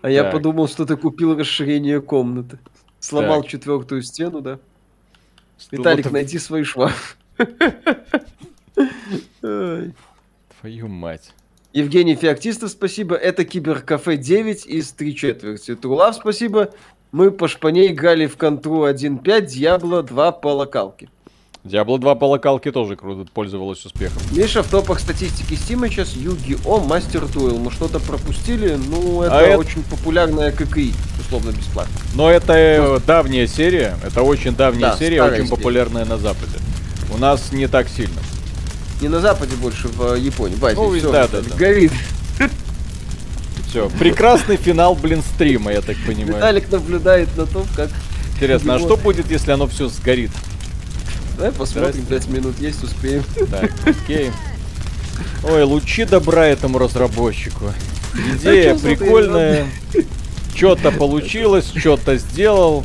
Speaker 2: А так. я подумал, что ты купил расширение комнаты. Сломал так. четвертую стену, да? Что Виталик, вот... найди свой шваб.
Speaker 1: Твою мать.
Speaker 2: Евгений Феоктистов, спасибо. Это Киберкафе 9 из 3 четверти. Трулав, спасибо. Мы по шпане играли в контру 1.5, Дьябло 2 по локалке.
Speaker 1: Diablo 2 по локалке тоже круто пользовалась успехом.
Speaker 2: Миша в топах статистики Steam сейчас Yu-Gi-Oh! Master Duel. Мы что-то пропустили? Ну, это, а это очень популярная ККИ, условно бесплатно.
Speaker 1: Но это э, давняя серия, это очень давняя да, серия, очень серия. популярная на Западе. У нас не так сильно.
Speaker 2: Не на Западе больше, в Японии. В Азии. Ну,
Speaker 1: Все, да, да, да. Горит. Все, прекрасный финал, блин, стрима, я так понимаю.
Speaker 2: Виталик наблюдает на том, как...
Speaker 1: Интересно, а что будет, если оно все сгорит?
Speaker 2: Давай посмотрим, 5 минут есть, успеем.
Speaker 1: Так, окей. Ой, лучи добра этому разработчику. Идея прикольная. Что-то получилось, что-то сделал.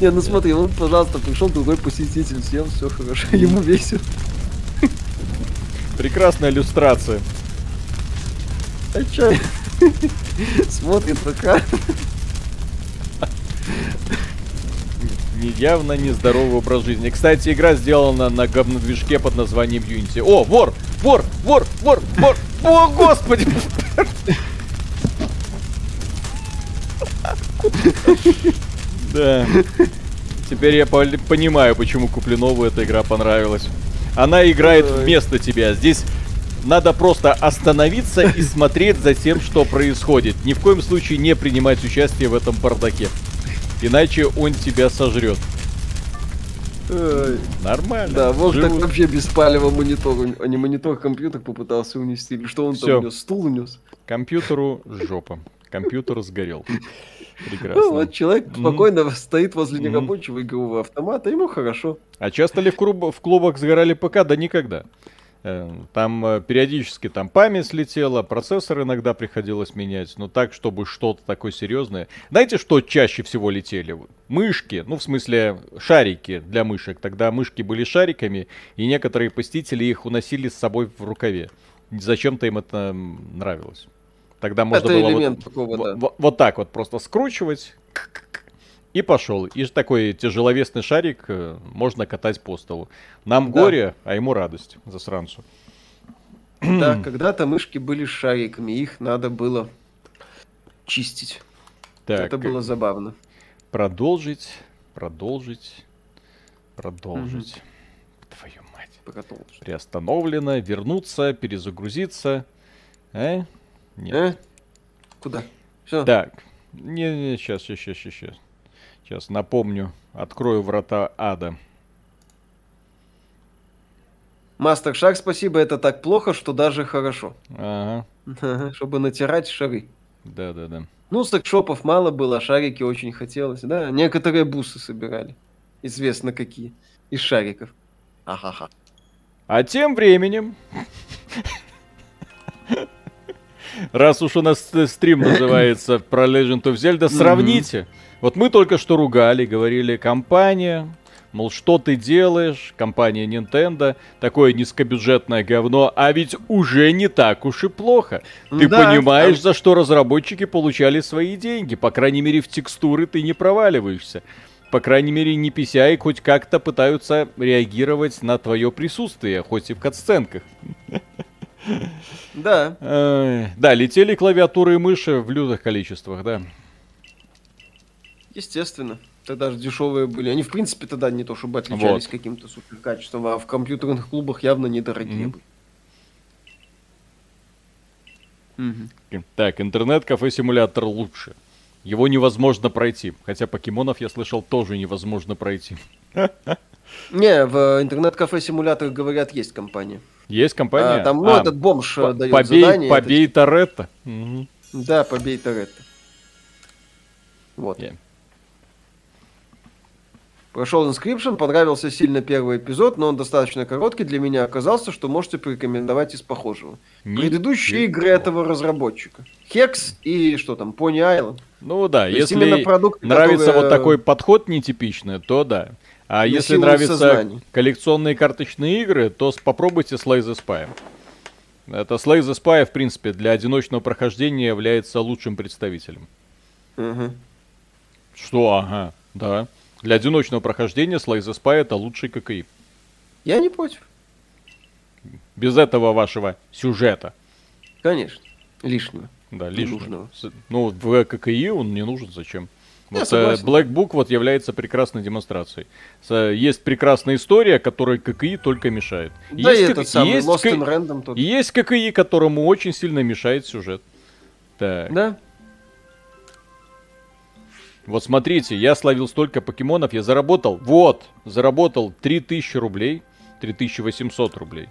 Speaker 2: Не, ну смотри, он, пожалуйста, пришел другой посетитель, сел, все хорошо, ему весело.
Speaker 1: Прекрасная иллюстрация.
Speaker 2: А чё? Смотрит пока
Speaker 1: явно нездоровый образ жизни. Кстати, игра сделана на говнодвижке под названием Unity. О, вор! Вор! Вор! Вор! Вор! О, господи! Да. Теперь я понимаю, почему Куплинову эта игра понравилась. Она играет вместо тебя. Здесь надо просто остановиться и смотреть за тем, что происходит. Ни в коем случае не принимать участие в этом бардаке. Иначе он тебя сожрет. Нормально.
Speaker 2: Да, вот так вообще без палева монитор, а не монитор, компьютер попытался унести. Или что он Всё. там унес? Стул унес?
Speaker 1: Компьютеру жопа. Компьютер сгорел. Прекрасно. Ну,
Speaker 2: вот человек mm-hmm. спокойно стоит возле mm-hmm. нерабочего игрового автомата, ему хорошо.
Speaker 1: А часто ли в, клуб, в клубах сгорали ПК? Да никогда. Э, там э, периодически там память слетела, процессор иногда приходилось менять, но так, чтобы что-то такое серьезное. Знаете, что чаще всего летели? Мышки, ну в смысле шарики для мышек. Тогда мышки были шариками, и некоторые посетители их уносили с собой в рукаве. Зачем-то им это нравилось. Тогда можно это было вот, такого, вот, да. вот, вот так вот просто скручивать и пошел. И такой тяжеловесный шарик э, можно катать по столу. Нам да. горе, а ему радость, засранцу.
Speaker 2: Да, когда-то мышки были шариками, их надо было чистить. Так, Это было забавно.
Speaker 1: Продолжить, продолжить, продолжить. Угу. Твою мать. Продолжить. Приостановлено, вернуться, перезагрузиться. Э?
Speaker 2: Нет. Э? Куда?
Speaker 1: Все. Так. Не, не, сейчас, сейчас, сейчас, сейчас. Сейчас напомню. Открою врата ада.
Speaker 2: Мастер Шаг, спасибо, это так плохо, что даже хорошо. Ага. Чтобы натирать шары.
Speaker 1: Да-да-да.
Speaker 2: Ну, секшопов мало было, шарики очень хотелось, да. Некоторые бусы собирали. Известно какие. Из шариков.
Speaker 1: Ахаха. А тем временем... Раз уж у нас стрим называется про Legend of Zelda, сравните. Вот мы только что ругали, говорили, компания, мол, что ты делаешь, компания Nintendo, такое низкобюджетное говно, а ведь уже не так уж и плохо. Ты да, понимаешь, за что разработчики получали свои деньги, по крайней мере в текстуры ты не проваливаешься. По крайней мере, не PCI хоть как-то пытаются реагировать на твое присутствие, хоть и в катсценках.
Speaker 2: Да.
Speaker 1: Да, летели клавиатуры и мыши в лютых количествах, да.
Speaker 2: Естественно. Тогда же дешевые были. Они, в принципе, тогда не то чтобы отличались вот. каким-то супер качеством, а в компьютерных клубах явно недорогие mm-hmm.
Speaker 1: были. Угу. Так, интернет-кафе-симулятор лучше. Его невозможно пройти. Хотя покемонов, я слышал, тоже невозможно пройти.
Speaker 2: Не, в интернет-кафе-симуляторах, говорят, есть компания.
Speaker 1: Есть компания?
Speaker 2: А, там, ну, а, этот бомж по- дает побей, задание.
Speaker 1: Побей это... Торетто.
Speaker 2: Угу. Да, побей Торетто. Вот. Yeah. Прошел Inscription, понравился сильно первый эпизод, но он достаточно короткий для меня оказался, что можете порекомендовать из похожего. Не Предыдущие игры этого разработчика. Хекс и что там, Pony Island.
Speaker 1: Ну да, То если продукт, нравится который... вот такой подход нетипичный, то да. А если нравятся сознание. коллекционные карточные игры, то попробуйте Slay the Spy. Это Slay the Spy, в принципе, для одиночного прохождения является лучшим представителем. Угу. Что, ага, да. Для одиночного прохождения Slay the Spy это лучший ККИ.
Speaker 2: Я не против.
Speaker 1: Без этого вашего сюжета.
Speaker 2: Конечно. Лишнего.
Speaker 1: Да, лишнего. Ну, в ККИ он не нужен, зачем? Вот э, Black Book вот является прекрасной демонстрацией. Есть прекрасная история, которой ККИ только мешает.
Speaker 2: Да
Speaker 1: есть
Speaker 2: и этот самый есть Lost in Random
Speaker 1: тот. Есть ККИ, которому очень сильно мешает сюжет.
Speaker 2: Так. Да.
Speaker 1: Вот смотрите, я словил столько покемонов, я заработал, вот, заработал 3000 рублей, 3800 рублей.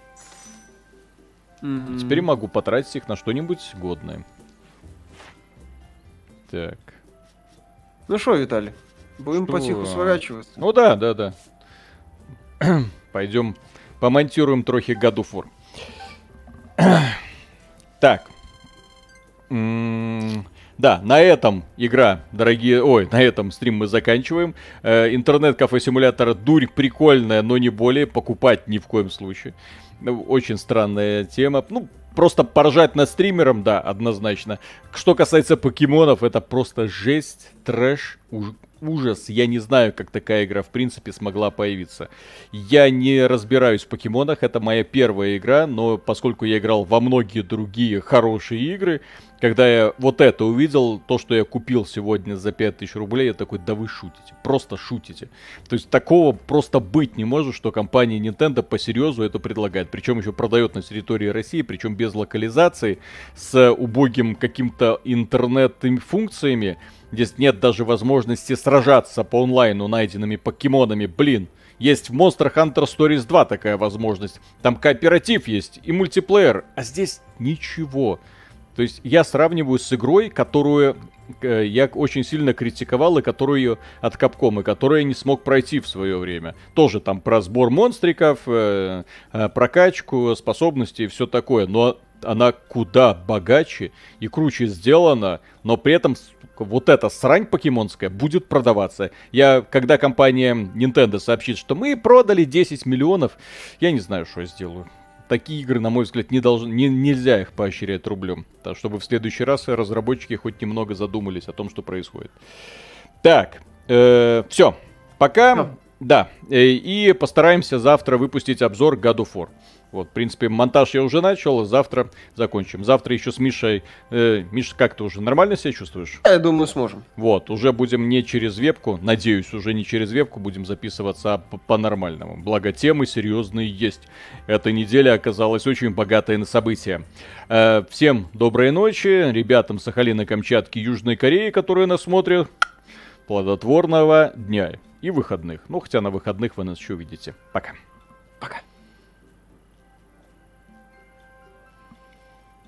Speaker 1: Mm-hmm. Теперь могу потратить их на что-нибудь годное. Так.
Speaker 2: Ну что, Виталий, будем что? потиху сворачиваться.
Speaker 1: Ну да, да, да. Пойдем помонтируем трохи году фор. так. М-м- да, на этом игра, дорогие, ой, на этом стрим мы заканчиваем. Э, интернет-кафе-симулятор дурь прикольная, но не более. Покупать ни в коем случае. Ну, очень странная тема. Ну, просто поржать над стримером, да, однозначно. Что касается покемонов, это просто жесть, трэш, ужас. Я не знаю, как такая игра в принципе смогла появиться. Я не разбираюсь в покемонах, это моя первая игра, но поскольку я играл во многие другие хорошие игры, когда я вот это увидел, то, что я купил сегодня за 5000 рублей, я такой, да вы шутите, просто шутите. То есть такого просто быть не может, что компания Nintendo по серьезу это предлагает. Причем еще продает на территории России, причем без локализации, с убогим каким-то интернет-функциями. Здесь нет даже возможности сражаться по онлайну найденными покемонами. Блин, есть в Monster Hunter Stories 2 такая возможность. Там кооператив есть и мультиплеер, а здесь ничего. То есть я сравниваю с игрой, которую э, я очень сильно критиковал, и которую от и которую я не смог пройти в свое время. Тоже там про сбор монстриков, э, э, прокачку, способности и все такое. Но она куда богаче и круче сделана, но при этом вот эта срань покемонская будет продаваться. Я, когда компания Nintendo сообщит, что мы продали 10 миллионов, я не знаю, что я сделаю. Такие игры, на мой взгляд, не должны, не, нельзя их поощрять рублем. Так, чтобы в следующий раз разработчики хоть немного задумались о том, что происходит. Так, э, все. Пока, no. да. Э, и постараемся завтра выпустить обзор God of War. Вот, в принципе, монтаж я уже начал, завтра закончим. Завтра еще с Мишей... Э, Миша, как ты уже нормально себя чувствуешь?
Speaker 2: Я думаю, сможем.
Speaker 1: Вот, уже будем не через вебку, надеюсь, уже не через вебку будем записываться, а по-нормальному. Благо, темы серьезные есть. Эта неделя оказалась очень богатой на события. Э, всем доброй ночи, ребятам Сахалина, Камчатки, Южной Кореи, которые нас смотрят. Плодотворного дня и выходных. Ну, хотя на выходных вы нас еще увидите. Пока.
Speaker 2: Пока.